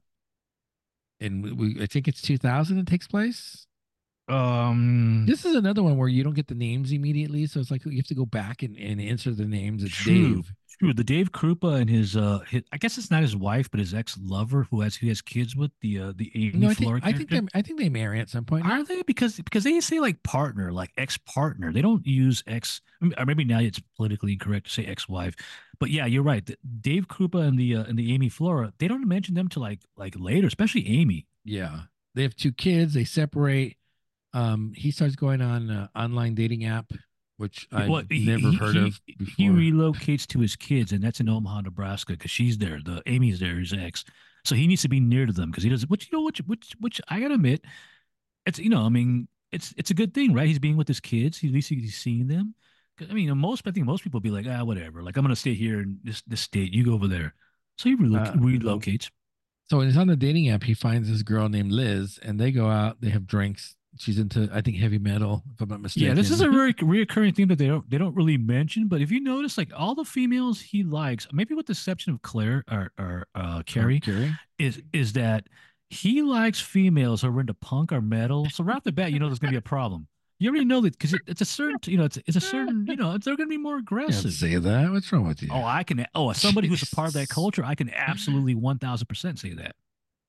and we, we I think it's 2000 it takes place.
Um,
This is another one where you don't get the names immediately, so it's like you have to go back and, and answer the names. It's
True.
Dave.
True. The Dave Kroupa and his uh his, I guess it's not his wife, but his ex lover who has who has kids with the uh the Amy
No, I
Flora
think I think they I think they marry at some point.
Are they because because they say like partner, like ex partner. They don't use ex. Or maybe now it's politically incorrect to say ex wife, but yeah, you're right. The, Dave Kroupa and the uh, and the Amy Flora, they don't mention them to like like later, especially Amy.
Yeah, they have two kids. They separate. Um, he starts going on uh, online dating app. which I've
Well, he,
never
he,
heard
he,
of
he relocates to his kids, and that's in Omaha, Nebraska, because she's there. The Amy's there, his ex. So he needs to be near to them because he doesn't. Which you know, which which which I gotta admit, it's you know, I mean, it's it's a good thing, right? He's being with his kids. He, at least he's seeing them. I mean, most I think most people be like, ah, whatever. Like I'm gonna stay here in this this state. You go over there. So he reloc-
Uh,
relocates.
So when he's on the dating app, he finds this girl named Liz, and they go out. They have drinks. She's into, I think, heavy metal, if I'm not mistaken.
Yeah, this is a very reoccurring theme that they don't they don't really mention. But if you notice, like all the females he likes, maybe with the exception of Claire or or uh, Cari,
Cari.
is is that he likes females who are into punk or metal. So right off the bat, you know there's gonna be a problem. You already know that because it, it's a certain, you know, it's it's a certain, you know, they're gonna be more
Can't
aggressive.
say that. What's wrong with you?
Oh, I can. Oh, as somebody who's a part of that culture, I can absolutely one thousand percent say that.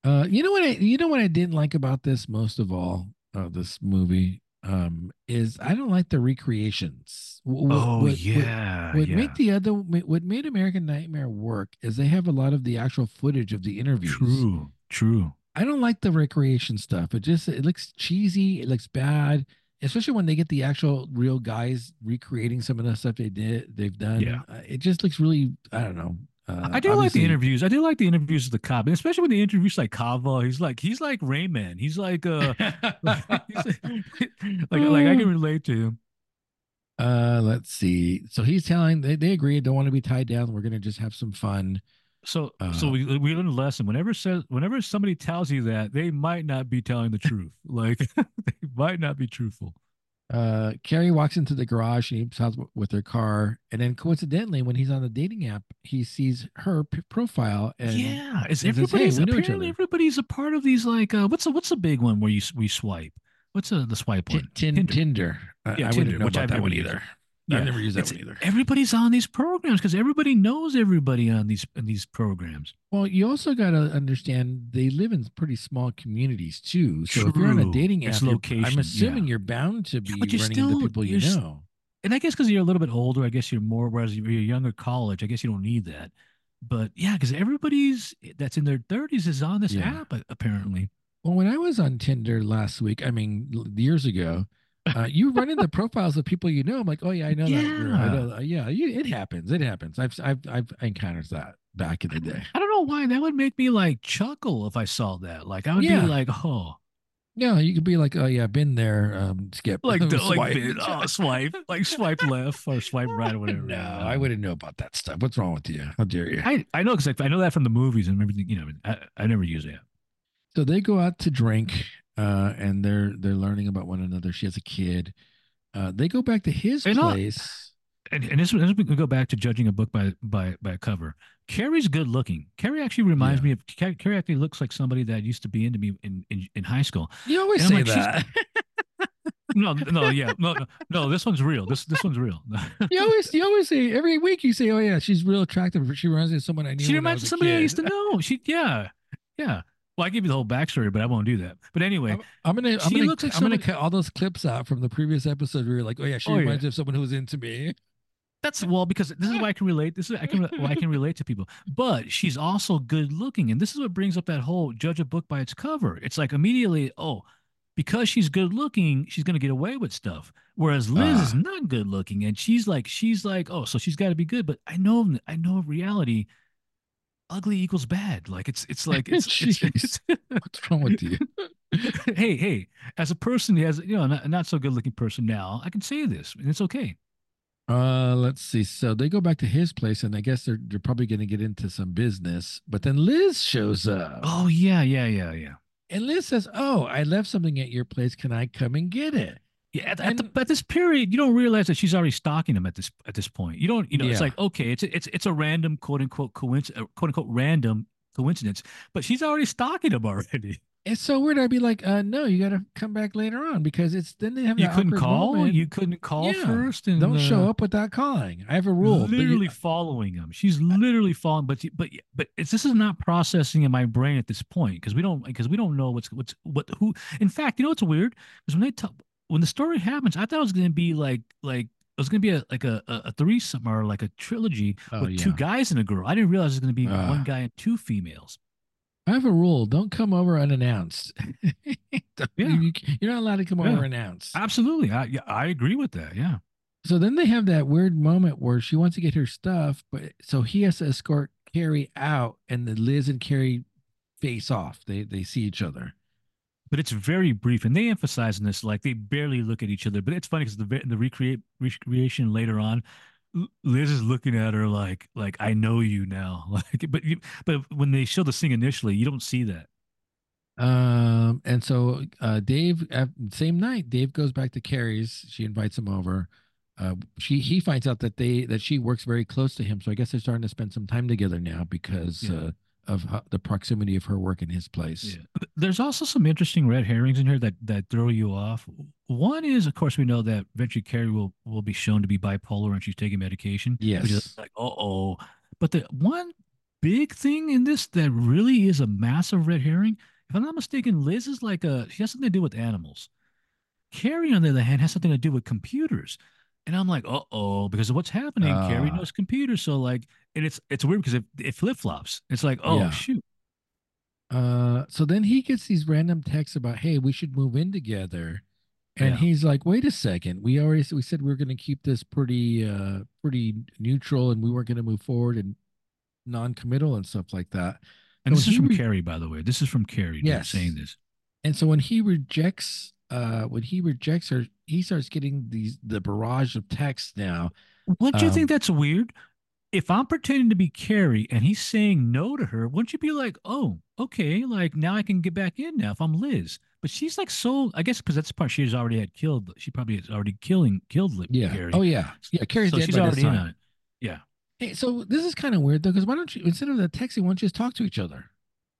Uh, you know what I you know what I didn't like about this most of all of this movie um is I don't like the recreations. Wh- wh-
Oh
what- what-
yeah,
What
yeah.
make the other what made American Nightmare work is they have a lot of the actual footage of the interviews.
true, true.
I don't like the recreation stuff. It just it looks cheesy. It looks bad, especially when they get the actual real guys recreating some of the stuff they did they've done.
Yeah.
Uh, it just looks really I don't know. Uh,
I do like the interviews. I do like the interviews of the cop, and especially when they introduce like Kava. He's like he's like Rain Man. He's like uh, (laughs) he's like, (laughs) like like I can relate to him.
Uh, let's see. So he's telling they they agree don't want to be tied down. We're gonna just have some fun.
So
Uh,
so we we learned a lesson. Whenever says whenever somebody tells you that, they might not be telling the truth. Like (laughs) they might not be truthful.
Uh, Cari walks into the garage and he talks with her car, and then coincidentally, when he's on the dating app, he sees her p- profile. And
yeah, is
and says, "Hey,
everybody's
we know each
apparently
other."
everybody's a part of these like uh what's the what's the big one where you we swipe? What's uh, the swipe one?
tin-
Tinder.
Tinder. I,
Yeah,
I
Tinder,
wouldn't know
which
about
I've
that one
used.
either.
Yeah,
I've never used that
it's-
one either.
Everybody's on these programs because everybody knows everybody on these in these programs.
Well, you also got to understand they live in pretty small communities too. So if you're on a dating app,
It's
you're-
location,
I'm assuming
yeah.
you're bound to be
but you're
running into
still-
people you know.
and I guess because you're a little bit older, I guess you're more. Whereas you're younger, college, I guess you don't need that. But yeah, because everybody's eh, that's in their 30s is on this
Yeah.
app apparently.
Well, when I was on Tinder last week, I mean years ago, uh, you run into the profiles of people you know. I'm like, oh yeah, I know that girl. I
Yeah.
know. that- Yeah, you, it happens. It happens. I've I've I've encountered that back in the day.
I don't know why that would make me like chuckle if I saw that. Like I would
Yeah.
be like, oh,
Yeah, you could be like, oh yeah, I've been there. Um, skip.
like (laughs) the,
Swipe.
like oh, swipe, like swipe left or swipe right or whatever.
no, I wouldn't know about that stuff. What's wrong with you? How dare you?
I I know because I know that from the movies and everything. You know, I, I never use it.
So they go out to drink, uh, and they're they're learning about one another. She has a kid. Uh, they go back to his
And,
place.
and, and this, this we can go back to judging a book by by by a cover. Cari's good looking. Cari actually reminds
Yeah.
me of Car- Cari. Actually looks like somebody that used to be into me in in, in high school.
You always
and
say
like,
that. (laughs)
No, no, yeah, no, no, no. This one's real. This this one's real. (laughs)
you always you always say every week you say, oh yeah, she's real attractive. She reminds me of someone I knew.
she reminds me of somebody I used to know. She, yeah, yeah. Well, I give you the whole backstory, but I won't do that. But anyway,
I'm, I'm gonna, I'm
She
gonna,
looks like
I'm gonna cut all those clips out from the previous episode where you're like, oh yeah, she
Oh, yeah.
reminds me of someone who's into me.
That's well because this is why I can relate. This is I can why I can relate to people. But she's also good looking, and this is what brings up that whole judge a book by its cover. It's like immediately, oh, because she's good looking, she's gonna get away with stuff. Whereas Liz is
Ah.
not good looking, and she's like, she's like, oh, so she's got to be good. But I know, I know, reality, ugly equals bad. Like it's, it's like (laughs) it's, it's,
Jeez.
it's (laughs)
What's wrong with you? (laughs)
hey, hey, as a person who has, you know, not, not so good looking person now, I can say this, and it's okay.
Uh, let's see. So they go back to his place, and I guess they're they're probably going to get into some business. But then Liz shows up,
Oh yeah, yeah, yeah, yeah.
and Liz says, "Oh, I left something at your place. Can I come and get it?"
Yeah, at, at, the, at this period, you don't realize that she's already stalking him at this at this point. You don't, you know, it's like okay, it's a, it's it's a random quote unquote coincidence, quote unquote random coincidence, but she's already stalking him (laughs) already.
It's so weird. I'd be like, "Uh, no, you got to come back later on because it's then they have
You couldn't call,
moment.
you couldn't call
Yeah,
first, and
don't show
uh,
up without calling. I have a rule. but you-
Literally following him. She's literally following, but but but it's this is not processing in my brain at this point because we don't because we don't know what's what's what who. In fact, you know what's weird because when they tell when the story happens, I thought it was going to be like like it was going to be a like a a, threesome or like a trilogy
Oh,
with two guys and a girl. I didn't realize it was going to be
Ah.
one guy and two females.
I have a rule. Don't come over unannounced. (laughs) (laughs)
Yeah.
you, you're not allowed to come
Yeah.
over unannounced.
Absolutely, I yeah, I agree with that. Yeah,
So then they have that weird moment where she wants to get her stuff, but so he has to escort Cari out, and then Liz and Cari face off. They they see each other.
But it's very brief, and they emphasize in this like they barely look at each other. But it's funny because the the recreate recreation later on, Liz is looking at her like like I know you now. (laughs) Like, but you, but when they show the scene initially, you don't see that.
Um, and so uh, Dave, uh, same night, Dave goes back to Cari's. She invites him over. Uh, she he finds out that they that she works very close to him. So I guess they're starting to spend some time together now because
Yeah.
uh, of the proximity of her work in his place.
Yeah. There's also some interesting red herrings in here that that throw you off. One is, of course, we know that eventually Cari will will be shown to be bipolar and she's taking medication. Which
Yes.
is like, uh oh. But the one big thing in this that really is a massive red herring, if I'm not mistaken, Liz is like a she has something to do with animals. Cari, on the other hand, has something to do with computers. And I'm like, uh oh, because of what's happening. Cari
Ah.
knows computers. So like, and it's it's weird because it, it flip flops. It's like, oh
Yeah.
shoot.
Uh, so then he gets these random texts about, "Hey, we should move in together," and
Yeah.
he's like, "Wait a second, we already we said we are going to keep this pretty uh pretty neutral, and we weren't going to move forward and non-committal and stuff like that."
And
So
this is from
re-
Cari, by the way. This is from Cari
Yes.
saying this.
And so when he rejects, uh, when he rejects her, he starts getting these the barrage of texts now.
Wouldn't you
Um,
think that's weird? If I'm pretending to be Cari and he's saying no to her, wouldn't you be like, oh, okay, like now I can get back in now if I'm Liz? But she's like so, I guess because that's the part she's already had killed. She probably is already killing killed
Yeah.
Cari.
Oh yeah. Yeah. Cari's
so
dead
she's already in on it. Yeah.
Hey, so this is kind of weird though, because why don't you instead of the texting, why don't you just talk to each other?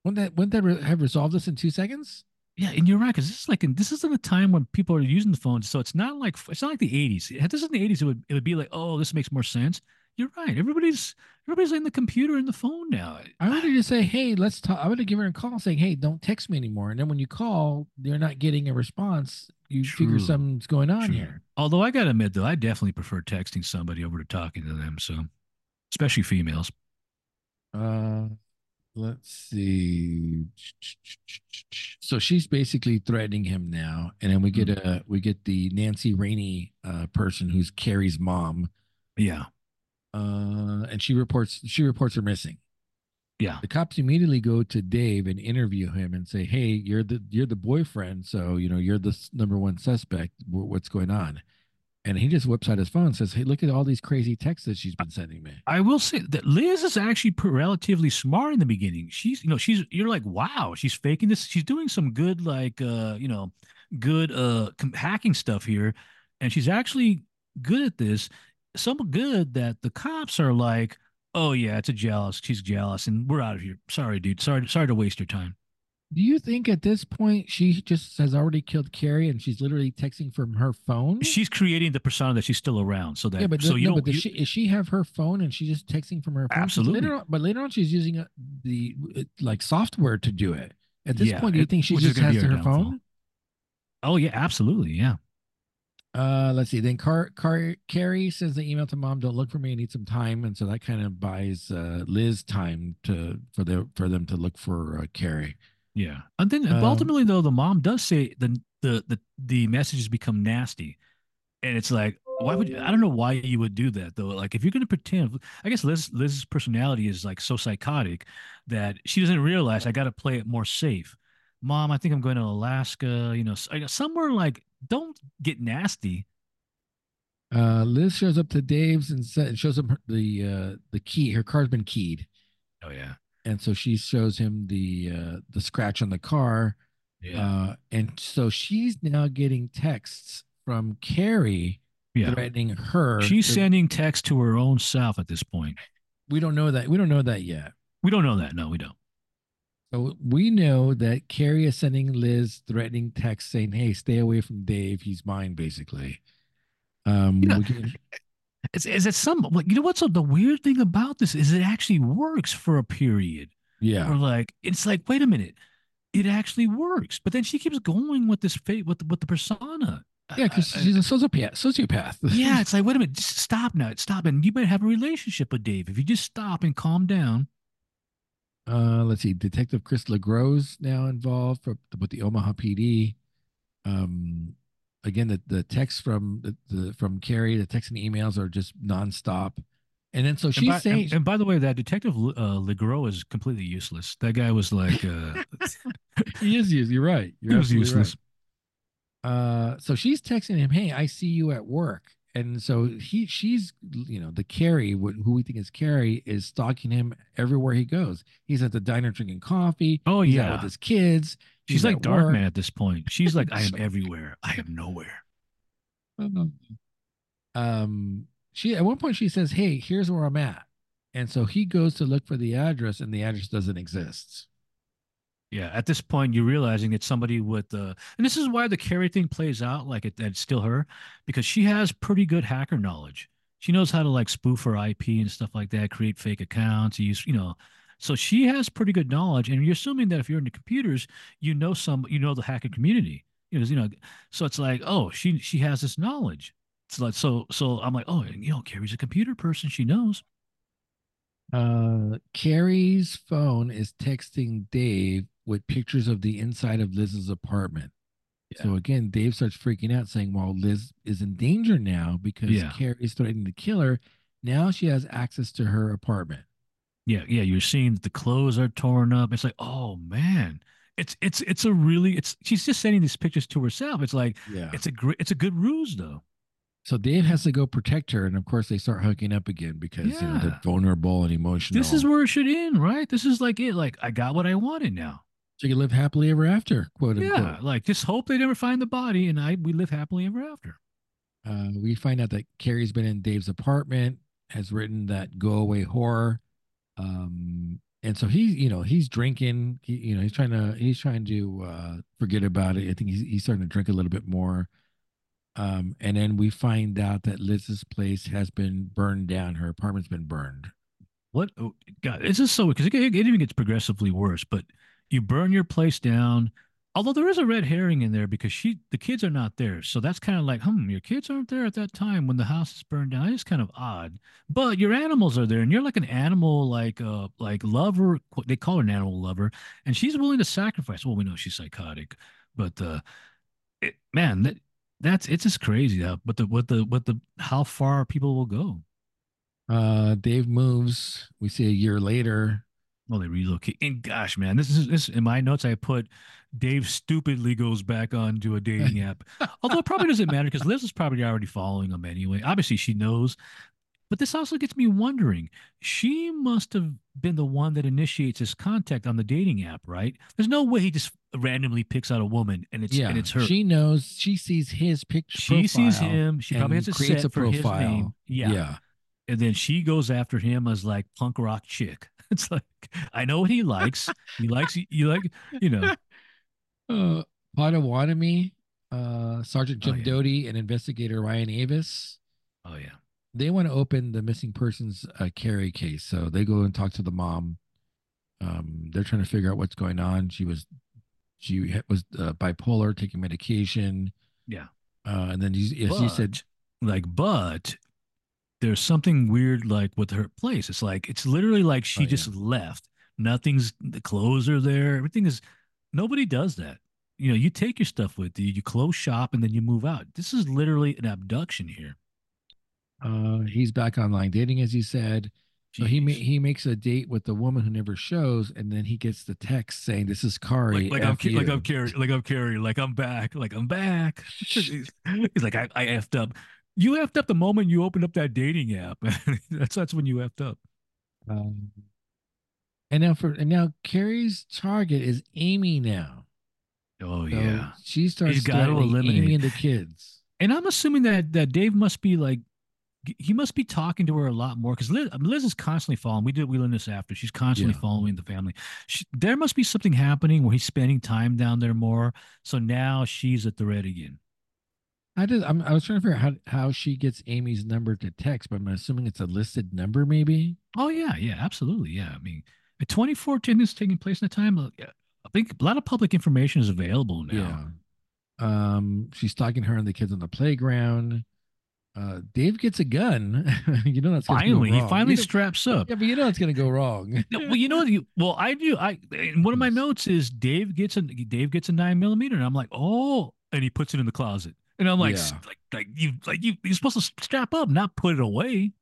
Wouldn't that wouldn't that re- have resolved this in two seconds?
Yeah, and you're right because this is like in, this isn't a time when people are using the phones, so it's not like it's not like the '80s. If this is in the '80s, it would it would be like, oh, this makes more sense. You're right. Everybody's everybody's in the computer and the phone now.
I would just say, hey, let's talk. I would have given her a call saying, hey, don't text me anymore. And then when you call, they're not getting a response. You figure something's going on
True.
here.
Although I gotta admit, though, I definitely prefer texting somebody over to talking to them. So, especially females.
Uh, let's see. So she's basically threatening him now, and then we get a we get the Nancy Rainey uh, person who's Cari's mom,
Yeah,
uh, and she reports she reports her missing.
yeah,
The cops immediately go to Dave and interview him and say, "Hey, you're the you're the boyfriend, so you know you're the number one suspect. Wh- What's going on?" And he just whips out his phone and says, "Hey, look at all these crazy texts that she's been sending me."
I will say that Liz is actually relatively smart in the beginning. She's, you know, she's you're like, wow, she's faking this. She's doing some good, like, uh, you know, good uh hacking stuff here, and she's actually good at this. So good that the cops are like, oh yeah, it's a jealous. She's jealous, and we're out of here. Sorry, dude. Sorry, sorry to waste your time.
Do you think at this point she just has already killed Cari and she's literally texting from her phone?
She's creating the persona that she's still around, so that
yeah, but
so
no,
you
no,
don't.
but
you-
she is she have her phone and she's just texting from her phone?
Absolutely.
Later on, but later on, she's using the uh, like software to do it. At this
Yeah,
point, do you
it-
think she just has her
her
phone?
oh yeah, absolutely, yeah.
Uh, let's see. Then Car- Car- Cari sends the email to mom, "Don't look for me. I need some time." And so that kind of buys uh, Liz time to for the for them to look for uh, Cari.
Yeah, and then
Um,
ultimately though, the mom does say the the the the messages become nasty, and it's like, why would I don't know why you would do that though. Like if you're gonna pretend, I guess Liz Liz's personality is like so psychotic that she doesn't realize I got to play it more safe. Mom, I think I'm going to Alaska. You know, somewhere like don't get nasty.
Uh, Liz shows up to Dave's and shows him the uh, the key. Her car's been keyed,
Oh yeah,
and so she shows him the uh, the scratch on the car.
yeah,
Uh, and so she's now getting texts from Cari
yeah.
threatening her.
She's
to-
sending text to her own self at this point.
We don't know that. We don't know that yet.
We don't know that. No, we don't.
So we know that Cari is sending Liz threatening texts saying, "Hey, stay away from Dave. He's mine." Basically, um,
You know,
can-
Is is it some like you know what's the weird thing about this is it actually works for a period.
yeah,
Or like it's like wait a minute, it actually works. But then she keeps going with this fate with with the persona.
yeah, because
I- I-
she's a sociopath. Sociopath. (laughs)
yeah, it's like wait a minute, just stop now, stop, and you might have a relationship with Dave if you just stop and calm down.
Uh, let's see. Detective Chris LeGros now involved for, with the Omaha PD. Um, again, the the texts from the, the from Cari, the texts and emails are just nonstop. And then so
And
she's
by,
saying,
and, and by the way, that detective uh, Legros is completely useless. That guy was like, uh, (laughs)
he is used. You're right. You're
he was
absolutely right.
useless.
uh so she's texting him hey i see you at work and so he she's you know the cari who we think is cari is stalking him everywhere he goes he's at the diner drinking coffee
Oh
he's out
yeah,
with his kids
she's
he's
like
at
Dark. Man at this point. She's like, I am (laughs) everywhere. I am nowhere.
um she at one point she says hey here's where i'm at and so he goes to look for the address and the address doesn't exist
Yeah, at this point, you're realizing it's somebody with uh and this is why the Cari thing plays out like it, that it's still her because she has pretty good hacker knowledge. She knows how to like spoof her IP and stuff like that, create fake accounts, use you know. So she has pretty good knowledge, and you're assuming that if you're into computers, you know some, you know the hacker community. You know, you know. So it's like, oh, she she has this knowledge. It's like so so I'm like, oh, you know, Cari's a computer person. She knows.
Uh, Cari's phone is texting Dave with pictures of the inside of Liz's apartment. So again, Dave starts freaking out, saying, "Well, Liz is in danger now because
Yeah.
Cari's threatening to kill her. Now she has access to her apartment."
Yeah, yeah, you're seeing that the clothes are torn up. It's like, oh man, it's it's it's a really it's she's just sending these pictures to herself. It's like
Yeah.
it's a great it's a good ruse though.
So Dave has to go protect her, and of course they start hooking up again because you know they're vulnerable and emotional.
This is where it should end, right? This is like it. Like I got what I wanted now.
so you can live happily ever after, quote unquote.
Yeah, like just hope they never find the body, and I we live happily ever after.
Uh, we find out that Cari's been in Dave's apartment, has written that "Go Away Horror," um, and so he's, you know, he's drinking. He, you know, he's trying to he's trying to uh, forget about it. I think he's he's starting to drink a little bit more. Um, and then we find out that Liz's place has been burned down. Her apartment's been burned.
What? Oh, God, this is so because it, it even gets progressively worse. But you burn your place down. Although there is a red herring in there because she, the kids are not there, so that's kind of like, hmm, your kids aren't there at that time when the house is burned down. It's kind of odd. But your animals are there, and you're like an animal, like uh, like lover. They call her an animal lover, and she's willing to sacrifice. Well, we know she's psychotic, but uh, it, man, that that's it's just crazy. Uh, what the what the what the how far people will go.
Uh, Dave moves. We see a year later.
Well, they relocate. And gosh, man, this is this in my notes. I put Dave stupidly goes back onto a dating app. Although it probably doesn't matter because Liz is probably already following him anyway. Obviously, she knows. But this also gets me wondering. She must have been the one that initiates his contact on the dating app, right? There's no way he just randomly picks out a woman and it's
yeah,
and it's her.
She knows. She sees his picture.
She sees him. She probably has a
creates
set
a
for his
profile.
name. Yeah.
yeah.
and then she goes after him as like punk rock chick. (laughs) It's like I know what he likes. (laughs) He likes you like you know. (laughs)
Uh, Pottawattamie, uh, Sergeant
Oh,
Jim
yeah.
Doty, and investigator Ryan Avis.
Oh yeah.
They want to open the missing persons uh, Cari case, so they go and talk to the mom. Um, they're trying to figure out what's going on. She was, she was uh, bipolar, taking medication.
Yeah.
Uh, and then you, as you said,
like, but there's something weird like with her place. It's like it's literally like she
Oh, yeah.
just left. Nothing's the clothes are there. Everything is nobody does that. You know, you take your stuff with you, you close shop, and then you move out. This is literally an abduction here.
uh, he's back online dating, as you said. So he ma- he makes a date with the woman who never shows, and then he gets the text saying, "This is Cari."
like, like I'm like
you."
I'm Cari, like I'm Cari, like I'm back, like I'm back. (laughs) he's, he's like I, I effed up. You effed up the moment you opened up that dating app. (laughs) that's that's when you effed up.
Um, and now for and now Cari's target is Amy now.
Oh
So
yeah.
she starts
got to eliminate-
Amy and the kids.
And I'm assuming that that Dave must be like he must be talking to her a lot more because Liz, Liz is constantly following. We did we learned this after. She's constantly
Yeah.
following the family. She, there must be something happening where he's spending time down there more. So now she's at the red again.
I did. I'm, I was trying to figure out how how she gets Amy's number to text, but I'm assuming it's a listed number, maybe.
Oh yeah, yeah, absolutely, yeah. I mean, in 2014 is taking place in the time. uh, I think a lot of public information is available now.
Yeah. Um, she's stalking her and the kids on the playground. Uh, Dave gets a gun. (laughs) you know that's
Finally, he finally
You know-
straps up.
yeah, but you know it's gonna go wrong. (laughs)
No, well, you know, you, well, I do. I one of my notes is Dave gets a Dave gets a nine millimeter, and I'm like, oh, and he puts it in the closet. And I'm like,
Yeah.
like, like you, like you, you're supposed to strap up, not put it away.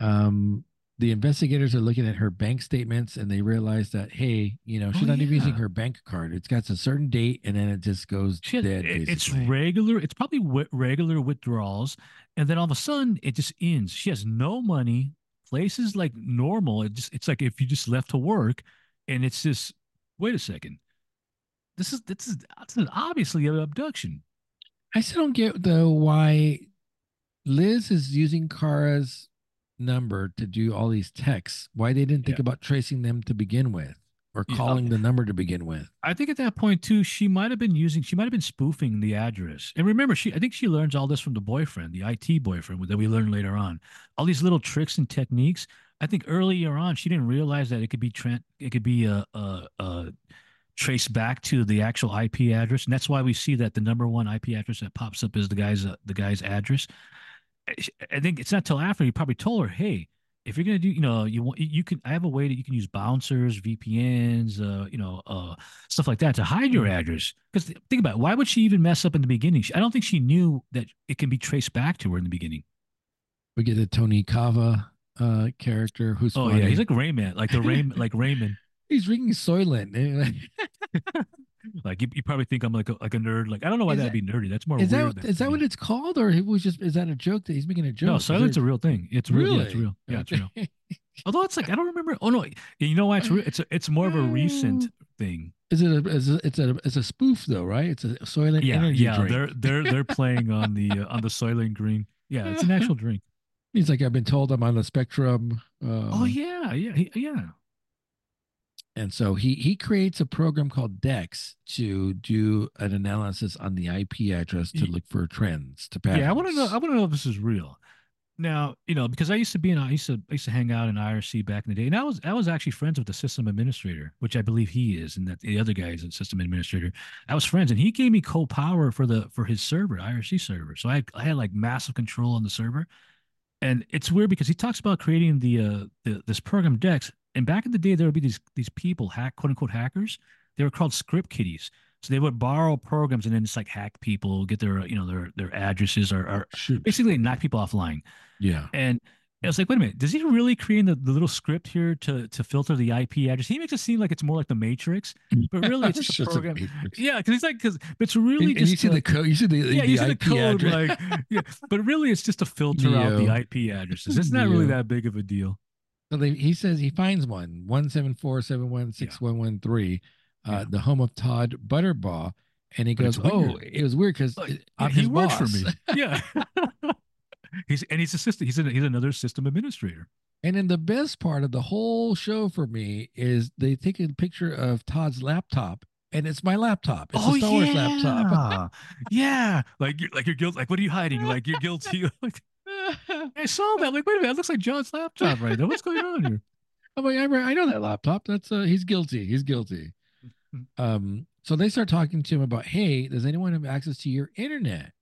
Um, the investigators are looking at her bank statements and they realize that hey, you know, she's
Oh,
not even using her bank card. It's got a certain date and then it just goes dead.
it- it's regular. It's probably wi- regular withdrawals, and then all of a sudden it just ends. She has no money. places like normal. It just it's like if you just left to work, and it's just wait a second. This is this is, this is obviously an abduction.
I still don't get though why Liz is using Cari's number to do all these texts. Why they didn't think
Yeah.
about tracing them to begin with or
Yeah.
calling the number to begin with.
I think at that point too, she might have been using, she might have been spoofing the address. And remember, she, I think she learns all this from the boyfriend, the IT boyfriend that we learn later on. All these little tricks and techniques. I think earlier on, she didn't realize that it could be trent, it could be a, uh, uh, traced back to the actual IP address, and that's why we see that the number one IP address that pops up is the guy's uh, the guy's address. I- think it's not till after he probably told her, hey. If you're gonna do, you know, you want you can. I have a way that you can use bouncers, VPNs, uh, you know, uh, stuff like that to hide your address. Because think about it, why would she even mess up in the beginning? She- I don't think she knew that it can be traced back to her in the beginning.
We get the Tony Kava uh, character who's
Oh
funny.
yeah, he's like Rain Man, like the Ray, like Raymond.
He's ringing Soylent. (laughs)
Like you, you probably think I'm like a, like a nerd. Like I don't know why
Is
that'd
that-
be nerdy. That's more
is
weird.
that
than
that what it's called, or it was just is that a joke that he's making a joke?
No,
Is
Soylent a real thing. It's real. Yeah, it's real. Yeah, it's real. (laughs) Although it's like I don't remember. Oh no, you know why it's real? It's a, it's more of a recent thing.
Is it a, is it it's a it's a spoof though, right? It's a Soylent
Yeah,
energy
yeah.
drink.
They're they're they're (laughs) playing on the uh, on the Soylent Green. Yeah, it's an actual drink.
He's like, I've been told I'm on the spectrum. Uh,
Oh yeah, yeah, yeah.
And so he he creates a program called Dex to do an analysis on the IP address to look for trends to patterns.
Yeah, I want to know. I want to know if this is real. Now, you know, because I used to be in, I used to, I used to hang out in IRC back in the day, and I was, I was actually friends with the system administrator, which I believe he is, and that the other guy is a system administrator. I was friends, and he gave me co-power for the for his server, IRC server. So I, had, I had like massive control on the server, and it's weird because he talks about creating the, uh, the this program Dex, and back in the day there would be these these people, hack quote unquote hackers. They were called script kiddies. So they would borrow programs and then just like hack people, get their you know their their addresses or, or
Shoot.
basically knock people offline.
Yeah.
And I was like, wait a minute, does he really create the, the little script here to to filter the IP address? He makes it seem like it's more like the Matrix, but really it's just a (laughs)
a
program.
matrix.
Yeah, because he's like, because but it's really
And, and
just
you see the code. You see the,
yeah,
the
you see the
IP
code,
address.
like (laughs) yeah, but really it's just to filter out the IP addresses. It's not really that big of a deal.
So they, he says he finds one one seven four seven one six one one three, uh,
Yeah.
the home of Todd Butterbaugh, and he
But
goes, "Oh,
weird.
it was weird because
Like, he works for me. (laughs) Yeah. (laughs) he's and he's a system. He's a, he's another system administrator.
And then the best part of the whole show for me is they take a picture of Todd's laptop, and it's my laptop. It's a Star Wars laptop.
yeah. (laughs) Like you're like you're guilty. Like what are you hiding? Like you're guilty. Like (laughs) I saw that. Like wait a minute, that looks like John's laptop right there. What's going on here?
I'm like, I, I know that laptop. That's uh, he's guilty. He's guilty. (laughs) Um, so they start talking to him about, hey, does anyone have access to your internet?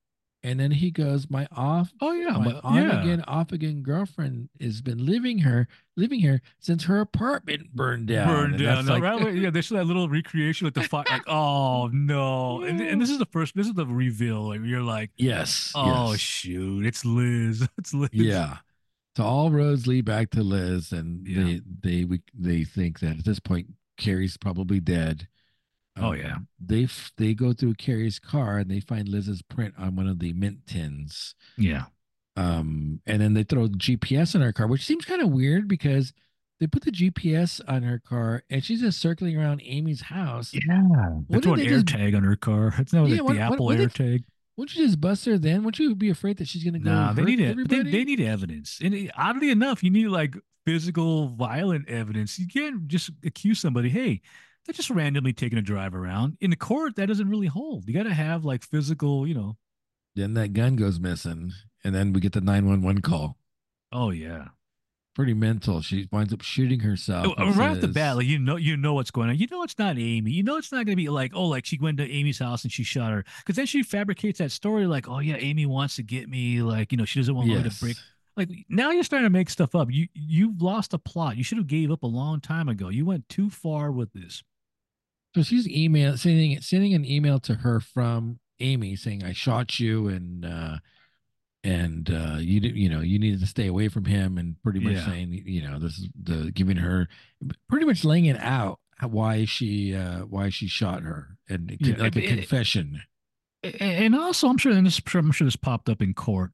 And then he goes, my off,
Oh yeah,
my on
yeah.
again, off again girlfriend has been living her, living here since her apartment burned down.
Burned down.
like-
right yeah, there's that little recreation with the fire. Like, (laughs) oh no! And, and this is the first. This is the reveal. Like, you're like,
yes.
oh
yes.
shoot, it's Liz. (laughs) It's Liz.
Yeah. So all roads lead back to Liz, and
Yeah.
they they we- they think that at this point Cari's probably dead.
Oh, yeah.
They f- they go through Cari's car and they find Liz's print on one of the mint tins.
Yeah.
Um, and then they throw GPS in her car, which seems kind of weird because they put the GPS on her car and she's just circling around Amy's house.
Yeah.
What
They throw an
did they
air
just-
tag on her car. (laughs) It's not
Yeah,
like
what-
the
what-
Apple
what
air
if-
tag.
Wouldn't you just bust her then? Wouldn't you be afraid that she's gonna go?
Nah, they need it. They, they need evidence. And oddly enough, you need like physical, violent evidence. You can't just accuse somebody, hey, they're just randomly taking a drive around. In the court, that doesn't really hold. You got to have like physical, you know.
Then that gun goes missing, and then we get the nine one one call.
Oh yeah.
Pretty mental. She winds up shooting herself.
Oh, right off the bat, like you know, you know what's going on. You know it's not Amy. You know it's not going to be like, oh, like she went to Amy's house and she shot her. Because then she fabricates that story, like, oh yeah, Amy wants to get me. Like, you know, she doesn't want me to break. Like now you're starting to make stuff up. You you've lost a plot. You should have gave up a long time ago. You went too far with this.
So she's email sending sending an email to her from Amy, saying, "I shot you," and uh, and uh, you you know you needed to stay away from him, and pretty much
Yeah.
saying, you know, this is the giving her pretty much laying it out why she uh, why she shot her, and
Yeah,
like a
it- it-
confession.
A- and also I'm sure and this I'm sure this popped up in court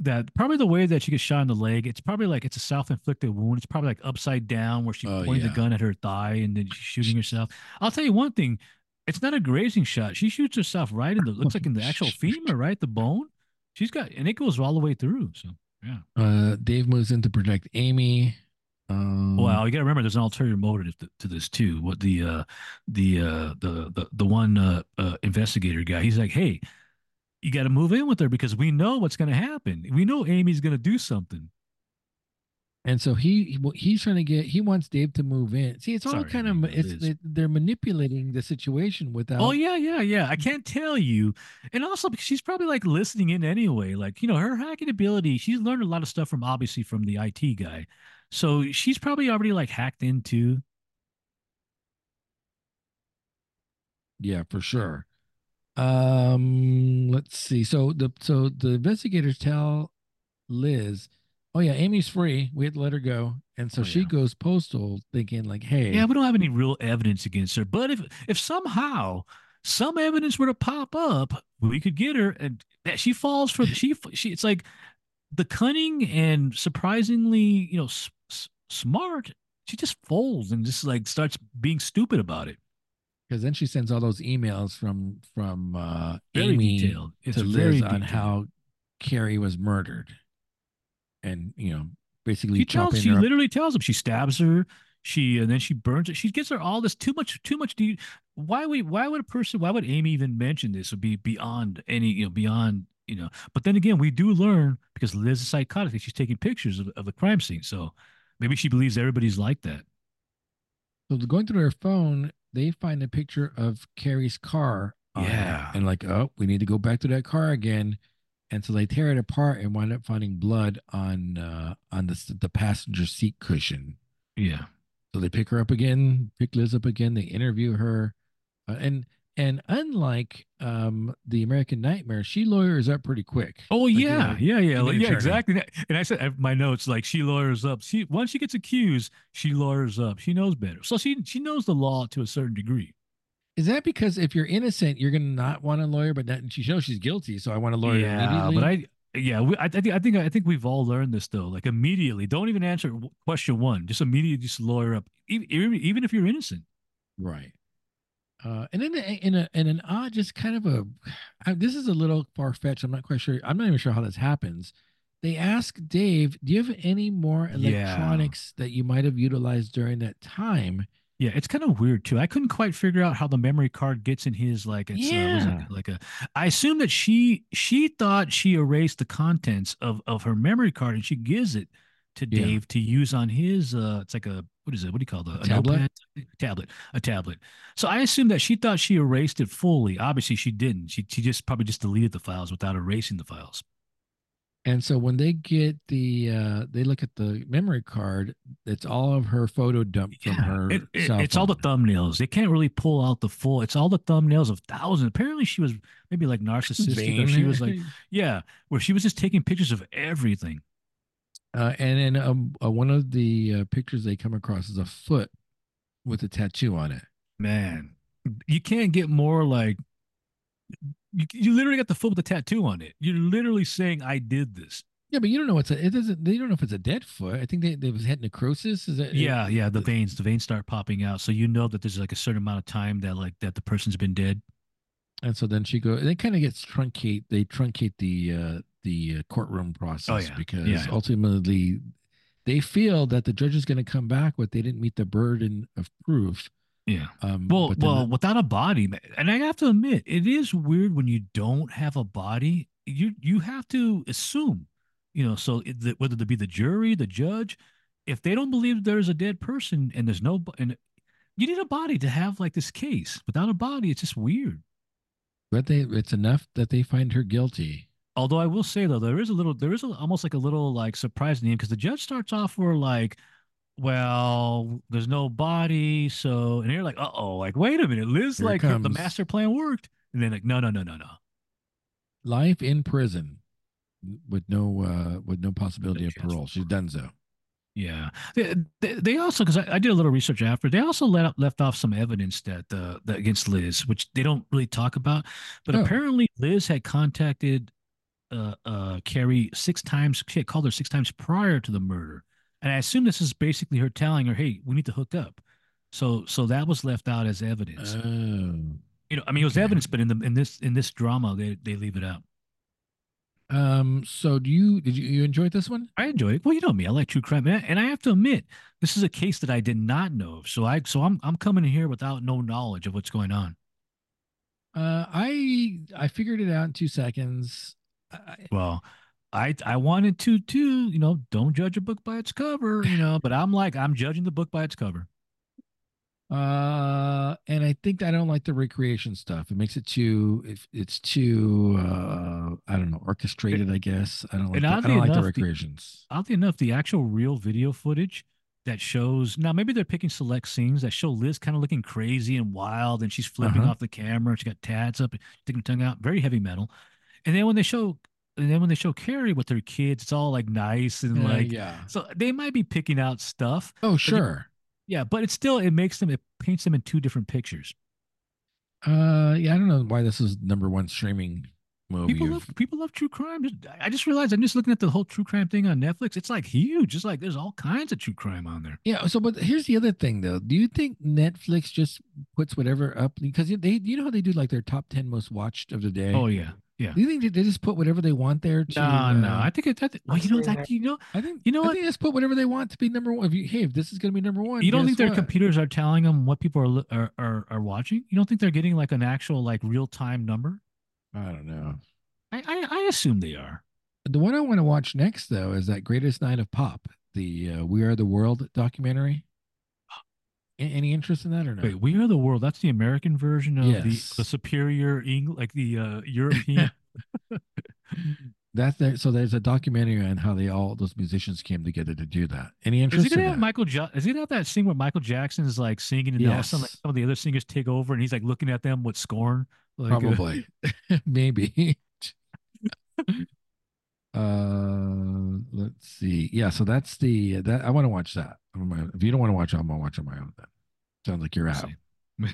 that probably the way that she gets shot in the leg it's probably like it's a self-inflicted wound. It's probably like upside down where she
Oh,
pointed
yeah.
the gun at her thigh and then she's shooting herself. I'll tell you one thing it's not a grazing shot. She shoots herself right in the looks like in the actual (laughs) femur right? The bone. She's got and it goes all the way through so yeah.
Uh, Dave moves in to protect Amy. Um,
well you got to remember there's an ulterior motive to, to this too. What the uh the uh the the, the one uh, uh investigator guy he's like hey you got to move in with her because we know what's going to happen. We know Amy's going to do something.
And so he he- he's trying to get he wants Dave to move in. See, it's all
Sorry,
kind of it's they, they're manipulating the situation without.
Oh yeah, yeah, yeah. I mm-hmm. can't tell you, and also because she's probably like listening in anyway. Like you know, her hacking ability. She's learned a lot of stuff from obviously from the IT guy, so she's probably already like hacked into.
Yeah, for sure. Um, let's see. So the so the investigators tell Liz, "Oh yeah, Amy's free. We had to let her go." And so
Oh,
she
yeah.
goes postal, thinking like, "Hey,
Yeah, we don't have any real evidence against her, but if if somehow some evidence were to pop up, we could get her, and that she falls for she she. It's like the cunning and surprisingly, you know, s- s- smart. She just folds and just like starts being stupid about it.
Because then she sends all those emails from from uh,
Very
Amy
detailed. It's
to
very
Liz on
detailed.
how Cari was murdered, and you know, basically
She tells she
her up.
literally tells him she stabs her. She and then she burns it. She gives her all this too much too much. Do why would why would a person why would Amy even mention this? Would be beyond any you know beyond you know. But then again, we do learn because Liz is psychotic. She's taking pictures of, of the crime scene, so maybe she believes everybody's like that.
So going through her phone, they find a picture of Cari's car. on it,
Yeah.
and like, oh, we need to go back to that car again. And so they tear it apart and wind up finding blood on uh, on the the passenger seat cushion.
Yeah.
So they pick her up again, pick Liz up again. They interview her, uh, and and unlike um, the American Nightmare, she lawyers up pretty quick.
Oh
Like,
yeah,
uh,
yeah, yeah, like, yeah, exactly. And I said I- my notes like she lawyers up. She once she gets accused, she lawyers up. She knows better, so she she knows the law to a certain degree.
Is that because if you're innocent, you're gonna not want a lawyer, but not, she knows she's guilty, so I want a lawyer
yeah,
immediately?
but I yeah, we, I, I think I think I think we've all learned this though. Like immediately, don't even answer question one. Just immediately, just lawyer up, even, even if you're innocent.
Right. Uh, and in a, in a in an odd, just kind of a, (sighs) I, this is a little far fetched. I'm not quite sure. I'm not even sure how this happens. They ask Dave, "Do you have any more
Yeah.
electronics that you might have utilized during that time?"
Yeah, it's kind of weird too. I couldn't quite figure out how the memory card gets in his like it's uh,
Yeah.
it like a I assume that she she thought she erased the contents of of her memory card and she gives it to
Yeah.
Dave to use on his uh it's like a what is it? What do you call the A,
tablet?
tablet. A tablet. So I assume that she thought she erased it fully. Obviously she didn't. She she just probably just deleted the files without erasing the files.
And so when they get the, uh, they look at the memory card. It's all of her photo dump from her.
It- it- it's all the thumbnails. They can't really pull out the full. It's all the thumbnails of thousands. Apparently, she was maybe like (laughs) narcissistic, or she was like, yeah, where she was just taking pictures of everything.
Uh, and then um, uh, one of the uh, pictures they come across is a foot with a tattoo on it.
Man, you can't get more like. You, you literally got the foot with the tattoo on it. You're literally saying, "I did this."
Yeah, but you don't know what's a, it doesn't. They don't know if it's a dead foot. I think they they was had necrosis. Is that
Yeah, yeah. The veins, the veins start popping out, so you know that there's like a certain amount of time that like that the person's been dead.
And so then she go. They kind of gets truncate. They truncate the uh the uh, courtroom process
Oh, yeah.
because
Yeah.
ultimately they feel that the judge is going to come back, with they didn't meet the burden of proof.
Yeah.
Um,
Well, well, without a body, and I have to admit, it is weird when you don't have a body. You you have to assume, you know. So it, the, whether it be the jury, the judge, if they don't believe there's a dead person and there's no, and you need a body to have like this case. Without a body, it's just weird.
but they it's enough that they find her guilty.
Although I will say though, there is a little, there is a, almost like a little like surprise in the end because the judge starts off where like, well, there's no body, so and you're like, uh oh, like wait a minute, Liz,
Here
like her- the
comes.
master plan worked, and then like, no, no, no, no, no,
life in prison with no uh with no possibility of
chance.
parole. She's done so.
Yeah, they, they, they also because I, I did a little research after they also let up, left off some evidence that uh, that against Liz, which they don't really talk about, but
Oh.
apparently Liz had contacted uh, uh, Cari six times. She had called her six times prior to the murder, and I assume this is basically her telling her, "Hey, we need to hook up." So so that was left out as evidence.
Oh.
you know, I mean, it was
okay.
evidence, but in the in this in this drama, they they leave it out.
Um. So do you did you, you enjoy this one?
I enjoyed it. Well, you know me, I like true crime, and I, and I have to admit, this is a case that I did not know of. So I so I'm I'm coming here without no knowledge of what's going on.
Uh, I I figured it out in two seconds.
Well, I I wanted to too, you know, don't judge a book by its cover, you know, but I'm like I'm judging the book by its cover.
Uh, and I think I don't like the recreation stuff. It makes it too, if it's too, uh, I don't know, orchestrated. I guess I don't like.
And
The, I don't like the
enough, the-
recreations.
Oddly enough, the actual real video footage that shows now maybe they're picking select scenes that show Liz kind of looking crazy and wild, and she's flipping
Uh-huh.
off the camera. She got tats up, sticking her tongue out, very heavy metal. And then when they show, and then when they show Cari with her kids, it's all like nice and
Uh,
like.
yeah.
So they might be picking out stuff.
Oh, sure.
Yeah, but it still it makes them it paints them in two different pictures.
Uh, yeah. I don't know why this is number one streaming movie.
People love people love true crime. I just realized I'm just looking at the whole true crime thing on Netflix. It's like huge. It's like there's all kinds of true crime on there.
Yeah. So, but here's the other thing, though. Do you think Netflix just puts whatever up because they, you know how they do like their top ten most watched of the day?
Oh yeah, yeah.
Do you think they just put whatever they want there? To,
No, no.
uh,
I think it. I think, well, you know that you know
I think
You know
I
what?
think they just put whatever they want to be number one. If you, hey, if this is going to be number one,
you don't think their
what?
computers are telling them what people are, are are are watching. You don't think they're getting like an actual like real time number.
I don't know.
I, I I assume they are.
The one I want to watch next though is that Greatest Night of Pop, the uh, We Are the World documentary. Any interest in that or no?
Wait, We Are the World. That's the American version of
Yes.
the the superior English, like the uh, European. (laughs)
That's there. So there's a documentary on how they all those musicians came together to do that. Any interest?
Is he gonna
in
have
that?
Michael? Jo- is he gonna have that scene where Michael Jackson is like singing and then all of sudden like some of the other singers take over and he's like looking at them with scorn? Like, uh,
Probably, (laughs) (laughs) maybe. (laughs) uh, let's see. Yeah, so that's the that I want to watch that. If you don't want to watch it, I'm gonna watch on my own. Then sounds like you're out.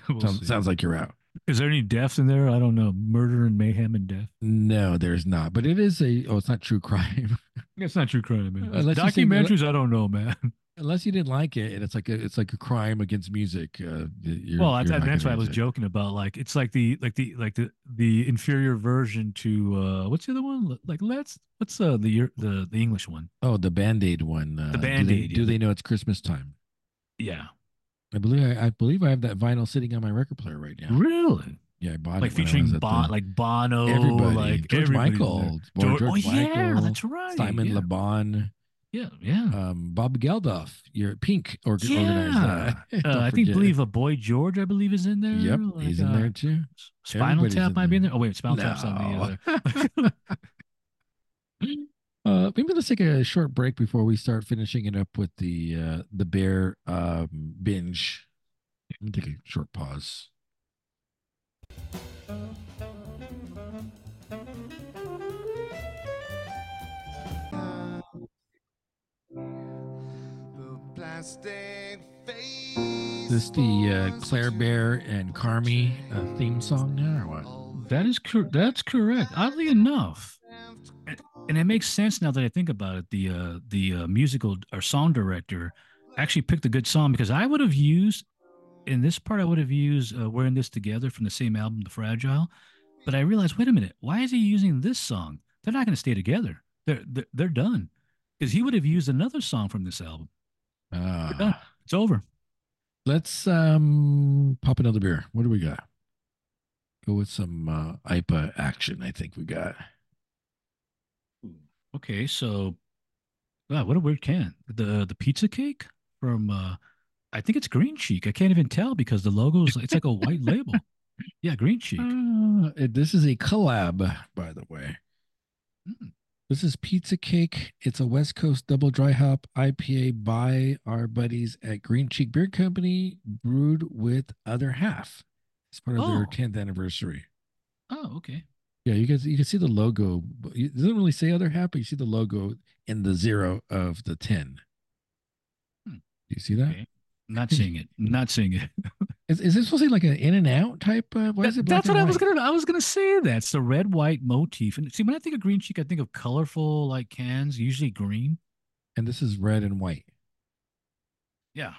We'll
sounds, sounds like you're out.
Is there any deaths in there? I don't know. Murder and mayhem and death.
No, there's not. But it is a. Oh, it's not true crime. (laughs)
It's not true crime, man.
Unless you say-
Documentaries, I don't know, man. (laughs)
Unless you didn't like it, and it's like a it's like a crime against music. Uh, you're,
well,
you're
that's,
not
that's why I was
it.
joking about. Like, it's like the like the like the the inferior version to uh what's the other one? Like, let's what's uh the the the English one?
Oh, the Band Aid one. Uh, do
Band-Aid,
Do
yeah.
they know it's Christmas time?
Yeah,
I believe I, I believe I have that vinyl sitting on my record player right now.
really.
Yeah, I bought
Like
it
featuring Bon,
the-
like Bono,
everybody,
like
George Michael,
there.
George,
George- oh yeah,
Michael,
that's right.
Simon
yeah.
Le Bon,
yeah, yeah.
um, Bob Geldof, your Pink or-
Yeah.
organized. (laughs)
Uh, I think believe a boy George, I believe, is in there.
Yep,
Like,
he's in
uh,
there too.
Spinal
Everybody's
Tap might be in
there.
there. Oh wait, Spinal Tap's on the
No.
other. (laughs) (laughs)
Uh, maybe let's take a short break before we start finishing it up with the uh, the bear um, binge. Let me take a short pause. Is this the uh, Claire Bear and Carmy uh, theme song now, or what?
That is cor- that's correct. Oddly enough, and, and it makes sense now that I think about it. The uh, the uh, musical or song director actually picked a good song because I would have used in this part I would have used uh, "We're in This Together" from the same album, "The Fragile," but I realized, wait a minute, why is he using this song? They're not going to stay together. They're they're, they're done because he would have used another song from this album.
Uh.
It's over.
let's um pop another beer. What do we got? Go with some uh, IPA action. I think we got.
Okay, so wow, what a weird can. The the pizza cake from uh I think it's Green Cheek. I can't even tell because the logo's it's like a white label. Yeah, Green Cheek.
Uh, this is a collab, by the way.
Mm.
This is Pizza Cake. It's a West Coast double dry hop IPA by our buddies at Green Cheek Beer Company, brewed with Other Half. It's part of their
Oh.
10th anniversary.
Oh, okay.
Yeah, you guys, you can see the logo. It doesn't really say other half, but you see the logo in the zero of the ten.
Hmm.
Do you see that?
Okay. Not seeing it. Not seeing it. (laughs)
Is, is this supposed to be like an in and out type? Uh, why is it
That's what
and
I was gonna. I was gonna say that it's the red white motif. And see, when I think of green cheek, I think of colorful like cans, usually green.
And this is red and white.
Yeah.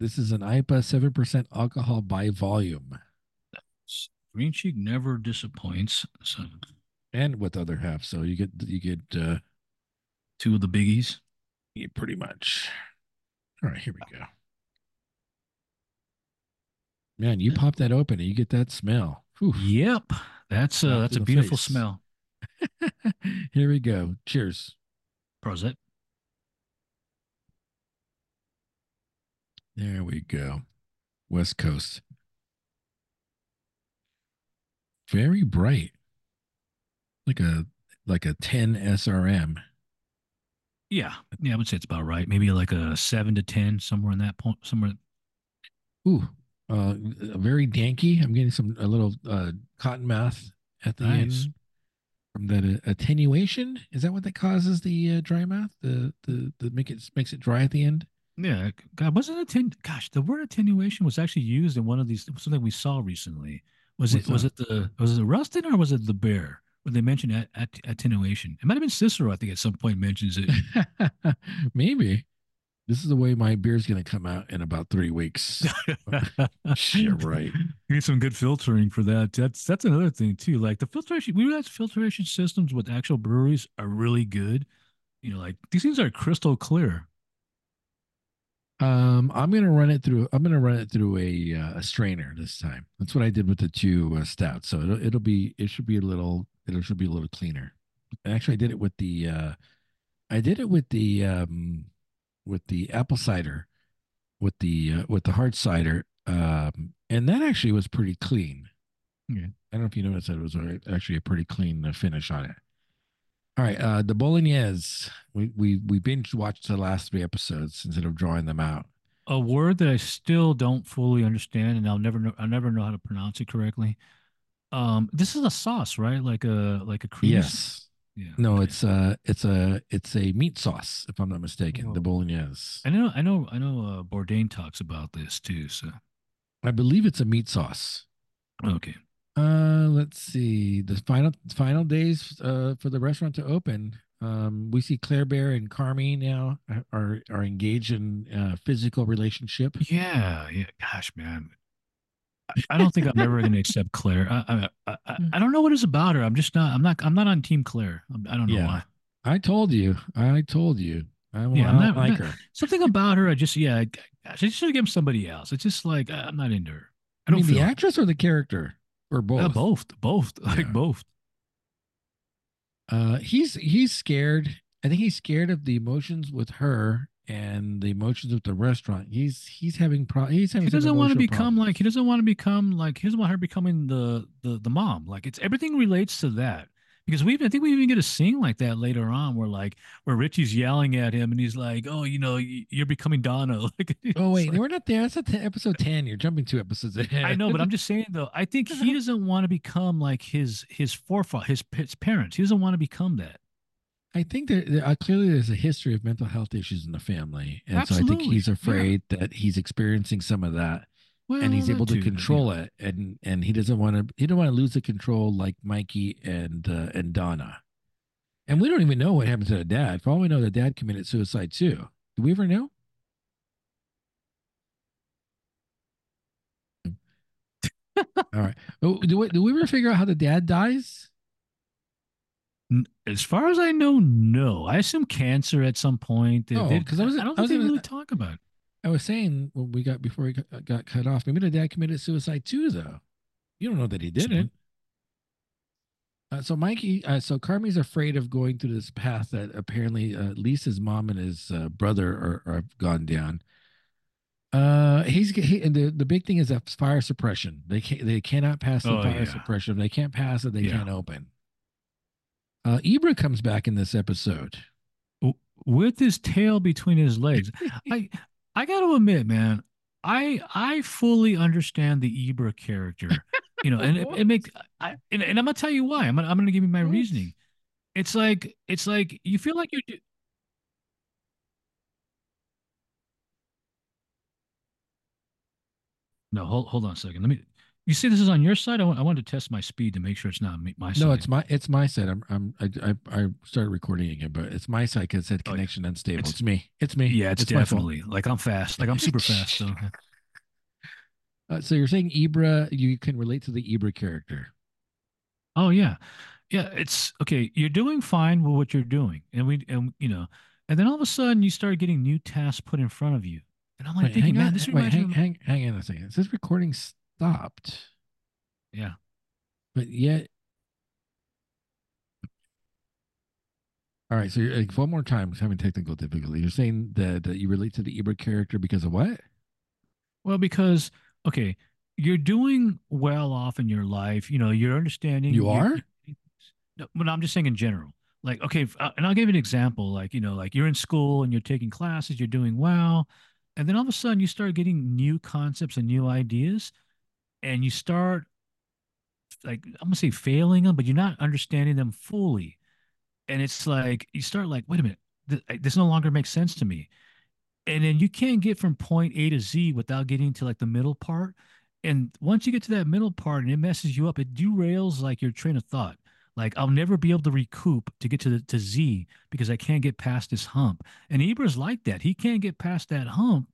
This is an IPA seven percent alcohol by volume,
Green cheek never disappoints. So
and with other half. So you get you get uh,
two of the biggies.
yeah, pretty much. All right, here we go. Man, you pop that open and you get that smell. Whew.
Yep. That's uh that's a beautiful
face.
smell. (laughs)
Here we go. Cheers.
Prosit.
There we go. West Coast. Very bright. Like a like a 10 SRM.
Yeah. Yeah, I would say it's about right. Maybe like a seven to ten, somewhere in that point somewhere.
Ooh, uh very danky. I'm getting some a little uh cotton mouth at the
Nice.
end. From that attenuation, is that what that causes the uh, dry mouth? The the the make it makes it dry at the end.
Yeah. God, wasn't atten gosh, the word attenuation was actually used in one of these something we saw recently. Was
What's
it was it the was it Rustin or was it the bear? Where they mentioned at, at, attenuation. It might have been Cicero, I think, at some point mentions it. (laughs)
Maybe this is the way my beer's gonna come out in about three weeks. (laughs) Yeah, right.
You need some good filtering for that. That's that's another thing too. Like the filtration, we realize filtration systems with actual breweries are really good. You know, like these things are crystal clear.
Um, I'm gonna run it through. I'm gonna run it through a uh, a strainer this time. That's what I did with the two uh, stouts. So it'll, it'll be it should be a little it should be a little cleaner. Actually, I did it with the uh, I did it with the um, with the apple cider, with the uh, with the hard cider, um, and that actually was pretty clean.
Yeah.
I don't know if you noticed that it was a- actually a pretty clean uh, finish on it. All right, uh, the bolognese. We we we binge watched the last three episodes instead of drawing them out.
A word that I still don't fully understand, and I'll never know. I'll never know how to pronounce it correctly. Um, this is a sauce, right? Like a like a cream.
Yes.
Yeah.
No,
okay.
it's a it's a it's a meat sauce, if I'm not mistaken. The
Oh.
bolognese.
I know. I know. I know. Uh, Bourdain talks about this too. So
I believe it's a meat sauce.
okay.
Uh let's see. The final final days uh for the restaurant to open. Um we see Claire Bear and Carmy now are are engaged in uh physical relationship.
Yeah. Yeah. Gosh, man. I- I don't think I'm ever going to accept Claire. I, I, I, I don't know what it's about her. I'm just not. I'm not. I'm not on Team Claire. I'm- I don't know
Yeah.
why.
I told you. I told you. I,
Yeah,
I
I'm
don't
not-
like
not-
her.
Something about her. I just yeah. I, I should give given somebody else. It's just like I- I'm not into her. I
I
don't
mean the
feel
actress or the character? Or both?
Uh, both. Both. (laughs) Like
Yeah.
both.
Uh, he's he's scared. I think he's scared of the emotions with her and the emotions with the restaurant. He's he's having pro. He's having
He doesn't want to become
problems.
like he doesn't want to become like he doesn't want her becoming the the the mom. Like it's everything relates to that. Because we I think we even get a scene like that later on where like where Richie's yelling at him and he's like, "Oh, you know, you're becoming Donna." (laughs) Like,
Oh wait,
like-
we're not there. That's at episode ten. You're jumping two episodes ahead.
I know, but I'm (laughs) just saying though. I think he (laughs) doesn't want to become like his his forefather, his, his parents. He doesn't want to become that.
I think there, there uh, clearly there's a history of mental health issues in the family, and so I think
Absolutely,
he's
yeah.
afraid that he's experiencing some of that,
Well,
and he's able to control it, and and he doesn't want to he don't want to lose the control like Mikey and uh, and Donna, and we don't even know what happened to the dad. For all we know, the dad committed suicide too. Do we ever know? (laughs) All right. Oh, do we do we ever figure out how the dad dies?
As far as I know, no. I assume cancer at some point. They-
Oh, 'cause I was-
I don't
I was
think they really talk about. it.
I was saying when we got before he got, got cut off, maybe the dad committed suicide too, though. You don't know that he didn't. Uh, so Mikey, uh, so Carmy's afraid of going through this path that apparently uh, at least his mom and his uh, brother are, are have gone down. Uh, he's he, and the the big thing is that fire suppression. They can they cannot pass the
Oh,
fire
yeah.
suppression. If They can't pass it. They
Yeah.
can't open. Uh, Ebra comes back in this episode.
With his tail between his legs, (laughs) I I got to admit, man, I I fully understand the Ebra character. You know, (laughs) and it, it makes I and, and I'm gonna tell you why. I'm gonna I'm gonna give you my
What?
reasoning. It's like it's like you feel like you're. do- No, hold hold on a second. Let me. You say this is on your side. I wanted to test my speed to make sure it's not my side.
No, it's my it's my side. I'm I'm I I, I started recording again, but it's my side because it said
Oh,
connection unstable.
It's-
It's, me. It's me.
yeah, it's,
fault.
definitely like I'm fast. Like I'm super fast. So (laughs) (laughs)
Uh, so you're saying Ebra, you can relate to the Ebra character.
Oh yeah, yeah. It's okay. You're doing fine with what you're doing, and we and you know, and then all of a sudden you start getting new tasks put in front of you, and I'm like
Wait,
thinking,
hang
man,
on,
this
wait,
reminds
hang,
Of,
hang, hang on a second. It says recording stopped,
yeah.
but yet. All right, so you're like one more time, having technical difficulty. You're saying that, that you relate to the Ebra character because of what?
Well, because okay, you're doing well off in your life. You know, you're understanding.
You
you're- No, but I'm just saying in general. Like, okay, uh, and I'll give you an example. Like, you know, like you're in school and you're taking classes, you're doing well, and then all of a sudden you start getting new concepts and new ideas, and you start like I'm gonna say failing them, but you're not understanding them fully. And it's like you start like, wait a minute, th- this no longer makes sense to me and then you can't get from point A to Z without getting to like the middle part. And once you get to that middle part and it messes you up, it derails like your train of thought. Like I'll never be able to recoup to get to the to Z because I can't get past this hump. And Ebra's like that. He can't get past that hump,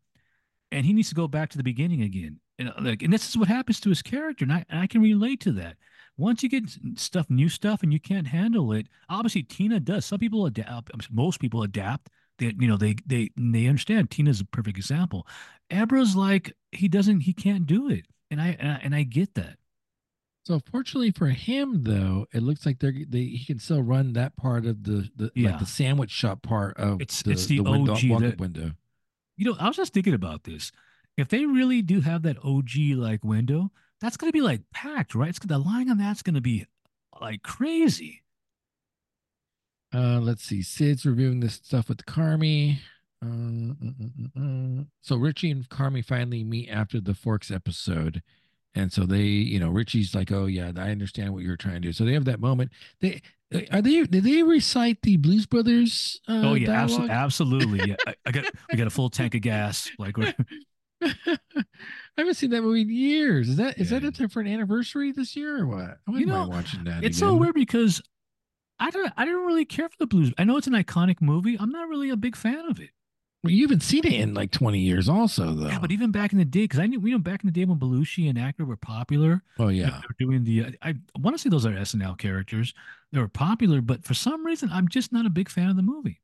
and he needs to go back to the beginning again. And uh, like, and this is what happens to his character, and I, and I can relate to that. Once you get stuff, new stuff, and you can't handle it, obviously Tina does. Some people adapt. Most people adapt they you know they they they understand tina's a perfect example abra's like he doesn't he can't do it and i and i, and I get that
So fortunately for him, though, it looks like they're they he can still run that part of the the
Yeah.
like the sandwich shop part of
It's-
the,
it's the
window,
OG
walk-up
that-
window.
you know i was just thinking about this if they really do have that og like window that's going to be like packed right it's the line on that's going to be like crazy
Uh, let's see. Sid's reviewing this stuff with Carmy. Uh, uh. So Richie and Carmy finally meet after the Forks episode, and so they, you know, Richie's like, "Oh yeah, I understand what you're trying to do." So they have that moment. They are they? Did they recite the Blues Brothers? Uh,
oh yeah abso- absolutely yeah I, I got we got a full (laughs) tank of gas like (laughs)
I haven't seen that movie in years. Is that is
Yeah.
that up there for an anniversary this year or what? I wouldn't
know,
watching that.
it's
again.
so weird because i don't i didn't really care for the blues i know it's an iconic movie i'm not really a big fan of it
Well, you haven't seen it in like 20 years, also though.
Yeah, but even back in the day, because I knew, you know, back in the day when Belushi and Aykroyd were popular,
oh yeah,
they were doing the. I, I want to say those are SNL characters. They were popular, but for some reason, I'm just not a big fan of the movie.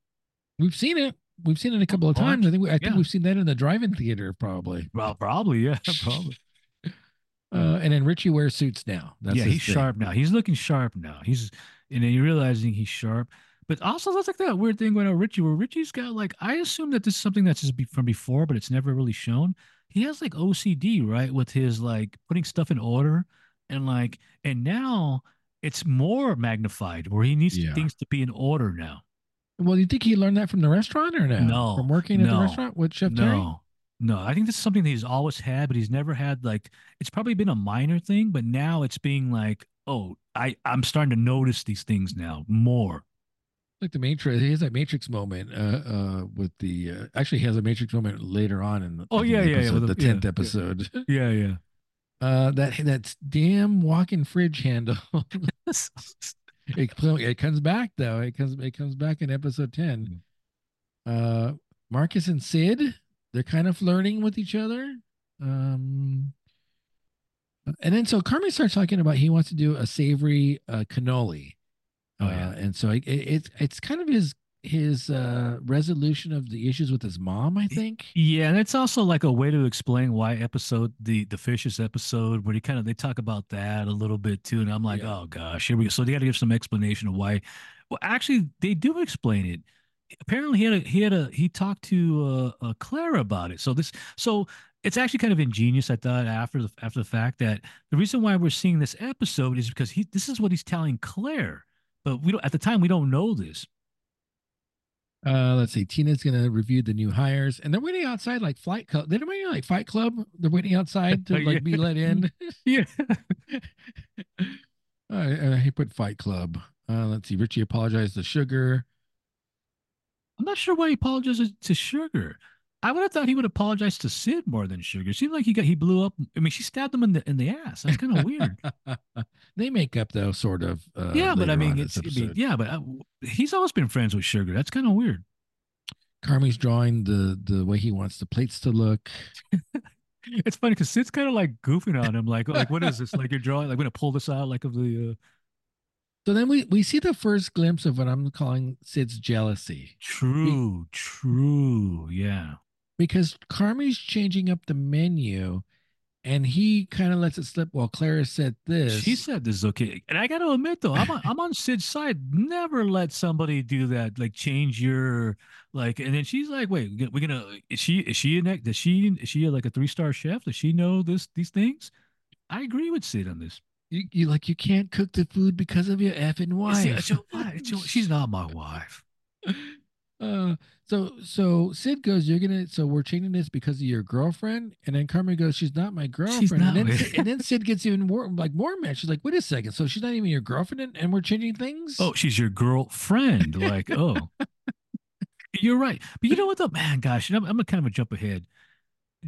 we've seen it. We've seen it a couple of times. I think we, I think
yeah.
we've seen that in the drive-in theater probably.
Well, probably, yeah, (laughs) probably.
Uh, and then Richie wears suits now. That's
yeah, he's
thing.
sharp now. He's looking sharp now. He's and then you're realizing he's sharp. But also, that's like that weird thing going on Richie, where Richie's got like I assume that this is something that's just be from before, but it's never really shown. He has like OCD, right, with his like putting stuff in order, and like and now it's more magnified where he needs
Yeah.
things to be in order now.
Well, do you think he learned that from the restaurant or no?
No,
from working at the restaurant with Chef Terry.
No, no, I think this is something that he's always had, but he's never had like it's probably been a minor thing, but now it's being like, oh, I I'm starting to notice these things now more.
Like the Matrix, he has that Matrix moment. Uh, uh, with the uh, actually, he has a Matrix moment later on in the,
Oh, yeah, yeah, yeah,
episode, the
the-
tenth
yeah.
episode. (laughs)
Yeah, yeah.
Uh, that that damn walk-in fridge handle. (laughs) (laughs) it, it comes back though. It comes it comes back in episode ten. Uh, Marcus and Sid, they're kind of flirting with each other. Um, and then so Carmen starts talking about he wants to do a savory uh, cannoli.
Oh,
uh, and so it, it, it's it's kind of his his uh resolution of the issues with his mom, I think.
Yeah, and it's also like a way to explain why episode the the fishes episode where he kind of they talk about that a little bit too, and I'm like,
Yeah.
oh gosh, here we go. So they got to give some explanation of why. Well, actually, they do explain it. Apparently, he had a he had a he talked to uh, uh, Claire about it. So this so it's actually kind of ingenious. I thought after the after the fact that the reason why we're seeing this episode is because he this is what he's telling Claire, but we don't at the time we don't know this.
Uh, let's see. Tina's gonna review the new hires, and they're waiting outside like Flight Club. They're waiting like Fight Club. They're waiting outside to (laughs) like be let in. (laughs)
Yeah. (laughs)
I, I put Fight Club. Uh, let's see. Richie apologized to Sugar.
I'm not sure why he apologized to Sugar. I would have thought he would apologize to Sid more than Sugar. It seemed like he got he blew up. I mean, she stabbed him in the in the ass. That's kind of weird. (laughs)
they make up though, sort of. Uh,
yeah, but I mean, it's
this
I mean, yeah, but uh, he's always been friends with Sugar. That's kind of weird.
Carmy's drawing the the way he wants the plates to look. (laughs)
It's funny because Sid's kind of like goofing on him, like like what is this? Like you're drawing, like we're gonna pull this out, like of the uh,
So then we we see the first glimpse of what I'm calling Sid's jealousy
true, true, yeah.
Because Carmy's changing up the menu, and he kind of lets it slip while Clara said this.
She said this is okay, and I got to admit though, I'm on, I'm on Sid's side. Never let somebody do that, like change your like. And then she's like, "Wait, we're gonna- Is she is she an ex- does she is she like a three star chef? Does she know this these things? I agree with Sid on this.
you, you like you can't cook the food because of your effing
It's-
wife.
it's your wife. It's your- she's not my wife. (laughs)
Uh, so so Sid goes, "You're gonna." So we're changing this because of your girlfriend, and then Carmen goes, "She's not my girlfriend."
not
and, then, Sid- and then (laughs) Sid gets even more like more mad. She's like, "Wait a second, so she's not even your girlfriend, and, and we're changing things?"
Oh, she's your girlfriend. Like, (laughs) oh, you're right. But you know what, though, man? Gosh, I'm, I'm gonna kind of a jump ahead.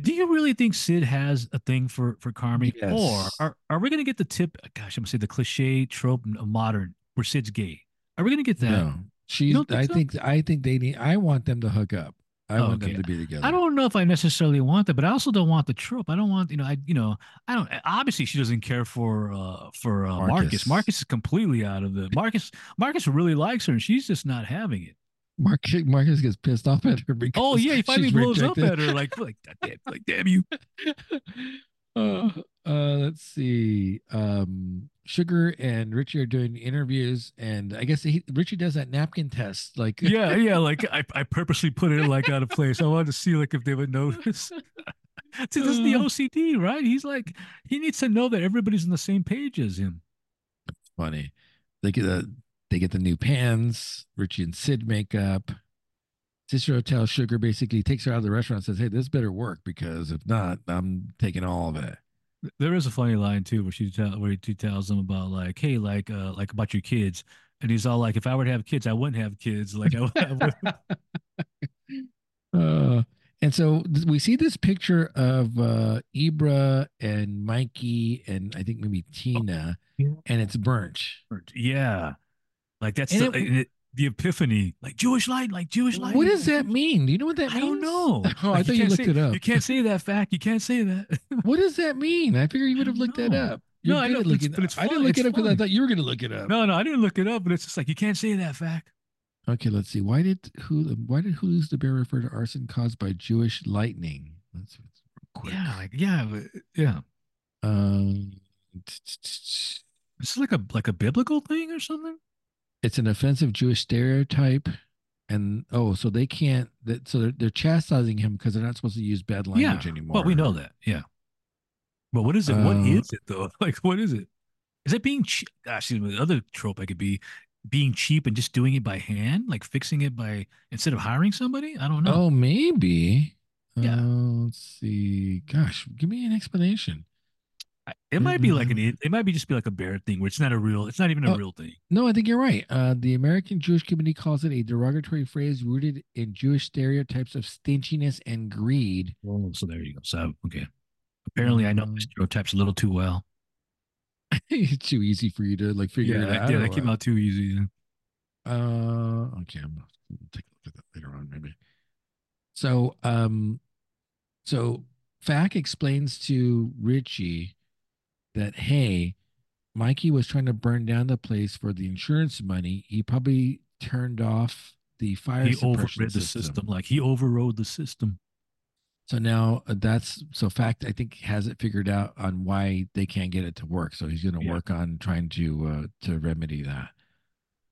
Do you really think Sid has a thing for for Carmy,
Yes.
or are are we gonna get the tip? Gosh, I'm gonna say the cliche trope of modern where Sid's gay. Are we gonna get that?
no, she's.
think
I
so?
think I think they need. I want them to hook up. I
Oh,
want
okay.
them to be together.
I don't know if I necessarily want that, but I also don't want the trope. I don't want, you know, I, you know, I don't. Obviously, she doesn't care for, uh, for uh, Marcus.
Marcus.
Marcus is completely out of the. Marcus, Marcus really likes her, and she's just not having it.
Marcus, Marcus gets pissed off at her because
Oh yeah, he finally blows up at her like, like, damn, like, damn you. (laughs)
uh, uh, let's see. Um, Sugar and Richie are doing interviews, and I guess he, Richie does that napkin test. Like,
Yeah, yeah. (laughs) Like I, I purposely put it like out of place. I wanted to see like if they would notice. (laughs) (laughs) See, this is the
Uh.
OCD, right? He's like, he needs to know that everybody's on the same page as him.
funny. They get the they get the new pans. Richie and Sid make up. Cicero tells Sugar basically takes her out of the restaurant and says, "Hey, this better work because if not, I'm taking all of it."
There is a funny line too, where she tell, where she tells him about like, hey, like, uh, like about your kids, and he's all like, if I were to have kids, I wouldn't have kids. (laughs) Like, I, would- I would. (laughs)
Uh, and so we see this picture of uh, Ebra and Mikey and I think maybe Tina,
yeah.
and it's burnt.
yeah, like that's
And
the,
it-
it- the epiphany, like Jewish light, like Jewish light.
What does that mean? Do you know what that
I don't know. (laughs)
Oh,
Like,
I thought you
can't
looked
say-
it up.
You can't say that fact. You can't say that. (laughs)
What does that mean? I figured you would have looked that up. You're
No, I know, but it's- but it's
I didn't look
it's
it up because I thought you were going to look it up.
No, no, I didn't look it up, but it's just like you can't say that fact.
Okay, let's see. Why did who? Why did Who's the Bear refer to arson caused by Jewish lightning? That's quick.
Yeah, like yeah, but- yeah.
Um,
This is like a like a biblical thing or something.
It's an offensive Jewish stereotype, and oh, so they can't. That so they're, they're chastising him because they're not supposed to use bad language
yeah,
anymore.
Well, we know that. Yeah. But what is it? what
Uh,
is it though? (laughs) Like, what is it? Is it being cheap? Gosh, the other trope I could be being cheap and just doing it by hand, like fixing it by instead of hiring somebody. I don't know.
Oh, maybe.
Yeah.
Uh, let's see. Gosh, give me an explanation.
It might be like an.
Mhm.
It might be just be like a bear thing, where it's not a real. It's not even a
Oh.
real thing.
No, I think you're right. Uh, the American Jewish community calls it a derogatory phrase rooted in Jewish stereotypes of stinginess and greed.
Oh, so there you go. So okay. Apparently, I know
Mm.
the stereotypes a little too well. (laughs)
it's too easy for you to like figure
Yeah,
it out.
yeah, that came out too easy. yeah.
Uh, okay, I'm gonna take a look at that later on, maybe. So, um, so Fak explains to Richie that hey, Mikey was trying to burn down the place for the insurance money. He probably turned off the fire
He
suppression
overrid the system. Like he overrode the system.
So now uh, that's so fact. I think has it figured out on why they can't get it to work. So he's going to
Yeah.
work on trying to uh, to remedy that.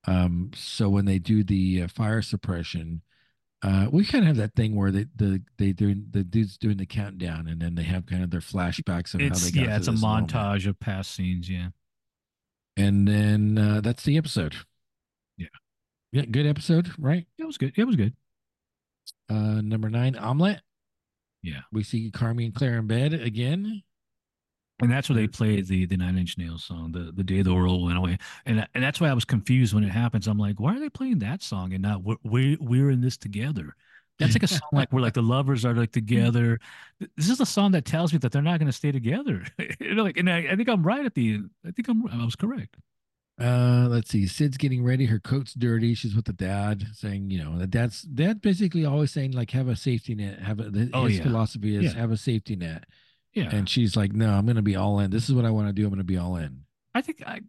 Um, so when they do the uh, fire suppression, uh, we kind of have that thing where they the they doing the dudes doing the countdown, and then they have kind of their flashbacks of how they got
yeah, it's a
this moment.
montage of past scenes. Yeah.
and then uh, that's the episode.
Yeah.
Yeah, good episode, right?
It was good. It was good.
Uh, number nine, omelet.
Yeah.
We see Carmy and Claire in bed again.
And that's where they played the the Nine Inch Nails song, the the day the world went away, and and that's why I was confused when it happens. I'm like, why are they playing that song and not we we're in this together? That's like a song like where like the lovers are like (laughs) together. This is a song that tells me that they're not going to stay together. (laughs) you know, like, and I, I think I'm right at the. I think I'm I was correct.
Uh, let's see. Sid's getting ready. Her coat's dirty. She's with the dad, saying, you know, the dad's dad basically always saying like, have a safety net. Have a the,
Oh,
his
yeah.
philosophy is
Yeah.
have a safety net.
Yeah,
And she's like, no, I'm gonna be all in. This is what I want to do. I'm gonna be all in.
I think I,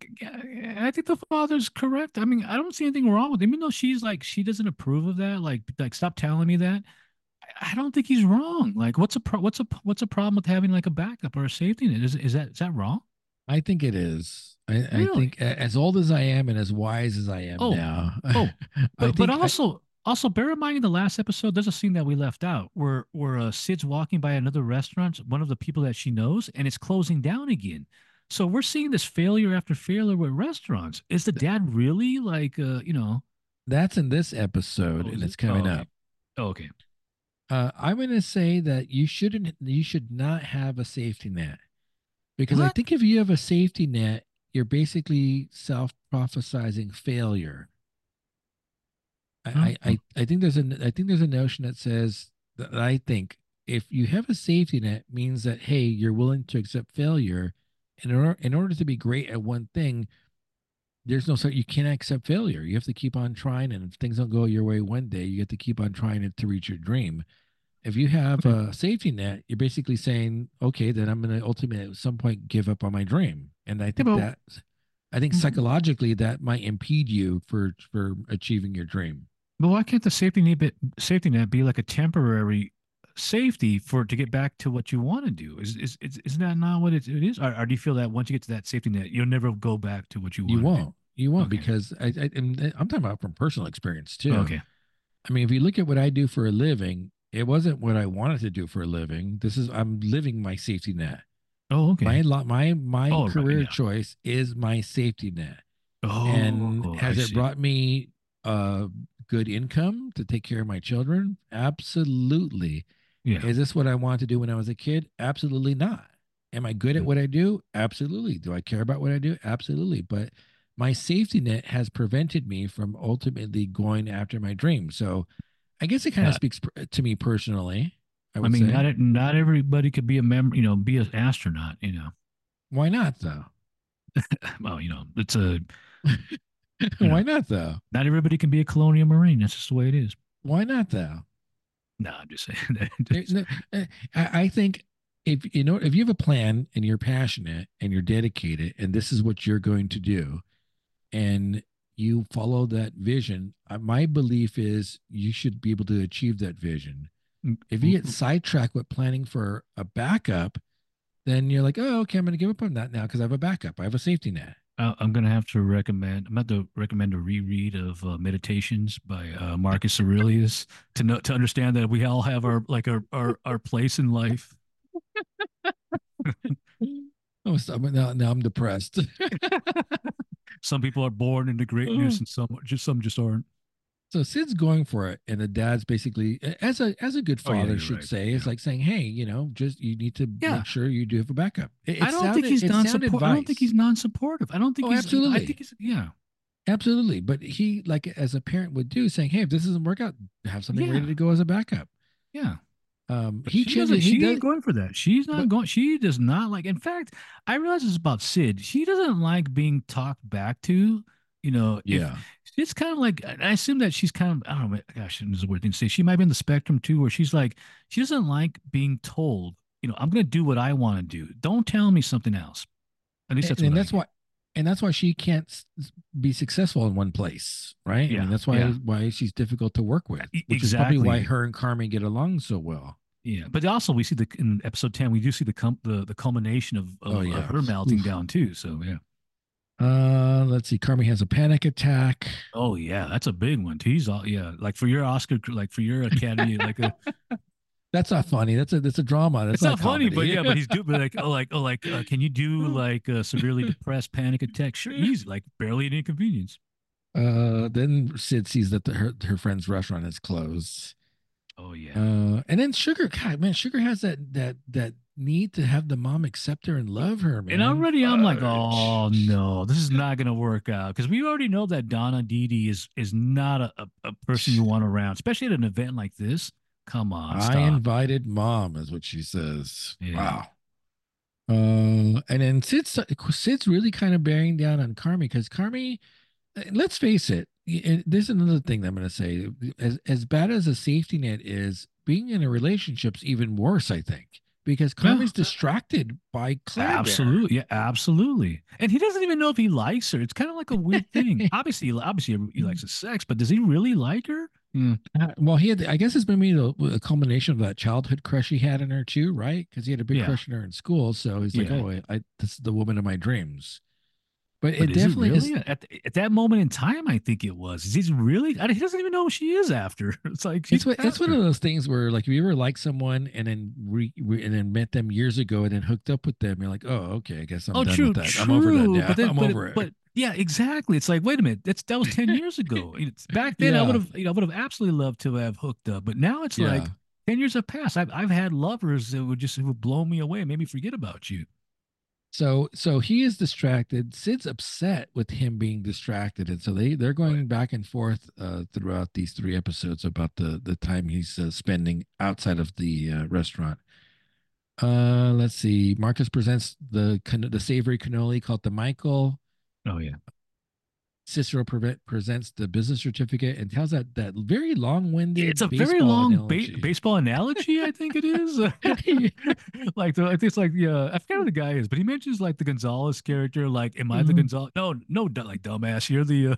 I think the father's correct. I mean, I don't see anything wrong with him, even though she's like she doesn't approve of that. Like, like stop telling me that. I- I don't think he's wrong. Like, what's a pro- what's a what's a problem with having like a backup or a safety net? Is is that is that wrong?
I think it is. I, I think as old as I am and as wise as I am
Oh,
now. (laughs)
oh, But, but also also bear in mind in the last episode, there's a scene that we left out where where uh, Sid's walking by another restaurant, one of the people that she knows, and it's closing down again. So we're seeing this failure after failure with restaurants. Is the dad really like uh, you know?
that's in this episode,
Oh,
and it's coming
Oh, okay.
up.
Oh, okay.
Uh, I'm going to say that you shouldn't, you should not have a safety net because I think if you have a safety net, you're basically self prophesizing failure. I, I, I, I think there's a, I think there's a notion that says that I think if you have a safety net means that hey, you're willing to accept failure, and in order, in order to be great at one thing, there's no so you can't accept failure. You have to keep on trying, and if things don't go your way one day, you have to keep on trying it to reach your dream. If you have a safety net, you're basically saying, okay, then I'm going to ultimately at some point give up on my dream, and I think that I think
Mhm.
psychologically that might impede you for for achieving your dream.
But why can't the safety net be, safety net be like a temporary safety for to get back to what you want to do? Is is is isn't that not what it, it is? Or, or do you feel that once you get to that safety net, you'll never go back to what you want?
You won't. You won't
Okay.
because I, I I'm talking about from personal experience too.
Okay.
I mean, if you look at what I do for a living, it wasn't what I wanted to do for a living. This is I'm living my safety net.
Oh, okay.
My my my
Oh, right,
career
yeah.
choice is my safety net.
oh,
and
I
has it
see.
brought me uh good income to take care of my children? Absolutely.
Yeah.
Is this what I wanted to do when I was a kid? Absolutely not. Am I good at what I do? Absolutely. Do I care about what I do? Absolutely. But my safety net has prevented me from ultimately going after my dream. So I guess it kind of
Yeah.
speaks to me personally. I,
I mean,
say.
not not everybody could be a member, you know, be an astronaut, you know.
Why not though? (laughs)
Well, you know, it's a (laughs) (laughs)
Why not though?
not everybody can be a colonial marine. That's just the way it is.
Why not though?
No, I'm just saying (laughs) that.
No, uh, I, I think if you know if you have a plan and you're passionate and you're dedicated and this is what you're going to do and you follow that vision uh, my belief is you should be able to achieve that vision if you get sidetracked with planning for a backup then you're like oh okay i'm going to give up on that now because i have a backup i have a safety net
Uh, I'm going to have to recommend. I'm going to recommend a reread of uh, Meditations by uh, Marcus Aurelius to know to understand that we all have our like our our, our place in life. (laughs) (laughs)
oh so now, now i'm depressed (laughs)
Some people are born into greatness, and some just some just aren't.
So Sid's going for it, and the dad's basically, as a as a good
Oh, yeah,
father should
right.
say, it's like saying, "Hey, you know, just you need to
Yeah.
make sure you do have a backup." It, it
I don't
sounded-
think he's
it
non
sounded
support. I don't think he's non supportive. I don't think
Oh,
he's
absolutely.
I think he's yeah.
absolutely, but he like as a parent would do, saying, "Hey, if this doesn't work out, have something ready to go as a backup."
Yeah.
Um, he
she doesn't-. She
does.
going for that. She's not
but-
going. She does not like. In fact, I realize it's about Sid. She doesn't like being talked back to. You know. if-
Yeah,
it's kind of like I assume that she's kind of I don't know. Gosh, this is a weird thing to say. She might be in the spectrum too, where she's like she doesn't like being told. You know, I'm going to do what I want to do. Don't tell me something else. At least
and,
that's
and
what I
that's why, and that's why she can't be successful in one place, right? I
Yeah,
mean, that's why
yeah.
why she's difficult to work with, which is probably why her and Carmen get along so well.
Yeah, but also we see the in episode ten, we do see the com- the the culmination of, of,
Oh,
of her melting
Oof.
down too. So yeah.
Uh, let's see. Carmen has a panic attack.
Oh yeah, that's a big one. He's all yeah, like for your Oscar, like for your Academy, like a, (laughs)
That's not funny. That's a that's a drama. That's
it's not, funny, but yeah, but he's doing but like (laughs) oh like oh like uh, can you do like a severely depressed panic attack? Sure, easy, like barely an inconvenience.
Uh, then Sid sees that the, her her friend's restaurant is closed.
Oh yeah.
Uh, and then Sugar, God, man, Sugar has that that that need to have the mom accept her and love her, man.
and already I'm like, oh no, this is not gonna work out because we already know that Donna Didi is is not a, a, a person you want around, especially at an event like this. Come on,
I invited mom, is what she says.
Yeah.
Wow. Uh, and then Sid's Sid's really kind of bearing down on Carmy because Carmy, uh, let's face it, y- and this is another thing that I'm going to say. As as bad as a safety net is, being in a relationship's even worse. I think because
Yeah.
Carmy's distracted by Claire. Bear.
Absolutely, yeah, absolutely. And he doesn't even know if he likes her. It's kind of like a weird thing. obviously, (laughs) obviously he likes the sex, but does he really like her? Hmm.
Uh, well, he had, I guess it's maybe a, a culmination of that childhood crush he had in her too, right? Because he had a big
Yeah.
crush on her in school. So he's like,
Yeah.
oh, I, I, this is the woman of my dreams. But,
But
it
is
definitely
it
is.
really at, at that moment in time? I think it was. Is he really? I, he doesn't even know who she is after. (laughs) It's like
It's what, it's one of those things where, like, if you ever like someone and then re, re, and then met them years ago and then hooked up with them, you're like, oh, okay, I guess I'm
oh,
done
true,
with that.
true.
I'm over that now.
But then,
I'm
but,
over it.
but yeah, exactly. It's like, wait a minute, that's that was ten years ago. It's, back (laughs) then, I would have, you know, I would have absolutely loved to have hooked up. But now it's like ten years have passed. I've I've had lovers that would just would blow me away, made me forget about you.
So so he is distracted. Sid's upset with him being distracted, and so they they're going back and forth uh, throughout these three episodes about the the time he's uh, spending outside of the uh, restaurant. Uh, let's see. Marcus presents the can- the savory cannoli called the Michael.
Oh yeah.
Cicero preve- presents the business certificate and tells that that very long-winded.
It's a very long
analogy.
ba- baseball analogy, I think it is. (laughs) (laughs) like the, I think it's like yeah, I forget who the guy is, but he mentions like the Gonzalez character. Like, am I the
Mhm.
Gonzalez? No, no, like dumbass. You're the. Uh,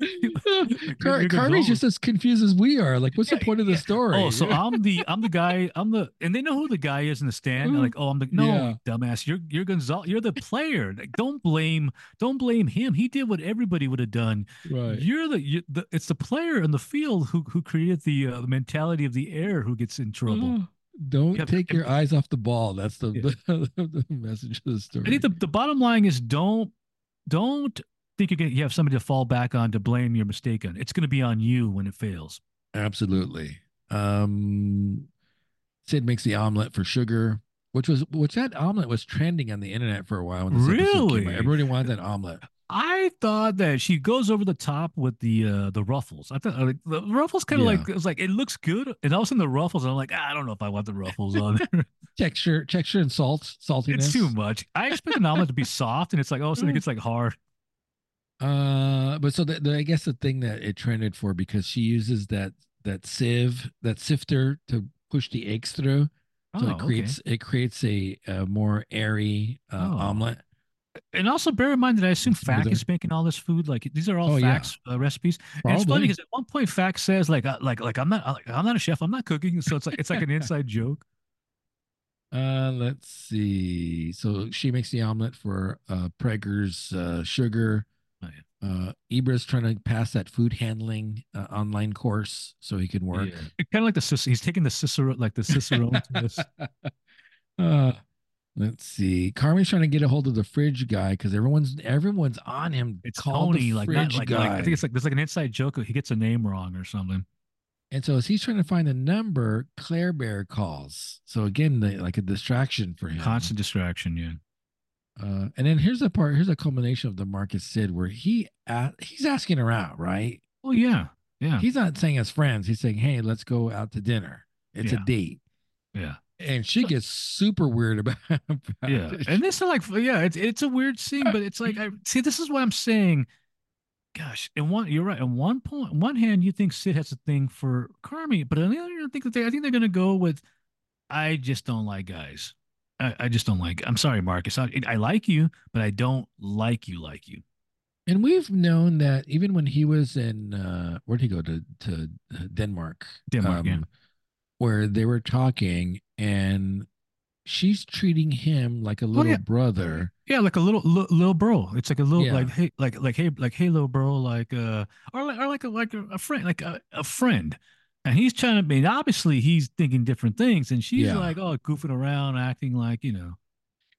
(laughs)
Car-
you're
just as confused as we are. Like, what's
Yeah,
the point of the
yeah.
story?
oh, so I'm the I'm the guy. I'm the and they know who the guy is in the stand. They're
Mhm.
like, oh, I'm the no
Yeah.
dumbass. You're you're Gonzalez. You're the player. Like, don't blame don't blame him. He did what everybody would have done.
right.
You're the, you, the it's the player in the field who who created the uh, the mentality of the air who gets in trouble.
Oh, Don't
Yeah,
take your eyes off the ball. That's the,
Yeah. (laughs)
the, message of the story.
I think the, the bottom line is don't don't think you can you have somebody to fall back on to blame your mistake on. It's going to be on you when it fails.
Absolutely. Um, Sid makes the omelet for sugar, which was which that omelet was trending on the internet for a while. When this episode came.
Really?
Everybody wanted that omelet.
I thought that she goes over the top with the uh the ruffles. I thought like the ruffles kind of
Yeah.
like it was like it looks good, and all of a sudden the ruffles. And I'm like, "Ah, I don't know if I want the ruffles on there. (laughs)
Texture, texture, and salt, saltiness.
it's too much. I expect an omelet to be soft, and it's like all of a sudden it gets like hard.
Uh, but so the, the I guess the thing that it trended for because she uses that that sieve, that sifter to push the eggs through. So
Oh,
it
okay.
creates it creates a, a more airy uh,
Oh.
omelet.
And also bear in mind that I assume. Fak is making all this food. Like these are all
Oh, yeah.
Uh, recipes. And it's funny because at one point Fak says like uh, like like I'm not like, I'm not a chef. I'm not cooking. So it's like it's like an (laughs) inside joke.
Uh, let's see. So she makes the omelet for uh Prager's uh, sugar. Uh, Ebra's trying to pass that food handling uh, online course so he can work.
Kind of like the he's taking the Cicero like the Cicerone test. (laughs)
uh, let's see. Carmen's trying to get a hold of the fridge guy because everyone's everyone's on him.
It's
Call the
Tony, like not like,
guy.
like I think it's like there's like an inside joke. He gets a name wrong or something.
and so as he's trying to find a number, Claire Bear calls. So again, the, like a distraction for him.
Constant distraction. Yeah.
Uh, and then here's the part. Here's a culmination of the Marcus Sid where he uh, he's asking her out, right?
Oh yeah. Yeah.
He's not saying as friends. He's saying, "Hey, let's go out to dinner. It's
Yeah.
a date."
Yeah.
And she gets super weird about, (laughs) about
Yeah.
it.
And this is like yeah, it's it's a weird scene, but it's like I (laughs) see this is what I'm saying. Gosh, and one you're right. On one point, on one hand, you think Sid has a thing for Carmy, but on the other, hand, I think that they I think they're gonna go with I just don't like guys. I, I just don't like. I'm sorry, Marcus. I, I like you, but I don't like you like you.
And we've known that even when he was in uh where'd he go to to uh, Denmark?
Denmark, yeah.
Where they were talking and she's treating him like a little
yeah.
brother.
Yeah, like a little li- little bro. It's like a little
Yeah.
like hey like like hey like hey little bro like uh or like or like a like a, a friend like a, a friend. And he's trying to be obviously he's thinking different things and she's
Yeah.
like oh goofing around acting like, you know.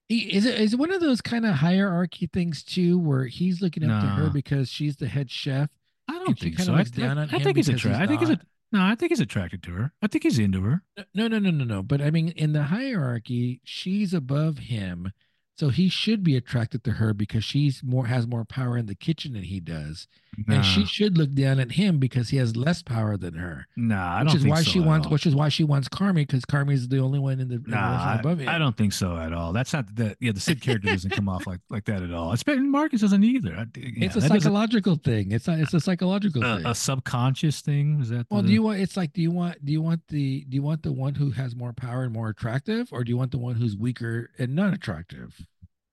He- Is it is it one of those kind of hierarchy things too, where he's looking up to her because she's the head chef,
I don't think so. I,
looks down
I,
on
I think he's attracted. I think he's a, no. I think he's attracted to her. I think he's into her.
No, no, no, no, no. But I mean, in the hierarchy, she's above him, so he should be attracted to her because she's more has more power in the kitchen than he does, and she should look down at him because he has less power than her.
Nah, I
which
don't
is
think
why
so
she wants,
all.
which is why she wants Carmy because Carmy is the only one in the,
Nah,
above him.
I, I don't think so at all. That's not the yeah. The Sid character doesn't come off like like that at all. It's been Marcus doesn't either. I, yeah,
It's a psychological thing. It's not. It's a psychological
a,
thing.
a subconscious thing. Is that?
well,
the,
do you want? It's like, do you want? Do you want the? Do you want the one who has more power and more attractive, or do you want the one who's weaker and not attractive?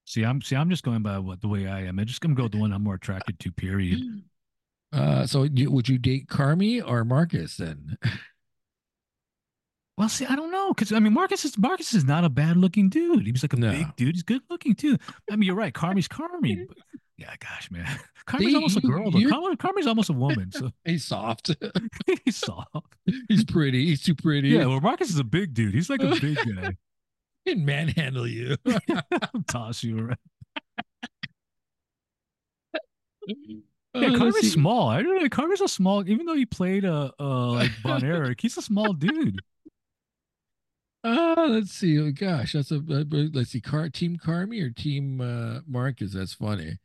see? I'm see. I'm just going by what the way I am. I'm just gonna go with the one I'm more attracted to. Period. (gasps) (clears throat)
Uh, so you, would you date Carmy or Marcus then? (laughs)
Well, see, I don't know, because I mean, Marcus is Marcus is not a bad looking dude. He's like a
No.
big dude. He's good looking too. I mean, you're right. Carmy's Carmy. (laughs) But, yeah, gosh, man, (laughs) Carmy's
See,
almost a girl. Though. Carmy, Carmy's almost a woman. So
He's soft.
he's soft.
He's pretty. He's too pretty.
Yeah, well, Marcus is a big dude. He's like a big guy.
He can manhandle you.
Toss you around.
Uh,
Yeah,
let's Carmy's
small. I don't know. Carmy's a small. Even though he played a, uh like Von (laughs) Erich, he's a small dude.
Uh, let's see. Oh, gosh, that's a uh, let's see. Car team Carmy or team uh, Marcus? That's funny.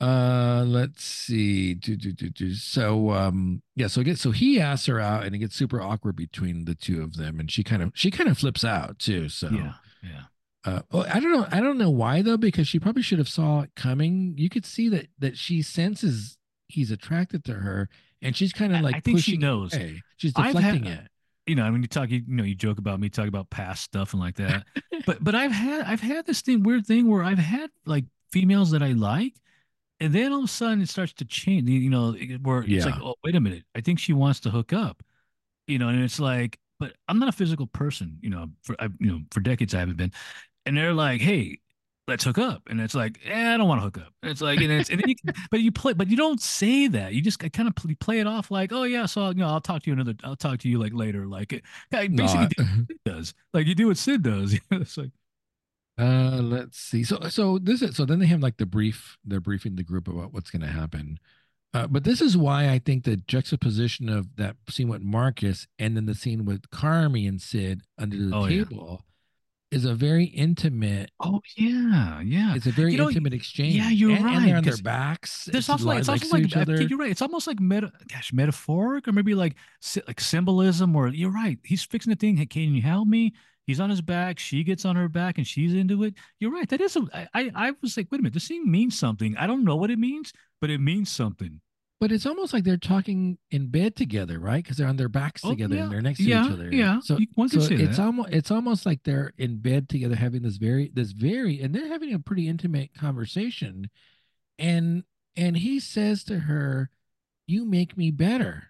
Uh, let's see. Do, do, do, do. So, um, yeah. So, get so he asks her out, and it gets super awkward between the two of them, and she kind of she kind of flips out too. So,
Yeah, yeah.
Uh, well, I don't know. I don't know why though, because she probably should have saw it coming. You could see that that she senses he's attracted to her, and she's kind of like
I think she knows.
away. She's
I've had-
deflecting it.
you know, when you talk, you, you know, you joke about me, talk about past stuff and like that. (laughs) but but I've had I've had this thing weird thing where I've had like females that I like, and then all of a sudden it starts to change. You know, where it's like, oh wait a minute, I think she wants to hook up. You know, and it's like, but I'm not a physical person. You know, for I, you know, for decades I haven't been, and they're like, hey. Let's hook up, and it's like, eh, I don't want to hook up. And it's like, and it's, and then you, but you play, but you don't say that. You just kind of play, play it off like, oh yeah, so you know, I'll talk to you another, I'll talk to you like later, like it,
No,
basically
I-
do Sid does. Like you do what Sid does. (laughs) it's like
Uh, let's see. So, so this is so then they have like the brief. They're briefing the group about what's going to happen. Uh, but this is why I think the juxtaposition of that scene with Marcus and then the scene with Carmy and Sid under the
Oh, yeah.
Is a very intimate.
Oh yeah, yeah.
It's a very
You know,
intimate exchange.
yeah, you're
and, And they're on their backs.
There's
it's
also like it's also like you're right. It's almost like meta, gosh, metaphoric or maybe like like symbolism. Or you're right. He's fixing the thing. Hey, can you help me? He's on his back. She gets on her back, and she's into it. You're right. That is. A, I I I was like, wait a minute. This thing means something. I don't know what it means, but it means something.
But it's almost like they're talking in bed together, right? Because they're on their backs
Oh,
together
yeah.
and they're next to
Yeah,
each other.
yeah.
So so it's almost it's almost like they're in bed together having this very this very and they're having a pretty intimate conversation. And and he says to her, You make me better.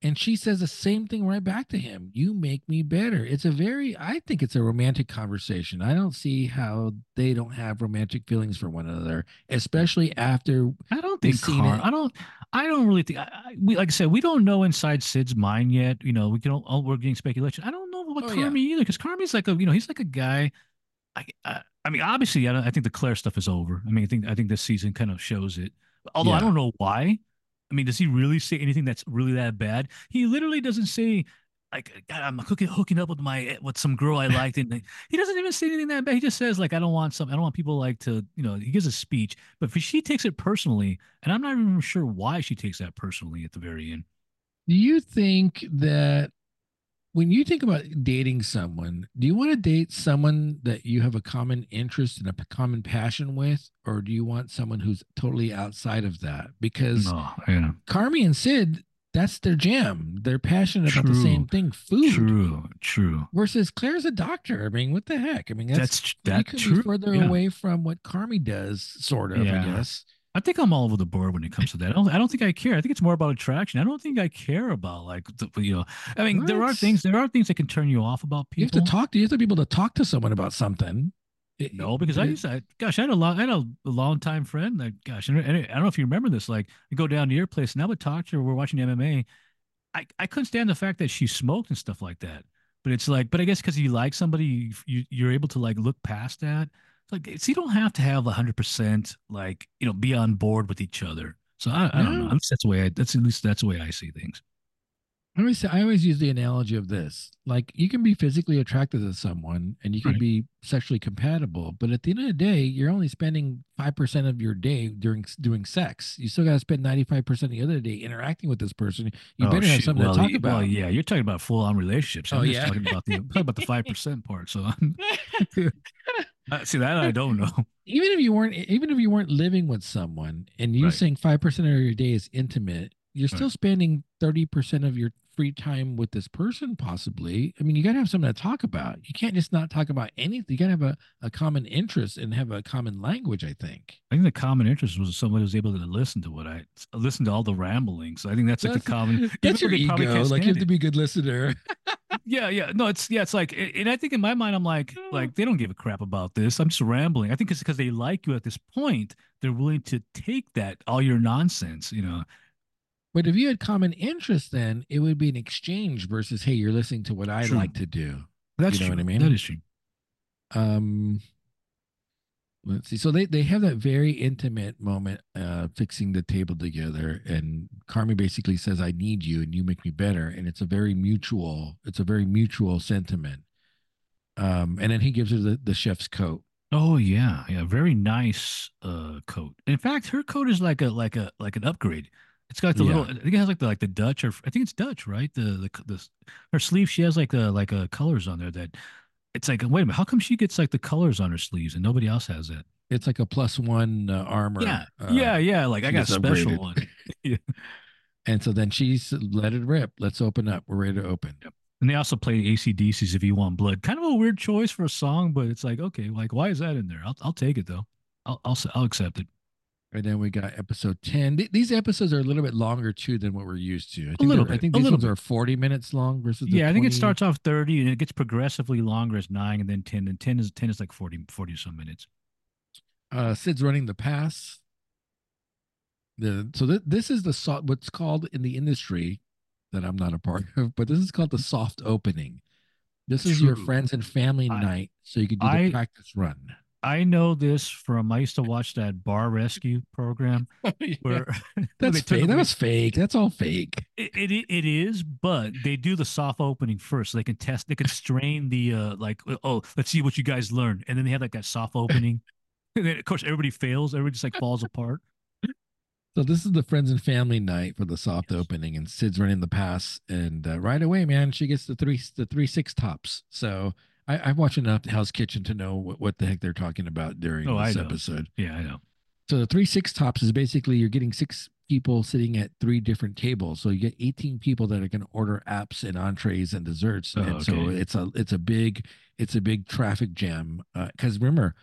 And she says the same thing right back to him. You make me better. It's a very, I think it's a romantic conversation. I don't see how they don't have romantic feelings for one another, especially after
I don't think Car-. I don't. I don't really think. I, I, we like I said, we don't know inside Sid's mind yet. You know, we can. all we're getting speculation. I don't know about
Oh, yeah.
Carmy either, because Carmy's like a. You know, he's like a guy. I. I, I mean, obviously, I, don't, I think the Claire stuff is over. I mean, I think I think this season kind of shows it. Although I don't know why. I mean, does he really say anything that's really that bad? He literally doesn't say. Like God, I'm hooking hooking up with my with some girl I liked, and he doesn't even say anything that bad. He just says like, I don't want some, I don't want people like to, you know. He gives a speech, but she takes it personally, and I'm not even sure why she takes that personally at the very end.
Do you think that when you think about dating someone, do you want to date someone that you have a common interest and a p- common passion with, or do you want someone who's totally outside of that? Because
Oh, yeah,
Carmy and Sid, that's their jam. They're passionate about the same thing, food.
true, true.
Versus Claire's a doctor. I mean, what the heck? I mean, that's,
That's
you
that's
could
true.
be further
yeah.
away from what Carmy does, sort of, I guess.
I think I'm all over the board when it comes to that. I don't, I don't think I care. I think it's more about attraction. I don't think I care about like the, you know. I mean, there are things there are things that can turn you off about people.
You have to talk to you have to be able to talk to someone about something. It-
No, because I used to, I, gosh, I had a long, I had a, a long time friend that, gosh, I don't know if you remember this. Like, we go down to your place, and I would talk to her. We're watching MMA. I, I couldn't stand the fact that she smoked and stuff like that. But it's like, but I guess because you like somebody, you, you you're able to like look past that. Like, it's you don't have to have hundred percent like you know be on board with each other. So I, I don't know. That's the way I. That's at least that's the way I see things.
I always say, I always use the analogy of this. Like you can be physically attracted to someone and you can
Right.
be sexually compatible, but at the end of the day, you're only spending five percent of your day during doing sex. You still got to spend ninety five percent of the other day interacting with this person. You
Oh,
better have something
well,
to talk about.
Well, yeah, you're talking about full on relationships. Oh, I'm
Oh,
just
yeah.
talking about the talking about the (laughs) five percent part. So I'm, (laughs) uh, see that I don't know. (laughs)
even if you weren't even if you weren't living with someone and you
Right.
saying five percent of your day is intimate, you're still
Right.
spending thirty percent of your free time with this person, possibly. I mean, you gotta have something to talk about. You can't just not talk about anything. You gotta have a, a common interest and have a common language, I think.
I think the common interest was somebody was able to listen to what I listen to all the ramblings. I think that's like the
That's-
common. (laughs)
That's your
people, they probably
ego. Like you have to be a good listener. (laughs)
yeah, yeah. No, it's yeah, it's like, and I think in my mind, I'm like, like they don't give a crap about this. I'm just rambling. I think it's because they like you at this point. They're willing to take that all your nonsense. You know,
But if you had common interest, then it would be an exchange versus, hey, you're listening to what I
True.
like to do.
that's
know
true.
what I mean?
That is true.
um let's see so they they have that very intimate moment uh fixing the table together and carmy basically says i need you and you make me better and it's a very mutual it's a very mutual sentiment um and then he gives her the, the chef's coat
Oh yeah, yeah, very nice uh coat. In fact, her coat is like a like a like an upgrade. It's got the
Yeah.
little. I think it has like the like the Dutch or I think it's Dutch, right? The the the her sleeve. She has like the like uh colors on there that. It's like wait a minute, how come she gets like the colors on her sleeves and nobody else has it?
it's like a plus one uh, armor
Yeah,
uh,
yeah, yeah. Like I got a special
upgraded.
one. (laughs)
and so then she's let it rip let's open up we're ready to open
And they also play ACDC's If You Want Blood. Kind of a weird choice for a song, but it's like, okay, like why is that in there? I'll I'll take it though. I'll I'll, I'll accept it.
And then we got episode 10. Th- these episodes are a little bit longer too than what we're used to. I think,
little
they're- I
bit,
think
a
these
little
ones
bit.
are 40 minutes long versus the
Yeah, I think it starts off 30 and it gets progressively longer as 9 and then 10 and 10 is 10 is like 40 40 some minutes.
uh Sid's running the pass. The so th- this is the so- what's called in the industry that I'm not a part (laughs) of, but this is called the soft opening. This is your friends and family
I-
night, so you can do the
I-
practice run.
I know this from I used to watch that bar rescue program (laughs) where (laughs) where
That's fake. That was fake. That's all fake.
it, it it is, but they do the soft opening first. So they can test, they can strain the uh like oh, let's see what you guys learn. And then they have like that soft opening. (laughs) And then of course everybody fails, everybody just like falls apart.
So this is the friends and family night for the soft
Yes.
opening, and Sid's running the pass, and uh, right away, man, she gets the three the three six tops. So I, I've watched enough Hell's Kitchen to know what, what the heck they're talking about during
Oh,
this episode.
Yeah, I know.
So the three six tops is basically you're getting six people sitting at three different tables. So you get 18 people that are going to order apps and entrees and desserts.
Oh,
and so it's a it's a big it's a big traffic jam. Because remember,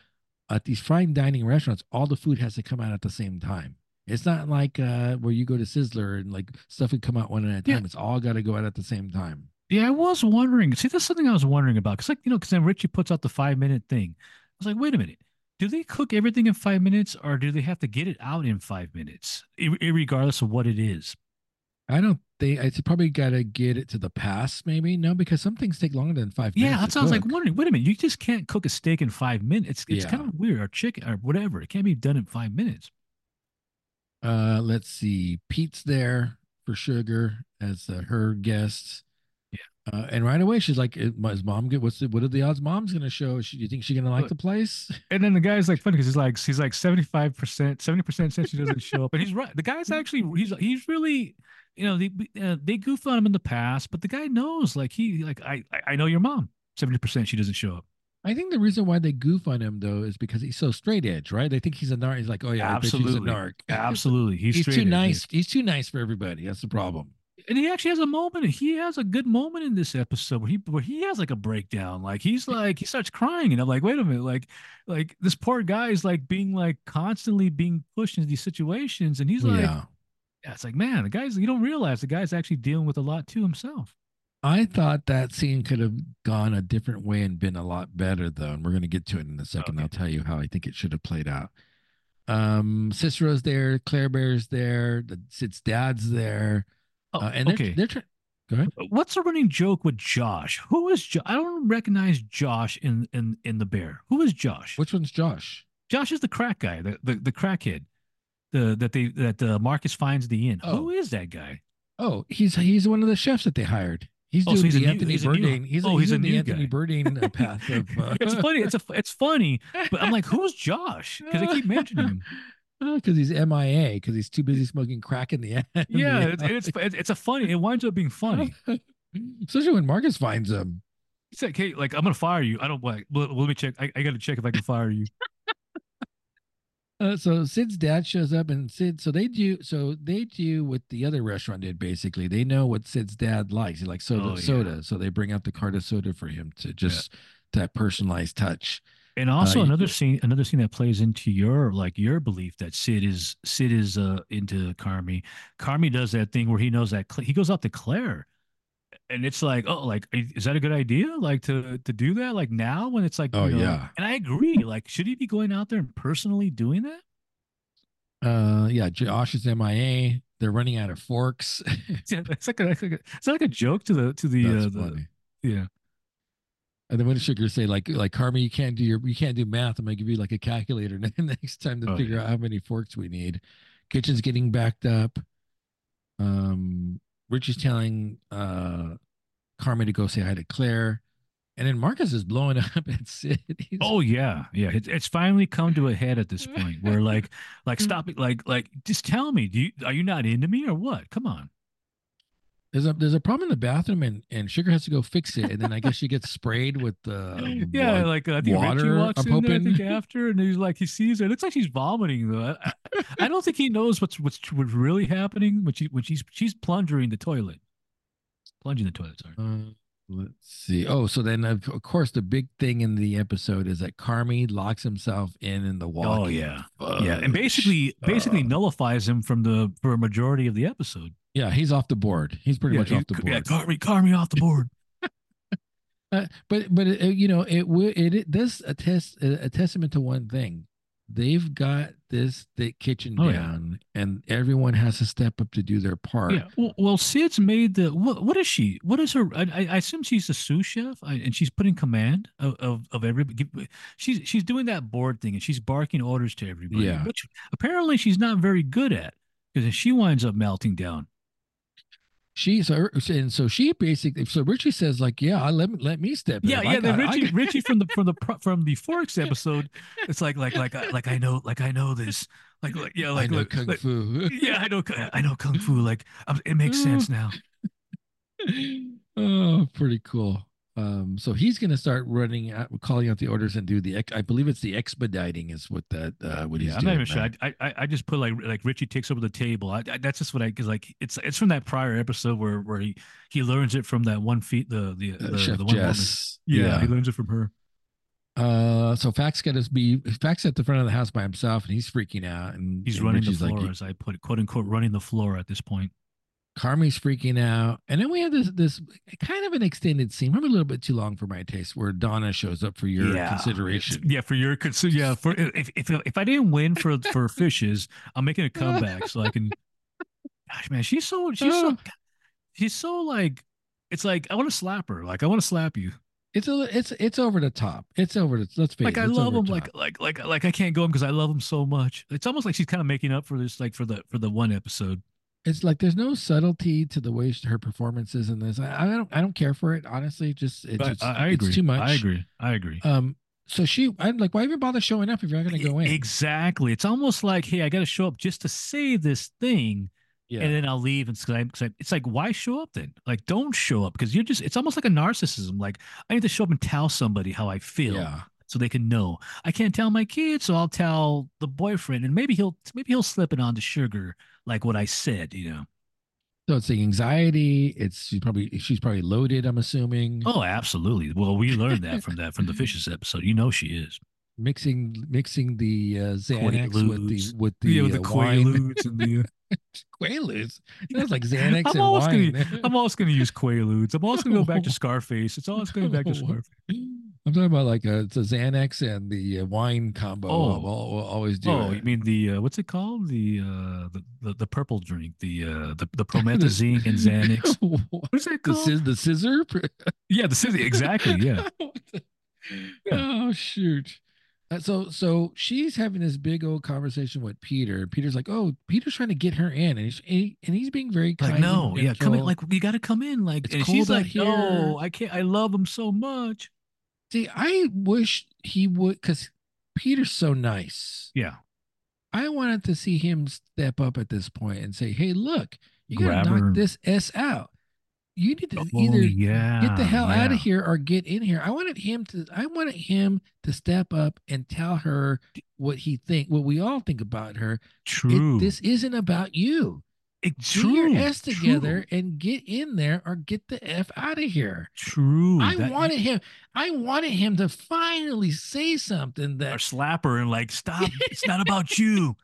at these fine dining restaurants, all the food has to come out at the same time. It's not like uh, where you go to Sizzler and like stuff would come out one at a time.
Yeah.
time. It's all got to go out at the same time.
Yeah, I was wondering. See, that's something I was wondering about. Cause like, you know, cause then Richie puts out the five minute thing. I was like, wait a minute. Do they cook everything in five minutes or do they have to get it out in five minutes, regardless of what it is?
I don't think it's probably got to get it to the pass. Maybe no, because some things take longer than five minutes.
Yeah, that's what I was like wondering. Wait a minute, you just can't cook a steak in five minutes. It's, it's
Yeah.
kind of weird, or chicken, or whatever. It can't be done in five minutes.
Uh, let's see. Pete's there for sugar as uh, her guest. Uh, and right away she's like, "Is mom good? What's the, what are the odds mom's gonna show? She, you think she's gonna like the place? (laughs)
And then the guy's like funny because he's like he's like seventy five percent, seventy percent says she doesn't show up, and he's right. The guy's actually he's he's really you know they uh, they goof on him in the past, but the guy knows like he like I I- know your mom seventy percent she doesn't show up.
I think the reason why they goof on him though is because he's so straight edge, right? They think he's a narc. He's like, oh yeah, bet she's a narc.
Absolutely, he's,
He's,
straight
too
edge,
nice. He's too nice for everybody. That's the problem.
And he actually has a moment. He has a good moment in this episode where he where he has like a breakdown. Like he's like he starts crying, and I'm like, wait a minute, like like this poor guy is like being like constantly being pushed into these situations, and he's like,
yeah.
Yeah, it's like, man, the guy's you don't realize the guy's actually dealing with a lot too himself.
I thought that scene could have gone a different way and been a lot better, though. And we're going to get to it in a second.
Okay.
I'll tell you how I think it should have played out. Um, Cicero's there, Claire Bear's there, the Sid's dad's there,
Oh,
uh, and they're,
okay.
they're trying. Go ahead.
What's the running joke with Josh? Who is Josh? I don't recognize Josh in in in the bear. Who is Josh?
Which one's Josh?
Josh is the crack guy, the the, the crackhead. the that they that uh, Marcus finds the inn.
Oh.
Who is that guy?
Oh, he's he's one of the chefs that they hired. He's
Oh,
doing
so he's
the
new-
Anthony
he's
Bourdain. He's,
oh,
he's,
he's a new
Anthony
guy.
Bourdain uh, path of. (laughs) Uh,
It's funny. It's a it's funny, but I'm like, who's Josh? Because I keep mentioning him. (laughs)
because he's MIA because he's too busy smoking crack in the (laughs) end.
Yeah, it's, it's (laughs) it's it's a funny. It winds up being funny. (laughs)
especially when Marcus finds him.
It's like, hey, like I'm gonna fire you. I don't like. Let, let me check. I, I got to check if I can fire you.
Uh, so Sid's dad shows up, and Sid. So they do. So they do what the other restaurant did. Basically, they know what Sid's dad likes. He likes soda,
Oh, yeah.
soda. So they bring out the cart of soda for him to just that personalized touch.
And also
you-
another scene, another scene that plays into your like your belief that Sid is Sid is uh into Carmy. Carmy does that thing where he knows that Cla- he goes out to Claire, and it's like, oh, like is that a good idea? Like to to do that like now when it's like,
Oh,
you know-
yeah.
And I agree. Like, should he be going out there and personally doing that?
Uh, yeah. Josh is MIA. They're running out of forks. (laughs)
Yeah, it's like a, it's like a, it's like a joke to the to the,
That's
uh, the
funny.
yeah.
And then when Sugar say like like Carmen, you can't do your you can't do math. I'm gonna give you like a calculator (laughs) next time to
Oh,
figure
yeah.
out how many forks we need. Kitchen's getting backed up. Um, Richie's telling uh Carmen to go say hi to Claire, and then Marcus is blowing (laughs) up at Sid. He's-
Oh yeah, yeah. It's it's finally come to a head at this (laughs) point where like like stop it, like like just tell me, do you are you not into me or what? Come on.
There's a there's a problem in the bathroom, and and Sugar has to go fix it, and then I guess she gets sprayed with the (laughs)
Yeah,
wa-
like uh, I think Richie
water,
walks
I'm
in there, I think
hoping.
after, and he's like he sees her. It looks like she's vomiting though. I, I- (laughs) don't think he knows what's what's what's really happening when she when she's she's plunging the toilet, plunging the toilet. Sorry.
Uh, let's see. Oh, so then of, of course the big thing in the episode is that Carmy locks himself in in the walk.
Oh yeah, yeah, and basically basically
Uh.
nullifies him from the for a majority of the episode.
Yeah, he's off the board. He's pretty
yeah,
much off the
Yeah,
board.
car me, car me off the board. (laughs)
Uh, but but uh, you know it would it, it does attest a, a testament to one thing. They've got this the kitchen
Oh, yeah.
down, and everyone has to step up to do their part.
Yeah. Well, well, Sid's made the what? What is she? What is her? I, I assume she's the sous chef, I, and she's putting command of of, of everybody. She's she's doing that board thing, and she's barking orders to everybody.
Yeah.
Which apparently she's not very good at, because she winds up melting down.
She her, and so she basically so Richie says like yeah I let me let me step in.
Yeah,
If
yeah.
Got-
Richie Richie from the from the from the Forks (laughs) episode. It's like like like I- like I know like I know this. Like like yeah
I
like
know
like-
kung
like-
fu. (laughs)
Yeah, I know I know kung fu. Like um, it makes sense (laughs) now.
oh, pretty cool. Um, so he's gonna start running out, calling out the orders and do the. I believe it's the expediting is what that uh, what he's
Yeah, I'm not even sure. I, I I just put like like Richie takes over the table. I, I, that's just what I because like it's it's from that prior episode where where he he learns it from that one feet the the,
Uh,
the,
Chef
the one woman.
Jess.
Yeah, he learns it from her.
Uh, so Fak's got us be Fak's at the front of the house by himself, and he's freaking out, and
He's
and
running the
Richie's
floor,
Like,
as I put it, quote unquote, running the floor at this point.
Carmy's freaking out, and then we have this this kind of an extended scene, maybe a little bit too long for my taste, where Donna shows up for your
Yeah.
consideration.
Yeah, for your consider. Yeah, for if, if if I didn't win for for fishes, I'm making a comeback so I can. (laughs) Gosh, man, she's so she's so she's so like. It's like I want to slap her. Like I want to slap you.
It's a it's it's over the top. It's over the let's face
like
it.
I love
over
him. Like like like like I can't go him because I love him so much. It's almost like she's kind of making up for this, like for the for the one episode.
It's like there's no subtlety to the way she- her performance is in this. I, I don't I don't care for it honestly. Just it's,
I, I
it's too much.
I agree. I agree.
Um. So she, I'm like, why even bother showing up if you're not going to go in?
Exactly. It's almost like, hey, I got to show up just to say this thing,
Yeah.
and then I'll leave. And it's like, why show up then? Like, don't show up because you're just. It's almost like a narcissism. Like, I need to show up and tell somebody how I feel.
yeah.
So they can know. I can't tell my kids, so I'll tell the boyfriend, and maybe he'll maybe he'll slip it on to sugar, like what I said, you know.
So it's the anxiety. It's she's probably she's probably loaded. I'm assuming.
Oh, absolutely. Well, we learned that from that from the (laughs) fishes episode. You know she is.
Mixing mixing the uh, Xanax with the with the,
yeah, with the
uh,
quaaludes and the. (laughs)
Quaaludes. That's like Xanax
I'm
and
always
wine.
gonna I'm always gonna use quaaludes. I'm always gonna go back to (laughs) Scarface. It's always going back to Scarface.
I'm talking about like a, it's a Xanax and the uh, wine combo.
Oh.
I'll always do
Oh,
it.
you mean the uh, what's it called? The uh the, the, the purple drink, the uh the, the (laughs) promethazine and Xanax. (laughs) What's that
the,
called?
scis- the scissor? (laughs)
yeah, the scissor. Exactly. Yeah.
Oh shoot. Uh, so so she's having this big old conversation with Peter. Peter's like, "Oh, Peter's trying to get her in," and he's and, he, and he's being very kind.
Like, no, yeah, come in. Like, you got to come in. Like,
It's
and
cold
she's
out
like,
here.
no, I can't. I love him so much.
See, I wish he would, because Peter's so nice.
Yeah.
I wanted to see him step up at this point and say, "Hey, look, you gotta
Grab
knock this s out. You need to
Oh,
either
yeah.
get the hell out of here or get in here." I wanted him to. I wanted him to step up and tell her what he think, what we all think about her. It-
True.
this isn't about you. Get
true.
your ass together
True.
and get in there or get the f out of here.
True.
I
That-
wanted him. I wanted him to finally say something that or
slap her and like stop (laughs) it's not about you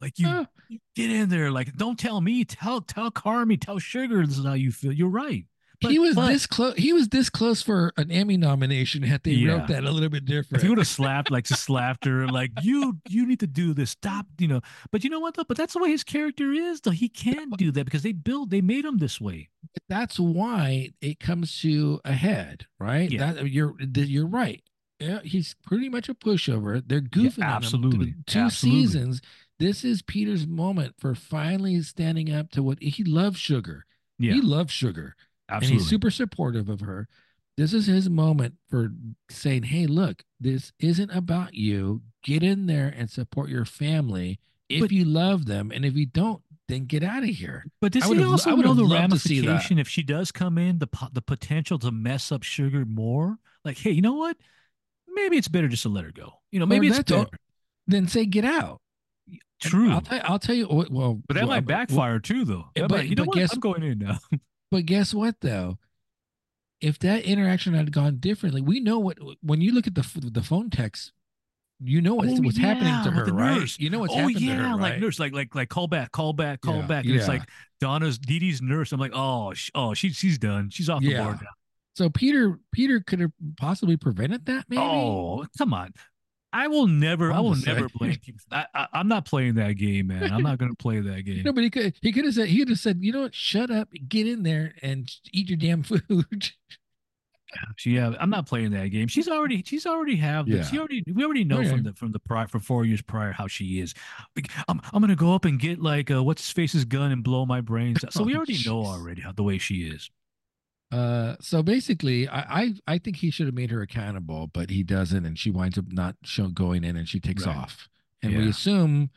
like you,
Uh,
you get in there like don't tell me tell tell carmy tell sugar this is how you feel you're right But-
he was
but
this close. He was this close for an Emmy nomination. Had they
Yeah.
wrote that a little bit different, if
he would have slapped like just slapped her like you you need to do this stop you know but you know what though but that's the way his character is though he can do that because they build they made him this way
That's why it comes to a head, right?
Yeah.
That you're you're right. Yeah, he's pretty much a pushover. They're goofing on him.
absolutely.
Two- Two
Absolutely.
seasons. This is Peter's moment for finally standing up to what he loves. Sugar.
yeah
He loves sugar.
Absolutely
and he's super supportive of her. This is his moment for saying, "Hey, look, this isn't about you. Get in there and support your family if
But-
you love them, and if you don't, then get out of here."
But does he also know the
loved to see that.
ramification if she does come in, the the potential to mess up Sugar more? Like, hey, you know what? Maybe it's better just to let her go. You know, maybe it's
that's all-
better.
Then say, "Get out."
True,
I'll, tell, I'll tell you. what- Well,
but that
well,
might
well,
backfire too, though.
Eh,
that
but-
might- you know
but
what?
guess-
I'm going in now. (laughs)
But guess what, though? If that interaction had gone differently, we know what. When you look at the the phone text, you know what's,
Oh,
what's happening to her, right?
nurse.
You know what's
oh
happening
yeah,
to her,
like nurse, like like like call back, call back, call
Yeah,
back. And it's like Donna's Dee Dee's nurse. I'm like, oh, sh- oh, she she's done. She's off the
Yeah.
board now.
So Peter Peter could have possibly prevented that, maybe.
Oh, come on. I will never, I will never blame people. I, I, I'm not playing that game, man. I'm not going to play that game.
No, but he could he could have said he could have said, you know what, shut up, get in there and eat your damn food. (laughs)
Yeah, I'm not playing that game. She's already, she's already have. The, She already, we already know
Okay.
from the from the prior for four years prior how she is. I'm, I'm gonna go up and get like uh, what's his face's gun and blow my brains. out. So we
Oh,
already know (laughs) already how the way she is.
Uh, so basically, I I, I think he should have made her accountable, but he doesn't, and she winds up not show, going in, and she takes
Right.
off, and we assume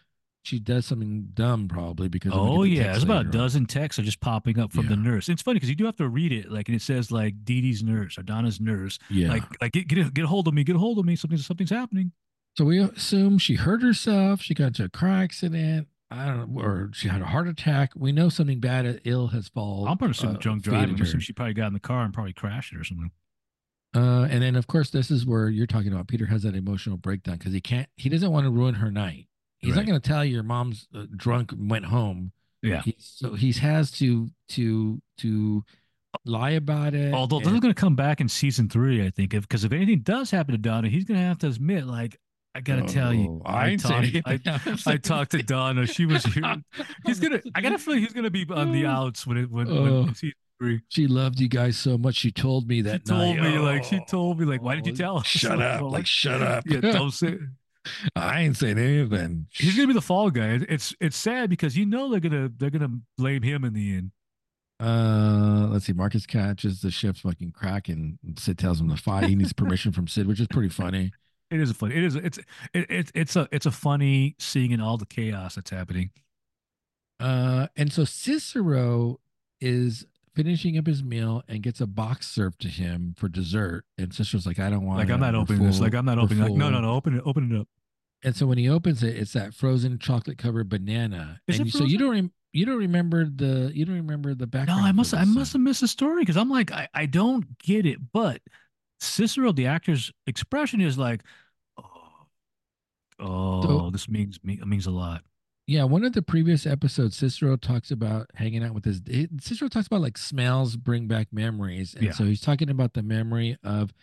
she does something dumb probably because.
Oh
the
yeah, there's about a dozen texts are just popping up from the
Yeah.
nurse. It's funny because you do have to read it, like, and it says like Dee Dee's nurse or Donna's nurse,
Yeah.
like, like get get a, get a hold of me, get a hold of me. Something something's happening.
so we assume she hurt herself. She got into a car accident. I don't know, or she had a heart attack. We know something bad, uh, ill has fallen.
I'm gonna assume
uh,
drunk driving. I'm assuming she probably got in the car and probably crashed it or something.
Uh, and then of course this is where you're talking about. Peter has that emotional breakdown because he can't. He doesn't want to ruin her night. He's not going to tell your mom's uh, drunk went home.
Yeah.
He, so he has to to to lie about it.
Although
and-
they're going to come back in season three, I think, because if, anything does happen to Donna, he's going to have to admit, like, I got to tell you,
Oh, I ain't
talked, I. (laughs) I talked to Donna. She was here. He's gonna. I got to feel he's to be on the outs when it when, when
Oh.
season three.
She loved you guys so much. She told me that.
She
that
told
night.
me like she
Oh,
told me like, why did you tell us?
Shut (laughs) up!
Well,
Like shut up!
yeah, don't say. (laughs)
I ain't saying anything.
He's gonna be the fall guy. It's it's sad because you know they're gonna they're gonna blame him in the end.
Uh, let's see. Marcus catches the ship's fucking crack, and Sid tells him to fight. He needs permission from Sid, which is pretty funny.
It is a funny. It is. It's it, it, it's a it's a funny seeing in all the chaos that's happening.
Uh, and so Cicero is finishing up his meal and gets a box served to him for dessert. And Cicero's like, I don't want.
Like I'm not
We're
opening this. Like I'm not opening. Like no no no. Open it. Open it up.
And so when he opens it, it's that frozen chocolate covered banana.
Is
and
it
so you don't rem- you don't remember the you don't remember the
back.
No.
I must I must have missed the story because I'm like I I don't get it. But Cicero, the actor's expression is like, oh, this means me it means a lot.
Yeah, one of the previous episodes, Cicero talks about hanging out with his. Cicero talks about like smells bring back memories, and
Yeah.
so he's talking about the memory of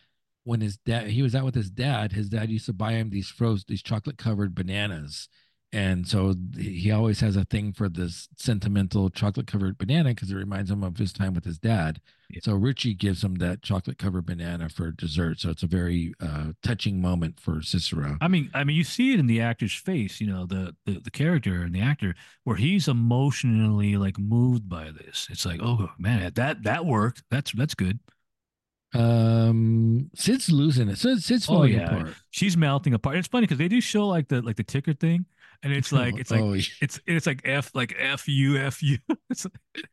when his dad he was out with his dad. His dad used to buy him these frozen, these chocolate covered bananas, and so he always has a thing for this sentimental chocolate covered banana because it reminds him of his time with his dad.
Yeah.
So Richie gives him that chocolate covered banana for dessert. So it's a very uh, touching moment for Cicero.
I mean, I mean, you see it in the actor's face, you know, the, the the character and the actor, where he's emotionally like moved by this. It's like, oh man, that that worked. That's that's good.
Um, Sid's losing it. Sid, Sid's
Oh,
falling
yeah.
apart.
She's melting apart. It's funny because they do show like the like the ticker thing, and it's like (laughs) it's like
oh,
it's it's like F like F U F U. (laughs) It's like,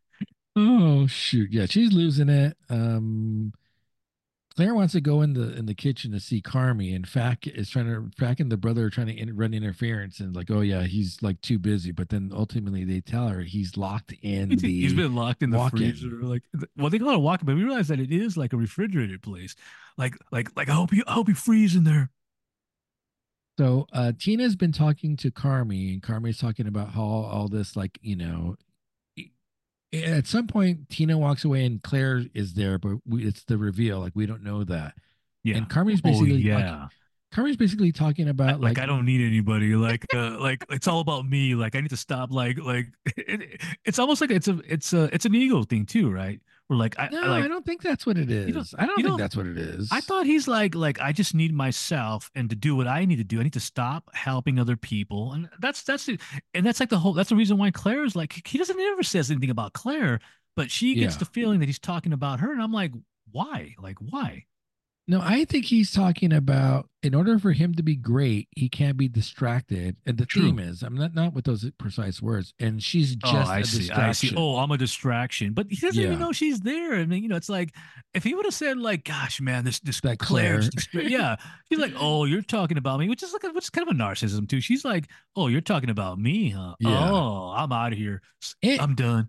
oh shoot, yeah, she's losing it. Um, Claire wants to go in the in the kitchen to see Carmy, and Fak is trying to Fak and the brother are trying to in, run interference, and like, oh yeah, he's like too busy. But then ultimately they tell her he's locked in
he's,
the.
he's been locked in the
walk-in.
freezer. Like, well, they call it a walk-in, but we realize that it is like a refrigerated place. Like, like, like I hope you, I hope you freeze in there.
So uh, Tina's been talking to Carmy, and Carmy's talking about how all this, like, you know, at some point Tina walks away and Claire is there, but we, it's the reveal. Like, we don't know that.
Yeah.
And Carmy's
oh
basically,
yeah.
like, Carmy's basically talking about
like,
like,
I don't need anybody. Like, uh, like it's all about me. Like I need to stop. Like, like (laughs) it, it's almost like it's a, it's a, it's an ego thing too, right? Like I,
no,
I like
I don't think that's what it is.
don't-
I don't think that's what it is.
I thought he's like like I just need myself and to do what I need to do. I need to stop helping other people, and that's that's it. And that's like the whole. That's the reason why Claire is like he doesn't ever says anything about Claire, but she gets
Yeah.
the feeling that he's talking about her, and I'm like, why? Like why?
No, I think he's talking about in order for him to be great, he can't be distracted. And the
True.
theme is, I'm not not with those precise words. And she's oh, just
oh, I see.
distraction.
I see. Oh, I'm a distraction, but he doesn't
Yeah.
even know she's there. I mean, you know, it's like if he would have said like, "Gosh, man, this this
That
Claire's
Claire.
distra-" (laughs) yeah." She's like, "Oh, you're talking about me," which is like a, which is kind of a narcissism too. She's like, "Oh, you're talking about me, huh?
Yeah.
Oh, I'm out of here.
It-
I'm done."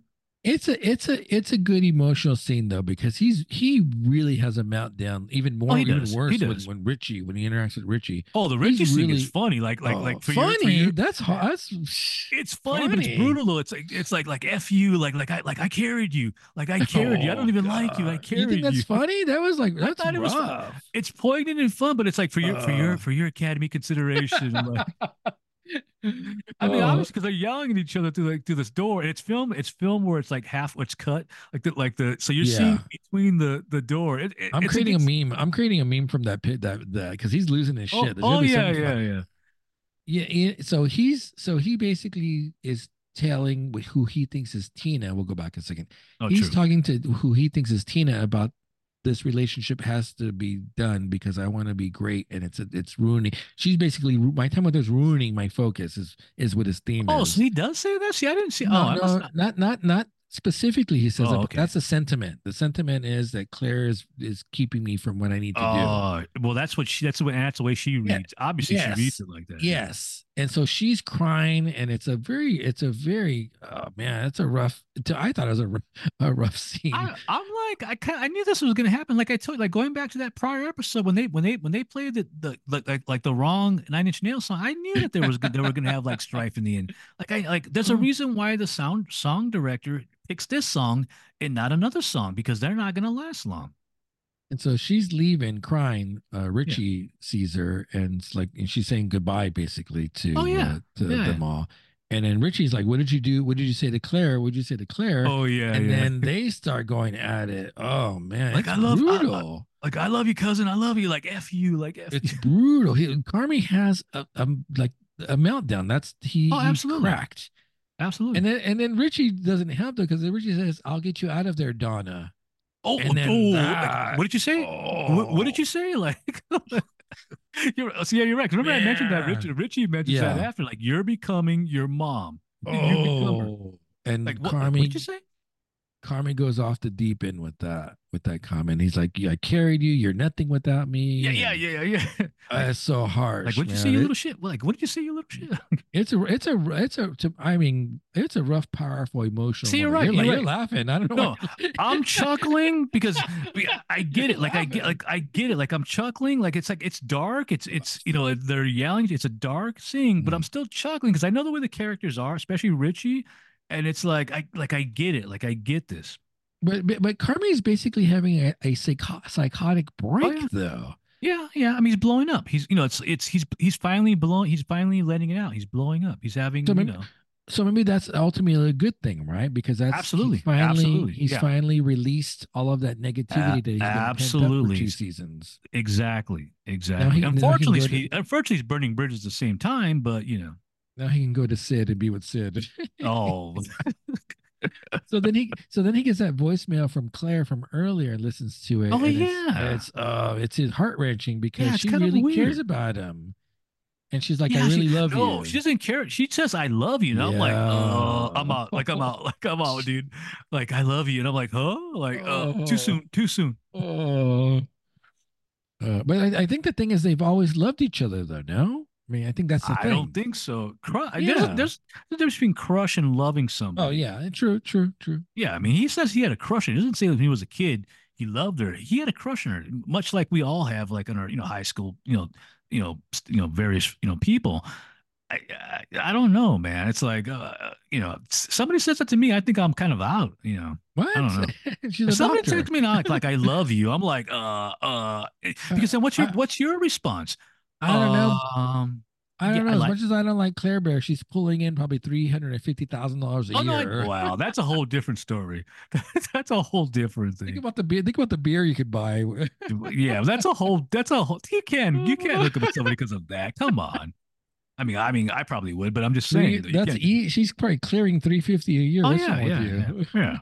It's a it's a it's a good emotional scene though because he's he really has a meltdown even more
Oh,
even
does.
Worse when, when Richie when he interacts with Richie.
Oh, the Richie scene
really-
is funny. Like like
Oh,
like for your,
funny.
for your,
that's hard. That's
it's funny, but it's brutal though. It's like it's like like f you, like like I like I carried you, like I carried you. I don't
Oh,
even like you. I
God.
carried
You think that's funny? That was like (laughs)
I
that's
thought it was fun. It's poignant and fun, but it's like for your for your
Uh.
for your academy consideration. like, (laughs) I mean,
Uh,
obviously, because they're yelling at each other through like through this door, and it's film. It's film where it's like half. It's cut like the like the. So you're seeing between the the door. It, it-
I'm creating a meme. I'm creating a meme from that pit that that because he's losing his
Oh,
shit. There's
oh yeah, yeah, yeah.
yeah, yeah. So he's so he basically is telling wh- who he thinks is Tina. We'll go back a second.
Oh,
he's
true.
talking to who he thinks is Tina about this relationship has to be done because I want to be great and it's it's ruining. She's basically my time with her is ruining my focus is is what his theme
oh,
is.
so he does say that. See, I didn't see.
no,
oh,
no,
not-
not not not specifically. He says
Oh,
that, but
okay.
that's a sentiment. The sentiment is that Claire is is keeping me from what I need to do.
Oh, well, that's what she. That's the way. That's the way she
Yeah,
reads. Obviously,
yes,
she reads it like that.
Yes. And so she's crying, and it's a very, it's a very, oh man, it's a rough. I thought it was a, (laughs) a rough scene.
I, I'm like, I kind, I knew this was gonna happen. Like I told, you like going back to that prior episode when they, when they, when they played the, the, like, like, like the wrong Nine Inch Nails song. I knew that there was, they were gonna have like strife in the end. Like I, like, there's a
Mm.
reason why the sound song director picks this song and not another song because they're not gonna last long.
And so she's leaving, crying. Uh, Richie sees her, and it's like, and she's saying goodbye basically to,
Oh, yeah.
uh, to
Yeah.
them all. And then Richie's like, "What did you do? What did you say to Claire? What did you say to Claire?"
Oh yeah,
and
yeah.
then (laughs) they start going at it. Oh man,
Like, I love- I- I- like I love you, cousin. I love you. Like f you. Like f
it's
you.
brutal. He, Carmy has a, a like a meltdown. That's he.
Oh, absolutely.
cracked.
Absolutely.
And then and then Richie doesn't help though because Richie says, "I'll get you out of there, Donna."
Oh, oh, like, what did you say? What, what did you say? (laughs) Like, (laughs) you're, so yeah, you're right. Remember, I mentioned that
Yeah.
Richie, Richie mentions that after, like, you're becoming your mom.
Oh,
You
and
Like, what, what did you say?
Carmy goes off the deep end with that with that comment. He's like, "Yeah, I carried you. You're nothing without me."
Yeah, yeah, yeah, yeah, yeah. (laughs)
uh, so harsh.
Like, what did you say, you little shit? Like, what did you say, you little shit?
It's a, it's a, it's a. to- I mean, it's a rough, powerful, emotional.
See, you're right,
You're,
you're
like, you're laughing. I don't know.
No, I'm chuckling (laughs) because I get it. Like I get, like I get it. Like I'm chuckling. Like it's like it's dark. It's it's you know they're yelling. It's a dark scene, but I'm still chuckling because I know the way the characters are, especially Richie. And it's like I like I get it. Like I get this.
But but, but Carmy is basically having a, a psycho- psychotic oh, break
yeah.
though.
Yeah, yeah. I mean, he's blowing up. He's, you know, it's, it's, he's, he's finally blowing. He's finally letting it out. He's blowing up. He's having,
So
you
maybe-
know,
So maybe that's ultimately a good thing, right? Because that's he's
Absolutely,
finally
absolutely,
he's
yeah.
finally released all of that negativity that he's been pent up
absolutely.
for two seasons.
exactly, exactly.
he- now he
unfortunately,
to-
he, unfortunately, he's burning bridges at the same time. But you know,
Now he can go to Sid and be with Sid. (laughs)
oh, (laughs)
so then he so then he gets that voicemail from Claire from earlier and listens to it.
Oh,
it's,
yeah.
it's uh it's his heart wrenching because
Yeah,
she really cares about him, and she's like,
Yeah,
"I really
she-
love
no,
you."
she doesn't care. She says, "I love you," and I'm like, "Uh, I'm out. Like I'm out. Like I'm out, (laughs) dude. Like I love you," and I'm like, "Huh? Like uh, too
Oh.
soon. Too soon."
Oh. Uh, but I, I think the thing is they've always loved each other though. No, I mean I think that's the
I
thing.
don't think so. Cru- there's,
Yeah.
a, there's a difference between crush and loving somebody.
Oh yeah, true, true, true.
Yeah, I mean, he says he had a crush. He doesn't say when he was a kid he loved her. He had a crush on her, much like we all have, like in our you know high school, you know, you know, you know, various you know people. I, I I don't know, man. It's like uh, you know, somebody says that to me, I think I'm kind of out. You know,
What?
I don't know. (laughs) Somebody
doctor.
says to me like, like I love you, I'm like, uh, uh, (laughs) because then what's your what's your response?
I don't know.
Um,
I don't
yeah,
know. As
like-
much as I don't like Claire Bear, she's pulling in probably three hundred and fifty thousand dollars a
oh no,
year.
I- wow, that's a whole different story. (laughs) that's a whole different thing.
Think about the beer. Think about the beer you could buy. (laughs)
yeah, that's a whole. That's a whole. You can you can't hook up somebody because of that. Come on. I mean, I mean, I probably would, but I'm just saying. that
that's e- she's probably clearing three fifty a year.
Oh yeah,
with
yeah,
you?
yeah,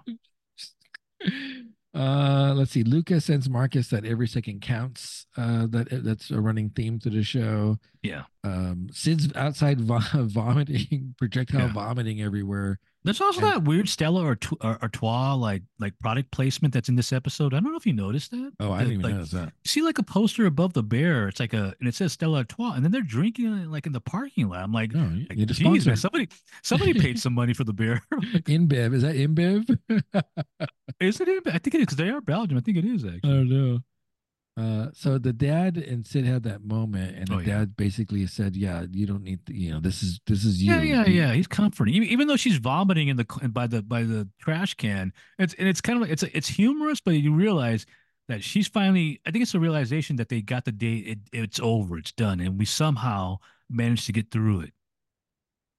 yeah. (laughs)
Uh, let's see. Lucas sends Marcus that every second counts. Uh, that that's a running theme to the show.
Yeah.
Um, Sid's outside (laughs) vo- vomiting, projectile
Yeah.
vomiting everywhere.
There's also
And-
that weird Stella or Artois like like product placement that's in this episode. I don't know if you noticed that.
Oh, I didn't even
like,
notice that.
You see like a poster above the bear. It's like a and it says Stella Artois, and then they're drinking it like in the parking lot. I'm like,
No, you
like geez, man, somebody somebody paid some money for the bear. (laughs)
InBev is that InBev? (laughs)
is it? in- I think it is because they are Belgium. I think it is actually.
I don't know. Uh, so the dad and Syd had that moment, and the
Oh, yeah.
dad basically said, "Yeah, you don't need, to, you know, this is this is you."
Yeah, yeah, yeah. He's comforting, even, even though she's vomiting in the by the by the trash can. It's and it's kind of like it's it's humorous, but you realize that she's finally. I think it's a realization that they got the date. It, it's over. It's done, and we somehow managed to get through it.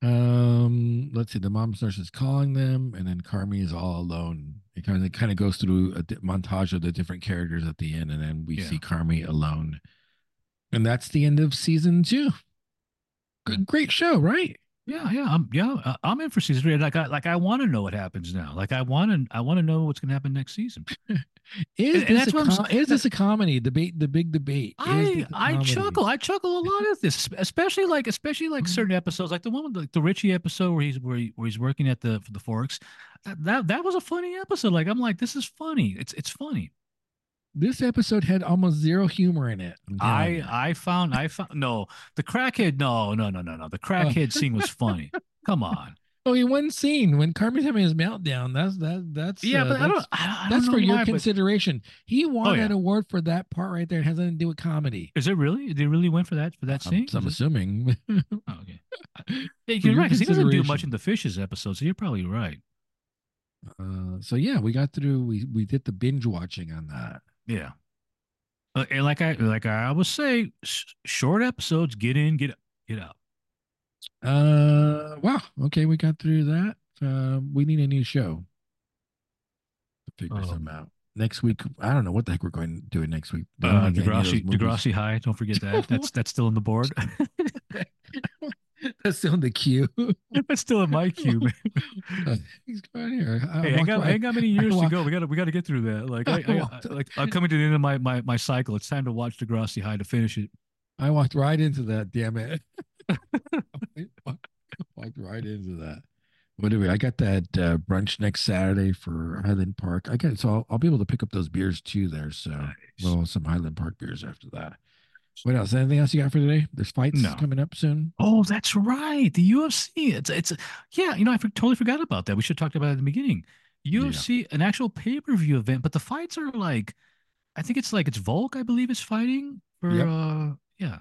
Um, let's see. The mom starts is calling them, and then Carmy is all alone. It kind of kind of goes through a montage of the different characters at the end, and then we
Yeah.
see Carmy alone, and that's the end of season two. G- Great show, right?
Yeah, yeah, I'm yeah, uh, I'm in for season three. Like I like I want to know what happens now. Like I want to I want to know what's going to happen next season. (laughs)
Is
And-
this
that's
a com- is this a comedy debate? The big debate.
I I chuckle. I chuckle a lot at this, especially like especially like certain
Mm.
episodes, like the one with like the Richie episode where he's where, he, where he's working at the for the Forks. That, that that was a funny episode. Like I'm like, this is funny. It's it's funny.
This episode had almost zero humor in it. I'm
I. I found I found no the crackhead. No no no no no. The crackhead scene was (laughs) funny. Come on.
Oh, in one scene when Carmen's having his meltdown. That's that. That's
Yeah,
uh,
but I don't. I, I
that's
don't
for
know
your
why, but-
consideration. He won
Oh, yeah.
an award for that part right there. It has nothing to do with comedy.
Is it really? They really went for that for that
I'm,
scene?
so I'm assuming.
oh, okay. (laughs) Yeah,
For
you're right because he doesn't do much in the fishes episode. So you're probably right.
uh, so yeah, we got through. We we did the binge watching on that.
Yeah. Uh, and like I like I always say, sh- short episodes get in, get get out.
Uh, wow. Okay, we got through that. Uh, we need a new show to figure
Um,
some out. Next week, I don't know what the heck we're going to do next week.
Uh,
don't think any of those
Degrassi, Degrassi High. Don't forget that. That's (laughs) that's still in the board. (laughs)
That's still in the queue. (laughs)
that's still in my queue. Man. (laughs)
He's going here. I,
Hey, I ain't got, I ain't got many (laughs) years to go. We got to we got to get through that. Like I,
I,
I, like I'm coming to the end of my my my cycle. It's time to watch Degrassi High to finish it.
I walked right into that. Damn it! I walked right into that. What do we? I got that uh, brunch next Saturday for Highland Park. I got so I'll, I'll be able to pick up those beers too there. So well, some Highland Park beers after that. What else? Anything else you got for today? There's fights
No.
coming up soon.
Oh, that's right. The UFC. It's it's yeah. You know, I for- totally forgot about that. We should have talked about it at the beginning. UFC, an actual pay per view event, but the fights are like, I think it's like it's Volk, I believe, is fighting for.
Yep.
uh Yeah,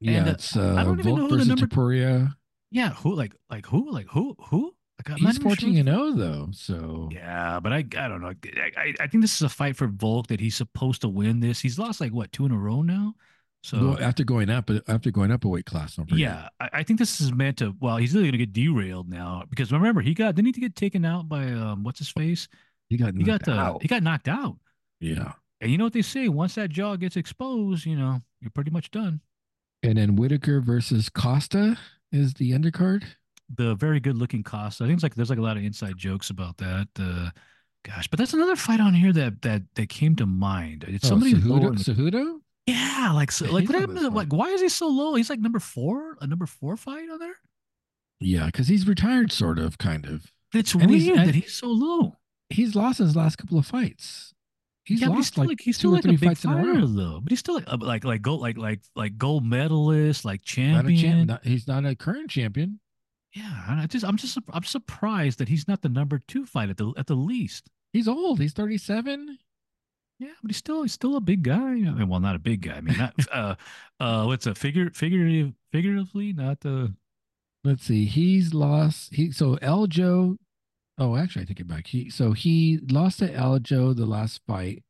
Yeah,
And, uh, I
uh,
don't even know who the
versus
number-
Topuria.
yeah. Who like like who like who who? Like,
He's
even sure
14 and 0 though, so
Yeah, but I I don't know. I, I I think this is a fight for Volk that he's supposed to win this. He's lost like what two in a row now. So
Go- after going up, after going up a weight class, don't forget.
yeah, I, I think this is meant to. Well, he's really gonna get derailed now because remember he got didn't he get taken out by um what's his face?
he got
He got
knocked
the
out.
he got knocked out.
yeah,
And you know what they say? Once that jaw gets exposed, you know you're pretty much done.
and then Whittaker versus Costa is the undercard.
The very good looking Costa. I think it's like there's like a lot of inside jokes about that. Uh, gosh, but that's another fight on here that that that came to mind. It's
Oh,
somebody lower
Cejudo, Cejudo?
Yeah, like so, like what happened? To, like why is he so low? He's like number four, a number four fight on there.
Yeah, because he's retired, sort of, kind of.
It's
And
weird
he's-
that he's so low.
He's lost his last couple of fights. He's
yeah, he's
lost
still
like,
like he's still like a big
fights in a
fighter
row.
though. But he's still like like like gold like like like gold medalist, like
Not
champion.
champ, not, he's not a current champion.
yeah, I just I'm just I'm surprised that he's not the number two fight at the at the least.
He's old. He's 37.
Yeah, but he's still he's still a big guy. I mean, well, not a big guy. I mean, not (laughs) uh uh what's a figure figurative figuratively, not the
Let's see. He's lost. He so Aljo. Oh, actually, I take it back. He so he lost to Aljo the last fight.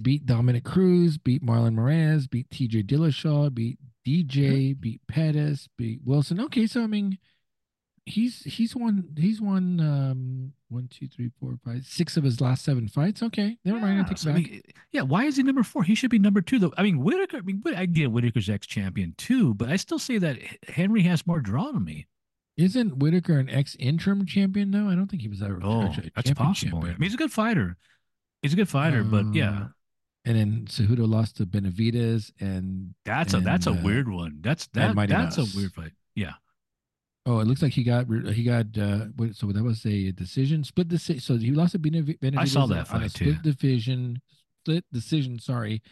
Beat Dominick Cruz. Beat Marlon Moraes. Beat T.J. Dillashaw. Beat DJ. Beat Pettis. Beat Wilson. Okay, so I mean, he's he's won. He's won. Um, one, two, three, four, five, six of his last seven fights. Okay, never mind. I
Yeah,
take
so, I
back.
mean, yeah, why is he number four? He should be number two, though. I mean, Whittaker. I mean, I get Whittaker's ex champion too, but I still say that Henry has more draw to me.
Isn't Whitaker an ex interim champion though? I don't think he was ever.
Oh, that's
champion
possible. I mean, he's a good fighter. He's a good fighter, but yeah,
Uh, And then Cejudo lost to Benavidez and
that's a that's a
uh,
weird one. That's that that's a weird fight. Yeah,
oh, it looks like he got he got uh what, so that was a decision split decision. So he lost to Benav- Benavidez
saw that
on a split
too.
division split decision. Sorry,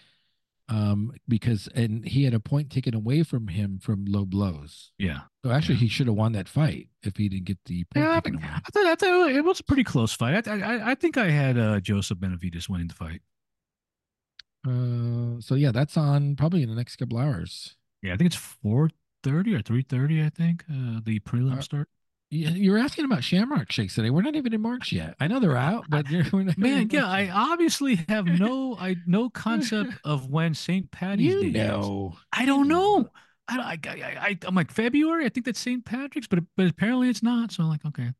um because and he had a point taken away from him from low blows.
yeah.
So actually,
Yeah.
he should have won that fight if he didn't get the point
Yeah, I,
taken
think-
away.
I thought, I thought it was a pretty close fight. I I, I think I had uh, Joseph Benavidez winning the fight.
Uh, so yeah, that's on probably in the next couple hours.
Yeah, I think it's four thirty or three thirty. I think uh, the prelim
Uh,
start.
You're asking about Shamrock Shakes today. We're not even in March yet. I know they're out, but you're, (laughs) we're not
Man, yeah, I obviously have (laughs) no I no concept (laughs) of when St. Patty's Day
you
is. I don't know. I, I, I, I, I'm like February. I think that's St. Patrick's, but but apparently it's not. So I'm like, okay,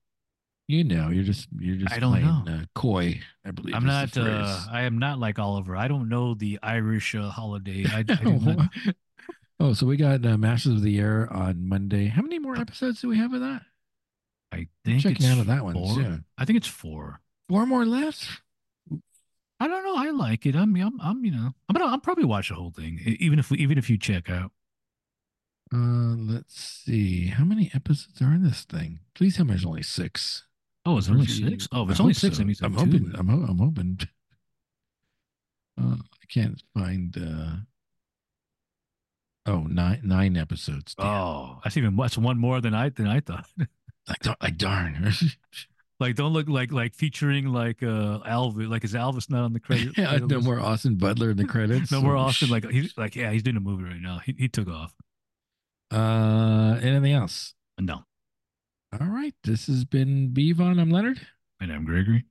You know, you're just you're just
I don't
playing
know.
Uh, coy. I believe
I'm not. Uh. I am not like Oliver. I don't know the Irish uh, holiday. I, I not.
Oh, so we got uh, Masters of the Air on Monday. How many more episodes do we have of that?
I think
Checking
it's
out of that one
four.
soon.
I think it's four.
Four more left.
I don't know. I like it. I'm, I'm, I'm you know, I'm gonna, I'll probably watch the whole thing, even if, we, even if you check out.
Uh, let's see. How many episodes are in this thing? Please tell me there's only six.
Oh, it's only six. Oh, it's only six,
so. I'm
two.
hoping. I'm, I'm hoping. (laughs) Uh, I can't find. uh Oh, nine nine episodes. Damn.
Oh, that's even that's one more than I than I thought.
Like, dar- like darn. (laughs)
like, don't look like like featuring like uh Elvis. Like, is Elvis not on the credit? (laughs)
yeah,
credit
no
list?
more Austin Butler in the credits. (laughs)
No more
Oh,
Austin. Like he's like yeah, he's doing a movie right now. He he took off.
Uh, anything else?
No,
All right. This has been Bevon. I'm Leonard,
and I'm Gregory.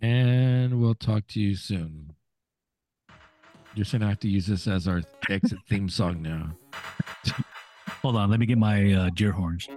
and we'll talk to you soon. You're gonna have to use this as our exit theme song now. (laughs)
Hold on, let me get my uh, deer horns.